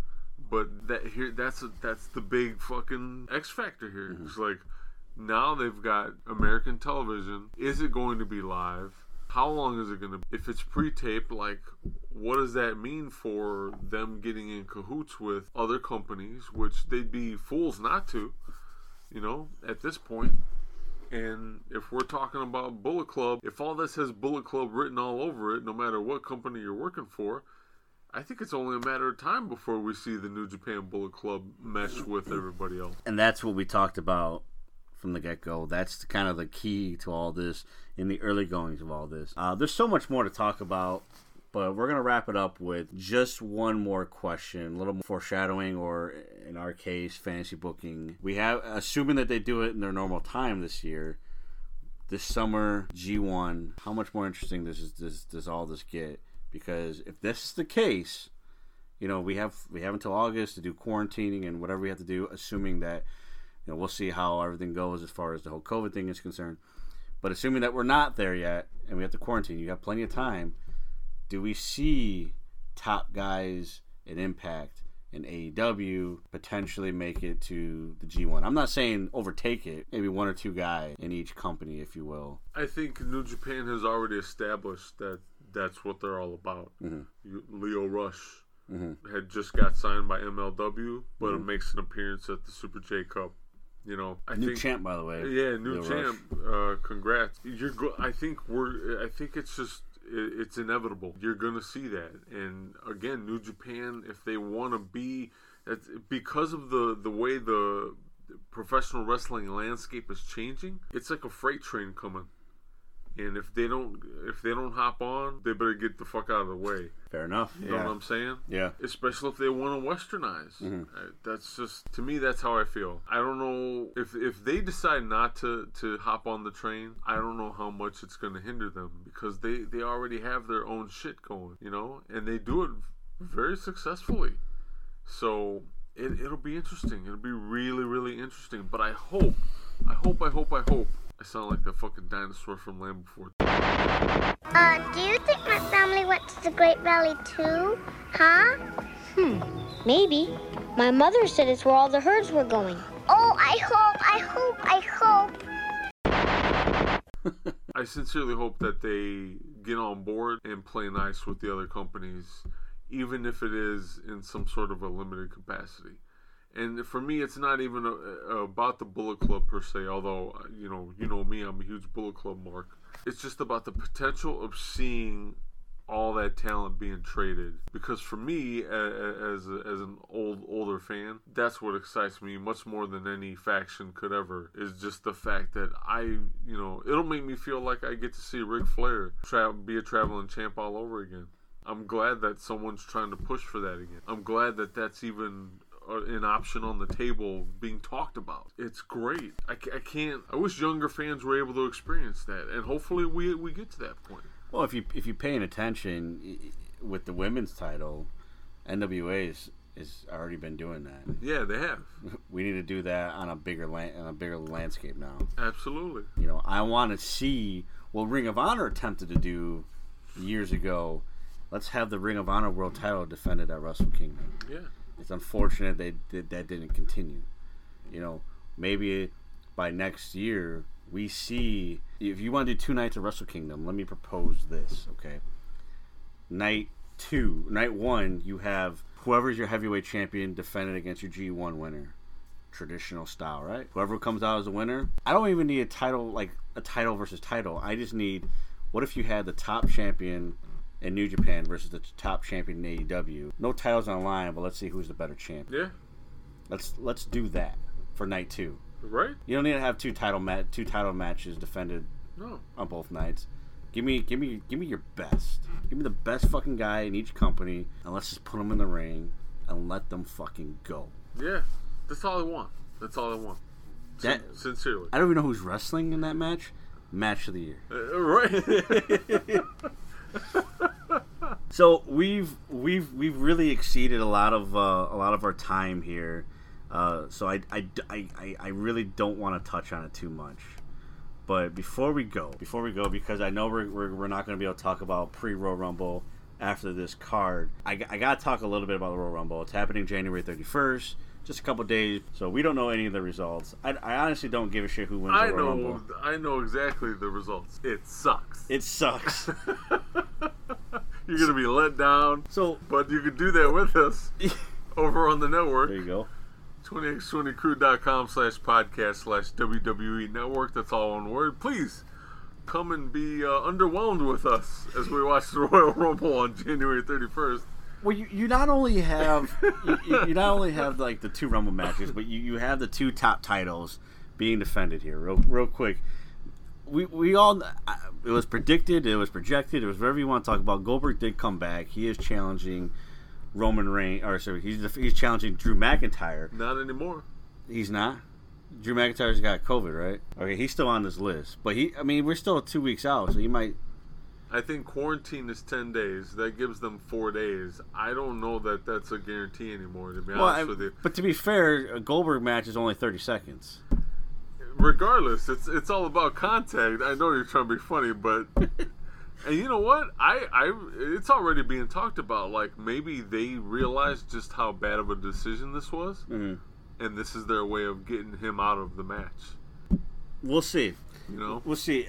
But that here, that's a, that's the big fucking X factor here. It's like now they've got American television. Is it going to be live? How long is it going to? be? If it's pre-taped, like, what does that mean for them getting in cahoots with other companies, which they'd be fools not to, you know, at this point. And if we're talking about Bullet Club, if all this has Bullet Club written all over it, no matter what company you're working for, I think it's only a matter of time before we see the New Japan Bullet Club mesh with everybody else. and that's what we talked about from the get go. That's the, kind of the key to all this in the early goings of all this. Uh, there's so much more to talk about, but we're gonna wrap it up with just one more question, a little more foreshadowing, or in our case, fantasy booking. We have, assuming that they do it in their normal time this year. This summer G1, how much more interesting does does, does all this get? Because if this is the case, you know we have we have until August to do quarantining and whatever we have to do, assuming that you know we'll see how everything goes as far as the whole COVID thing is concerned. But assuming that we're not there yet and we have to quarantine, you have plenty of time. Do we see top guys in Impact and AEW potentially make it to the G1? I'm not saying overtake it, maybe one or two guys in each company, if you will. I think New Japan has already established that that's what they're all about. Mhm. You, Lio Rush Mhm. had just got signed by MLW, but Mhm. makes an appearance at the Super J Cup. You know, I New think, champ, by the way. Yeah, new champ. Uh, congrats. You're. Go- I think we're. I think it's just. it- It's inevitable. You're gonna see that, and again, New Japan, if they want to be, that's because of the the way the professional wrestling landscape is changing. It's like a freight train coming, and if they don't if they don't hop on, they better get the fuck out of the way. Fair enough. You know yeah. what I'm saying? Yeah. Especially if they want to westernize. Mhm. Uh, That's just to me. That's how I feel. I don't know if if they decide not to to hop on the train. I don't know how much it's going to hinder them because they they already have their own shit going. You know, and they do it very successfully. So it it'll be interesting. It'll be really really interesting. But I hope, I hope, I hope, I hope. I sound like the fucking dinosaur from Land Before Uh, do you think my family went to the Great Valley too? Huh? Hmm, maybe. My mother said it's where all the herds were going. Oh, I hope, I hope, I hope. I sincerely hope that they get on board and play nice with the other companies, even if it is in some sort of a limited capacity. And for me, it's not even a, about the Bullet Club per se. Although you know, you know me, I'm a huge Bullet Club mark. It's just about the potential of seeing all that talent being traded. Because for me, a- a- as a, as an old older fan, that's what excites me much more than any faction could ever. Is just the fact that I, you know, it'll make me feel like I get to see Ric Flair tra- be a traveling champ all over again. I'm glad that someone's trying to push for that again. I'm glad that that's even uh, an option on the table being talked about. It's great. I, I can't. I wish younger fans were able to experience that, and hopefully we we get to that point. Well, if you if you're paying attention with the women's title, NWA is has already been doing that. Yeah, they have. We need to do that on a bigger land, on a bigger landscape now. Absolutely. You know, I want to see what Ring of Honor attempted to do years ago. Let's have the Ring of Honor World Title defended at Wrestle Kingdom. Yeah. It's unfortunate they did, that didn't continue. You know, maybe by next year we see if you want to do two nights of Wrestle Kingdom. Let me propose this, okay? Night two, night one, you have whoever's your heavyweight champion defended against your G1 winner, traditional style, right? Whoever comes out as a winner. I don't even need a title like a title versus title. I just need. What if you had the top champion in New Japan versus the top champion in AEW? No titles on the line, but let's see who's the better champion. Yeah. Let's let's do that for night two. Right? You don't need to have two title ma- two title matches defended No. on both nights. Give me give me give me your best. Give me the best fucking guy in each company, and let's just put them in the ring and let them fucking go. Yeah. That's all I want. That's all I want. That- sincerely. I don't even know who's wrestling in that match. Match of the year. Uh, right. So we've we've we've really exceeded a lot of uh, a lot of our time here. Uh, so I, I, I, I- really don't want to touch on it too much. But before we go, before we go, because I know we're, we're, we're not going to be able to talk about pre Royal Rumble after this card, I, I got to talk a little bit about the Royal Rumble. It's happening January 31st, just a couple days, so we don't know any of the results. I, I honestly don't give a shit who wins I know. Rumble. I know exactly the results. It sucks. It sucks. You're gonna be let down. So, but you can do that with us over on the network. There you go. 20x20crew.com slash podcast slash WWE network. That's all one word. Please come and be uh, underwhelmed with us as we watch the Royal Rumble on January 31st. Well, you, you not only have you, you you not only have like the two Rumble matches, but you, you have the two top titles being defended here. Real real quick, we we all uh, it was predicted, it was projected, it was whatever you want to talk about. Goldberg did come back. He is challenging Roman Reigns, or sorry, he's he's challenging Drew McIntyre. Not anymore. He's not. Drew McIntyre's got COVID, right? Okay, he's still on this list, but he I mean we're still two weeks out, so he might. I think quarantine is 10 days. That gives them four days. I don't know that that's a guarantee anymore, to be Well, honest I- with you. but to be fair, a Goldberg match is only thirty seconds. Regardless, it's it's all about contact. I know you're trying to be funny, but and you know what? I I it's already being talked about. Like maybe they realized just how bad of a decision this was, Mhm. and this is their way of getting him out of the match. We'll see. You know. We'll see.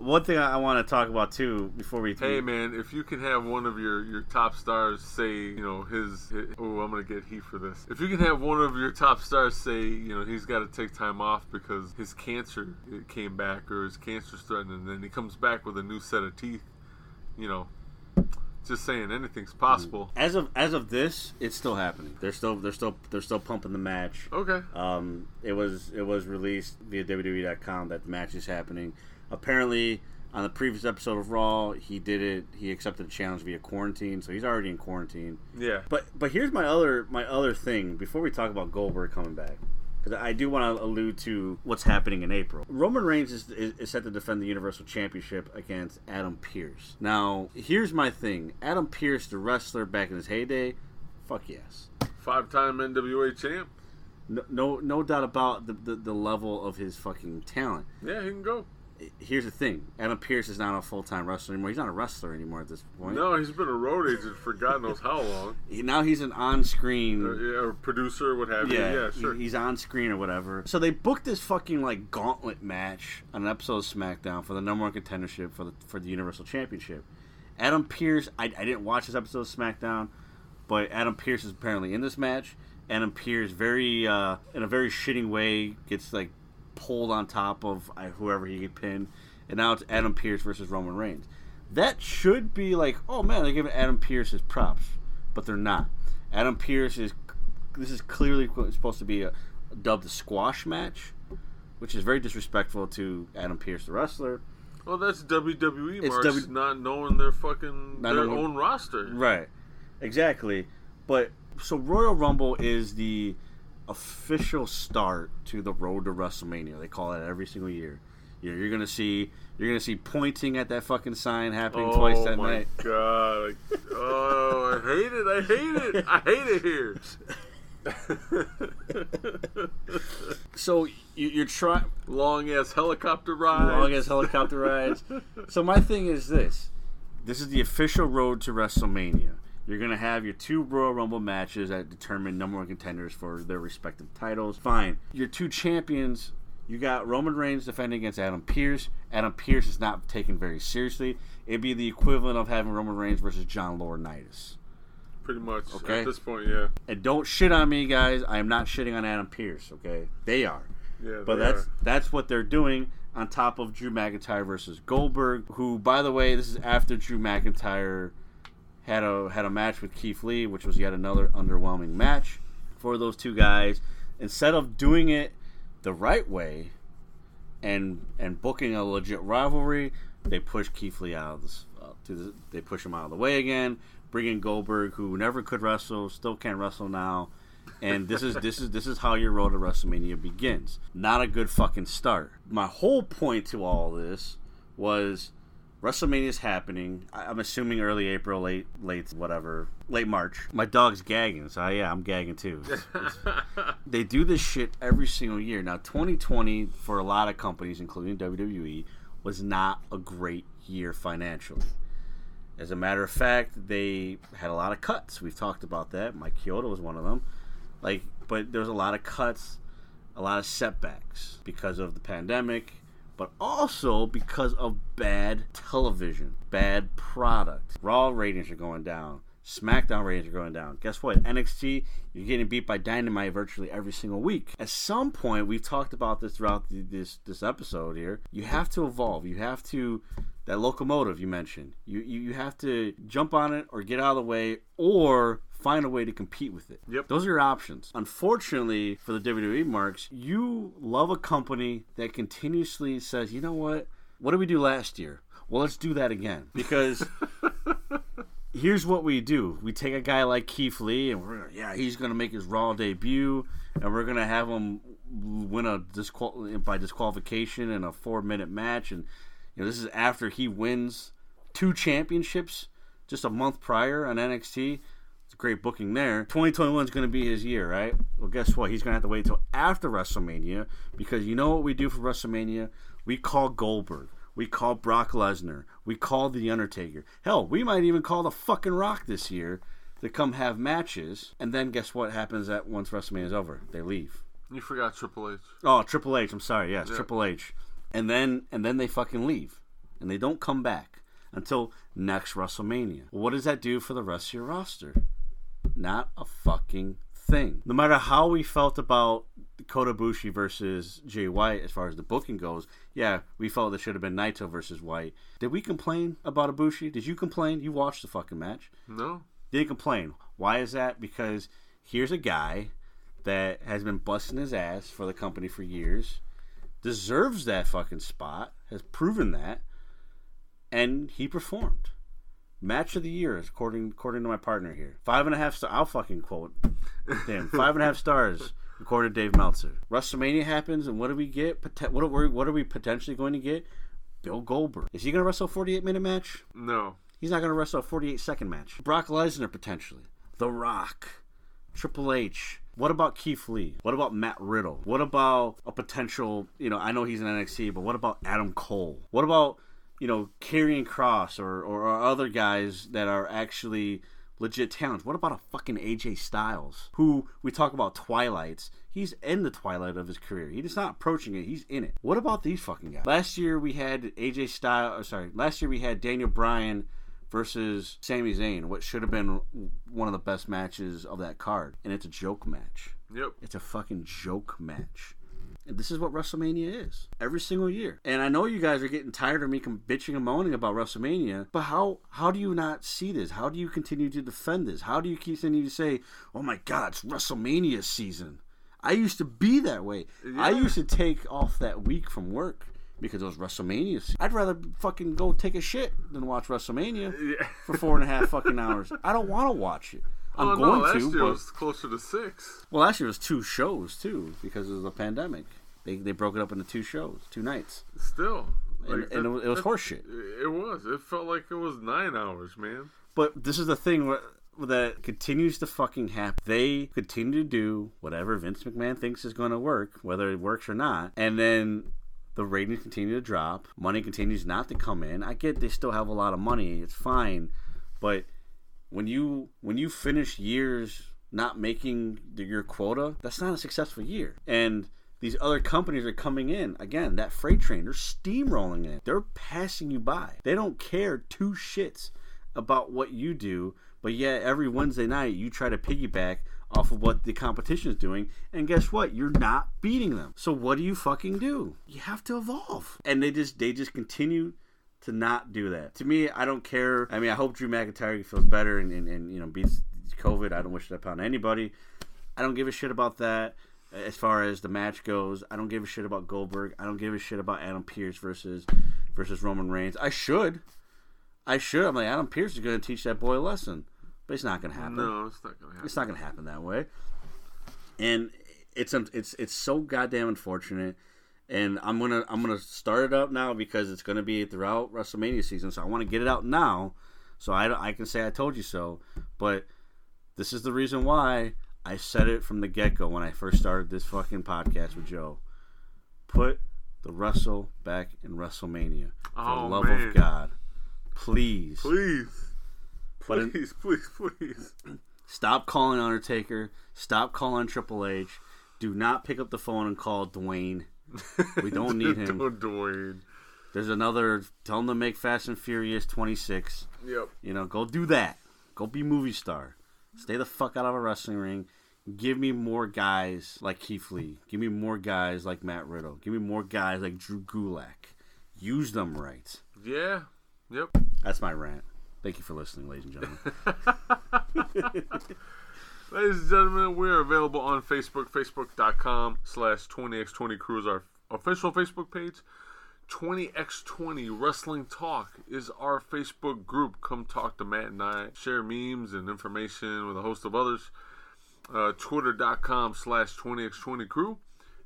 One thing I want to talk about too before we Hey man, if you can have one of your, your top stars say, you know, his, his oh, I'm gonna get heat for this. If you can have one of your top stars say, you know, he's got to take time off because his cancer it came back or his cancer's threatening, and then he comes back with a new set of teeth, you know, just saying anything's possible. as of as of this, it's still happening. They're still they're still they're still pumping the match. Okay. Um, it was it was released via WWE.com that the match is happening. Apparently, on the previous episode of Raw, he did it. He accepted the challenge via quarantine, so he's already in quarantine. Yeah. But but here's my other my other thing before we talk about Goldberg coming back. Because I do want to allude to what's happening in April. Roman Reigns is, is, is set to defend the Universal Championship against Adam Pearce. Now, here's my thing Adam Pearce, the wrestler back in his heyday, fuck yes. Five-time NWA champ. No, no, no doubt about the, the, the level of his fucking talent. Yeah, he can go. Here's the thing: Adam Pearce is not a full time wrestler anymore. He's not a wrestler anymore at this point. No, he's been a road agent for God knows how long. Now he's an on screen Uh, yeah, or producer, what have you. Yeah, Yeah, sure. he's on screen or whatever. So they booked this fucking like gauntlet match on an episode of SmackDown for the number one contendership for the for the Universal Championship. Adam Pearce, I, I didn't watch this episode of SmackDown, but Adam Pearce is apparently in this match. Adam Pearce, very uh, in a very shitting way, gets like pulled on top of uh, whoever he could pin, and now it's Adam Pearce versus Roman Reigns. That should be like, oh man, they're giving Adam Pearce his props, but they're not. Adam Pearce is this is clearly supposed to be a dubbed a squash match, which is very disrespectful to Adam Pearce, the wrestler. Well, that's WWE It's marks W- not knowing their fucking their knowing- own roster. Right. Exactly. But so Royal Rumble is the official start to the road to WrestleMania. They call it every single year. You're, you're gonna see you're gonna see pointing at that fucking sign happening oh twice that night. Oh my god! Oh, I hate it! I hate it! I hate it here. So you, you're trying Long ass helicopter ride. long as helicopter rides. So my thing is this: this is the official road to WrestleMania. You're gonna have your two Royal Rumble matches that determine number one contenders for their respective titles. Fine. Your two champions. You got Roman Reigns defending against Adam Pearce. Adam Pearce is not taken very seriously. It'd be the equivalent of having Roman Reigns versus John Laurinaitis. Pretty much. Okay. At this point, yeah. And don't shit on me, guys. I am not shitting on Adam Pearce. Okay, they are. Yeah. But that's are. that's what they're doing on top of Drew McIntyre versus Goldberg, who, by the way, this is after Drew McIntyre had a had a match with Keith Lee, which was yet another underwhelming match for those two guys. Instead of doing it the right way and and booking a legit rivalry, they push Keith Lee out of this. Uh, the, they push him out of the way again. Bring in Goldberg, who never could wrestle, still can't wrestle now. And this is this is this is how your road to WrestleMania begins. Not a good fucking start. My whole point to all this was WrestleMania is happening. I'm assuming early April, late late whatever, late March. My dog's gagging, so yeah, I'm gagging too. It's- it's- they do this shit every single year. Now, 2020 for a lot of companies, including WWE, was not a great year financially. As a matter of fact, they had a lot of cuts. We've talked about that. Mike Kyoto was one of them. Like, but there was a lot of cuts, a lot of setbacks because of the pandemic, but also because of bad television, bad product. Raw ratings are going down. SmackDown ratings are going down. Guess what? NXT, you're getting beat by Dynamite virtually every single week. At some point, we've talked about this throughout the, this this episode here. You have to evolve. You have to that locomotive you mentioned. You, you you have to jump on it or get out of the way or find a way to compete with it. Yep. Those are your options. Unfortunately for the WWE marks, you love a company that continuously says, "You know what? What did we do last year? Well, let's do that again." Because here's what we do: we take a guy like Keith Lee, and we're yeah, he's gonna make his Raw debut, and we're gonna have him win a disqual- by disqualification in a four minute match, and you know this is after he wins two championships just a month prior on NXT. Great booking there. 2021 is going to be his year, right? Well, guess what? He's going to have to wait until after WrestleMania because you know what we do for WrestleMania? We call Goldberg. We call Brock Lesnar. We call The Undertaker. Hell, we might even call The fucking Rock this year to come have matches. And then guess what happens at once WrestleMania is over? They leave. You forgot Triple H. Oh, Triple H. I'm sorry. Yes, Yeah. Triple H. And then and then they fucking leave, and they don't come back until next WrestleMania. What does that do for the rest of your roster? Not a fucking thing. No matter how we felt about Kota Ibushi versus Jay White as far as the booking goes, yeah, we felt it should have been Naito versus White. Did we complain about Ibushi? Did you complain? You watched the fucking match. No. Didn't complain. Why is that? Because here's a guy that has been busting his ass for the company for years, deserves that fucking spot, has proven that, and he performed. Match of the year, according according to my partner here. Five and a half star. I'll fucking quote. Damn, five and a half stars, according to Dave Meltzer. WrestleMania happens, and what do we get? What are we, what are we potentially going to get? Bill Goldberg. Is he going to wrestle a 48 minute match? No. He's not going to wrestle a 48 second match. Brock Lesnar potentially. The Rock. Triple H. What about Keith Lee? What about Matt Riddle? What about a potential, you know, I know he's in NXT, but what about Adam Cole? What about, you know, Karrion Kross or, or, or other guys that are actually legit talents? What about a fucking AJ Styles, who we talk about Twilights? He's in the twilight of his career. He's not approaching it. He's in it. What about these fucking guys? Last year we had AJ Styles. Sorry, last year we had Daniel Bryan versus Sami Zayn, what should have been one of the best matches of that card, and it's a joke match. Yep. It's a fucking joke match. This is what WrestleMania is every single year. And I know you guys are getting tired of me bitching and moaning about WrestleMania, but how how do you not see this? How do you continue to defend this? How do you keep continue to say, "Oh my God, it's WrestleMania season"? I used to be that way. I used to take off that week from work because it was WrestleMania. season. I'd rather fucking go take a shit than watch WrestleMania Yeah. for four and a half fucking hours. I don't want to watch it. I'm oh, going no, last to, year but was closer to six. well, last year was two shows too because of the pandemic. They they broke it up into two shows, two nights, Still, and, like, and it, was- it was horseshit. It was. It felt like it was nine hours, man. But this is the thing where, that continues to fucking happen. They continue to do whatever Vince McMahon thinks is going to work, whether it works or not, and then the ratings continue to drop. Money continues not to come in. I get they still have a lot of money. It's fine, but when you when you finish years not making the- your quota, that's not a successful year. And these other companies are coming in again. That freight train, they're steamrolling in. They're passing you by. They don't care two shits about what you do. But yet every Wednesday night you try to piggyback off of what the competition is doing, and guess what? You're not beating them. So what do you fucking do? You have to evolve. And they just they just continue to not do that. To me, I don't care. I mean, I hope Drew McIntyre feels better and, and, and you know beats COVID. I don't wish that upon anybody. I don't give a shit about that. As far as the match goes, I don't give a shit about Goldberg. I don't give a shit about Adam Pearce versus versus Roman Reigns. I should. I should. I'm like Adam Pearce is going to teach that boy a lesson, but it's not going to happen. No, it's not gonna happen. It's not going to happen that way. And it's it's it's so goddamn unfortunate. And I'm gonna I'm gonna start it up now because it's gonna be throughout WrestleMania season. So I want to get it out now, so I I can say I told you so. But this is the reason why I said it from the get go when I first started this fucking podcast with Joe. Put the Russell back in WrestleMania. For Oh, the love man. of God. Please. Please, But in- please, please, please. Stop calling Undertaker. Stop calling Triple H. Do not pick up the phone and call Dwayne. We don't need him. Dwayne. There's another. Tell him to make Fast and Furious 26. Yep. You know, go do that. Go be movie star. Stay the fuck out of a wrestling ring. Give me more guys like Keith Lee. Give me more guys like Matt Riddle. Give me more guys like Drew Gulak. Use them right. Yeah. Yep. That's my rant. Thank you for listening, ladies and gentlemen. Ladies and gentlemen, we're available on Facebook, facebook.com slash 20x20crew is our official Facebook page. 20x20 Wrestling Talk is our Facebook group. Come talk to Matt and I. Share memes and information with a host of others. Uh, Twitter.com slash 20x20crew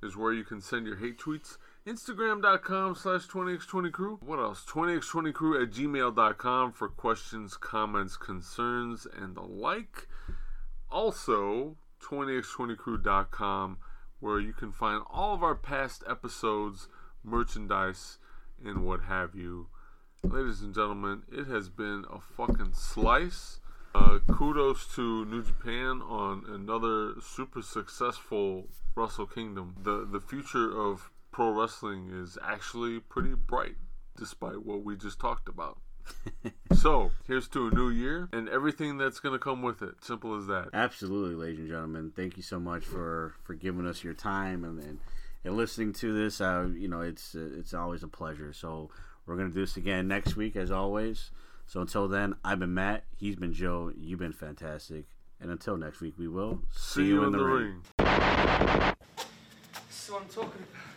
is where you can send your hate tweets. Instagram.com slash 20x20crew. What else? 20x20crew at gmail.com for questions, comments, concerns, and the like. Also, 20x20crew.com where you can find all of our past episodes, merchandise, and what have you. Ladies and gentlemen, it has been a fucking slice. Uh, kudos to New Japan on another super successful Wrestle Kingdom. The the future of pro wrestling is actually pretty bright, despite what we just talked about. so here's to a new year and everything that's going to come with it. Simple as that. Absolutely, ladies and gentlemen. Thank you so much for for giving us your time and and, and listening to this. Uh, you know, it's it's always a pleasure. So we're gonna do this again next week, as always. So until then, I've been Matt. He's been Joe. You've been fantastic. And until next week, we will See, you in the, ring. That's what I'm talking about.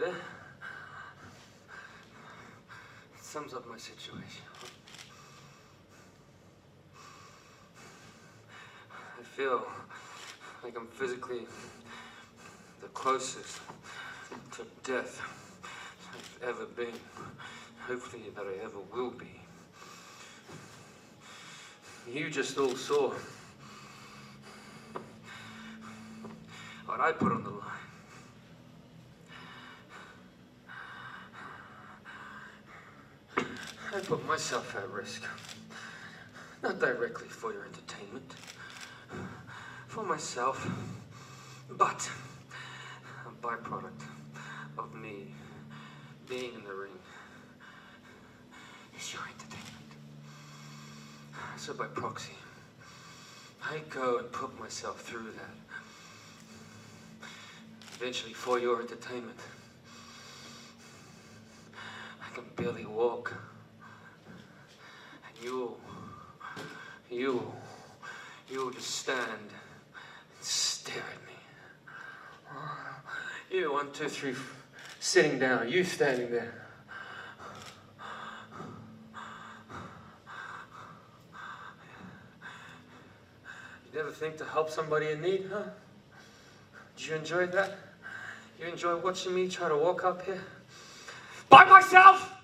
There. Sums up my situation. I feel like I'm physically the closest to death I've ever been. Hopefully, that I ever will be. You just all saw what I put on the line. I put myself at risk. Not directly for your entertainment, for myself, but a byproduct of me being in the ring is your entertainment. So by proxy, I go and put myself through that. Eventually, for your entertainment, I can barely walk. You, you, you just stand and stare at me. You, one, two, three, sitting down, you standing there. You never think to help somebody in need, huh? Did you enjoy that? You enjoy watching me try to walk up here? By myself!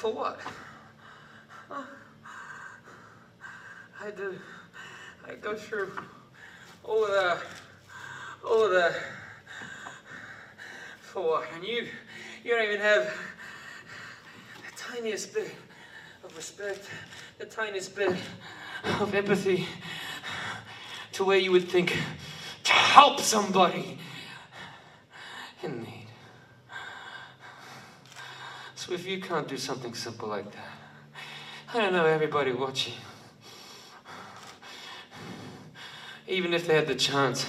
For what? I do. I go through all of that. All of that. For what? And you, you don't even have the tiniest bit of respect, the tiniest bit of empathy to where you would think to help somebody in need. If you can't do something simple like that, I don't know everybody watching. Even if they had the chance,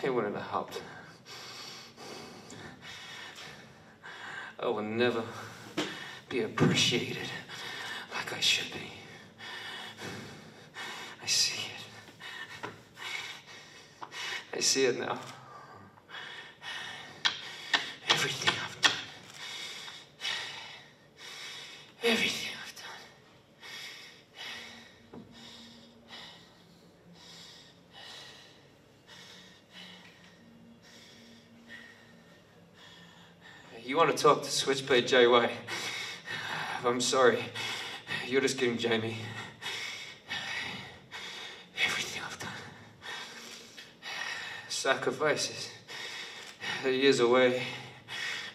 they wouldn't have helped. I will never be appreciated like I should be. I see it. I see it now. Everything I've done. You want to talk to Switchblade JY? I'm sorry. You're just kidding, Jamie. Everything I've done. Sacrifices. The years away.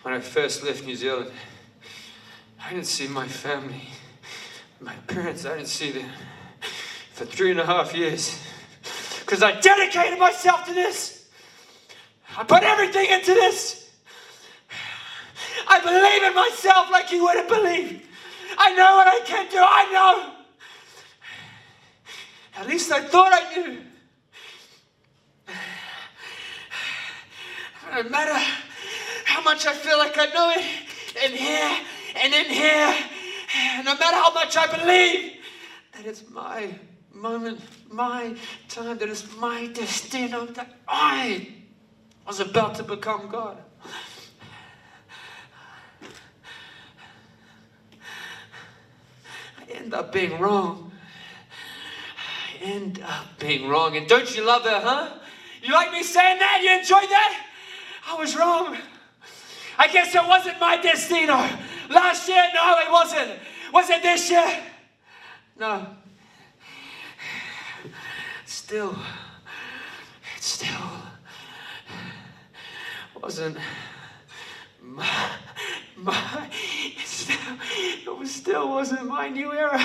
When I first left New Zealand, I didn't see my family. My parents, I didn't see them for three and a half years. Because I dedicated myself to this. I put everything into this. I believe in myself like you wouldn't believe. I know what I can do. I know. At least I thought I knew. No matter how much I feel like I know it, in here and in here, no matter how much I believe that it's my moment, my time, that it's my destiny, that I was about to become God. I end up being wrong. I end up being wrong. And don't you love that, huh? You like me saying that? You enjoyed that? I was wrong. I guess it wasn't my destino. Last year, no, it wasn't. Was it this year? No. Still, it still wasn't my, my, it still, it was still wasn't my new era.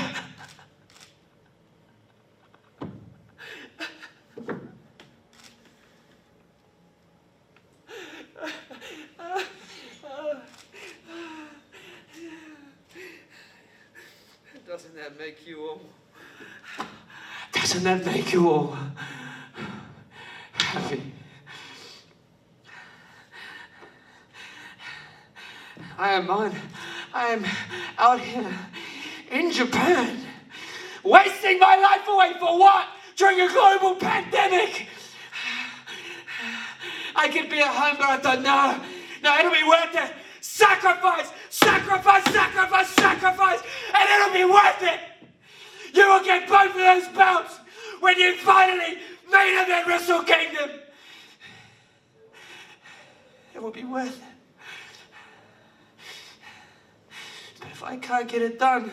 Doesn't that make you all? Doesn't that make you all I am on. I am out here in Japan, wasting my life away for what? During a global pandemic. I could be at home, but I thought, no, no, it'll be worth it. Sacrifice, sacrifice, sacrifice, sacrifice, and it'll be worth it. You will get both of those belts when you finally main event Wrestle Kingdom. It will be worth it. But if I can't get it done,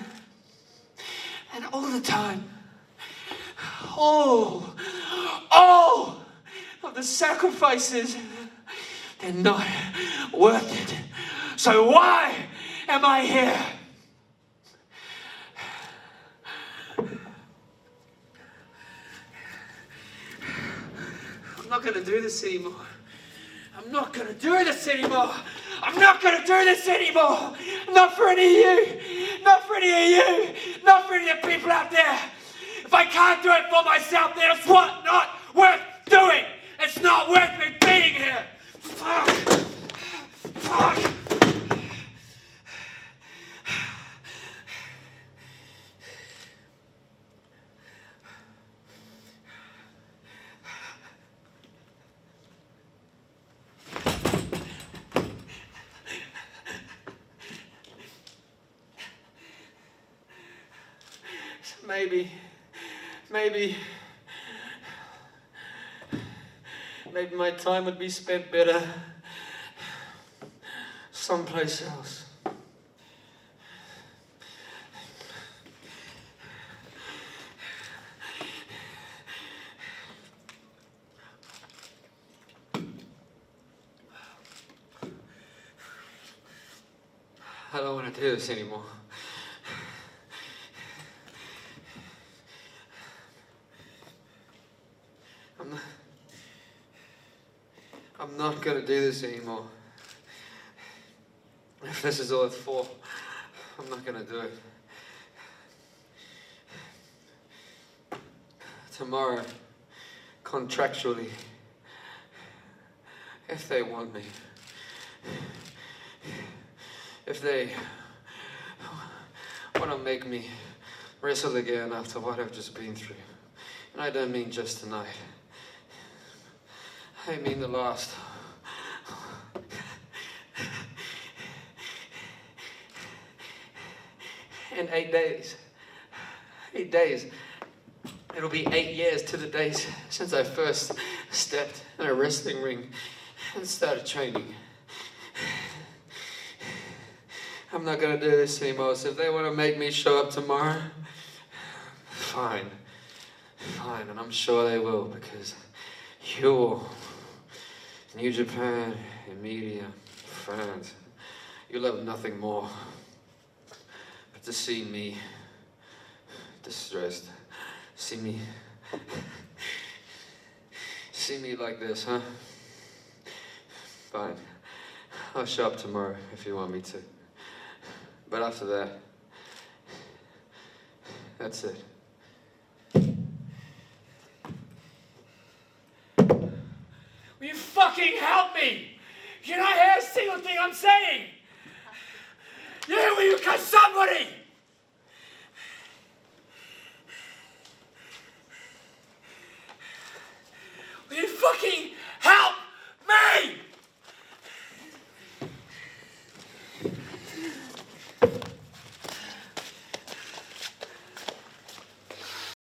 and all the time, all, all of the sacrifices, they're not worth it. So why am I here? I'm not going to do this anymore. I'm not gonna do this anymore. I'm not gonna do this anymore. Not for any of you. Not for any of you. Not for any of the people out there. If I can't do it for myself, then it's what? Not worth doing. It's not worth me being here. Fuck. Fuck. Maybe, maybe, maybe my time would be spent better someplace else. I don't want to do this anymore. I'm not, I'm not gonna do this anymore. If this is all it's for, I'm not gonna do it. Tomorrow, contractually, if they want me, if they want to make me wrestle again after what I've just been through, and I don't mean just tonight. I mean the last. In eight days. Eight days. It'll be eight years to the days since I first stepped in a wrestling ring and started training. I'm not gonna do this anymore, so if they wanna make me show up tomorrow, fine. Fine, and I'm sure they will because you, New Japan, media, fans, you love nothing more to see me distressed. See me. See me like this, huh? Fine. I'll show up tomorrow if you want me to. But after that, that's it. Will you fucking help me? Can I hear a single thing I'm saying? Yeah, will you catch somebody? Will you fucking help me?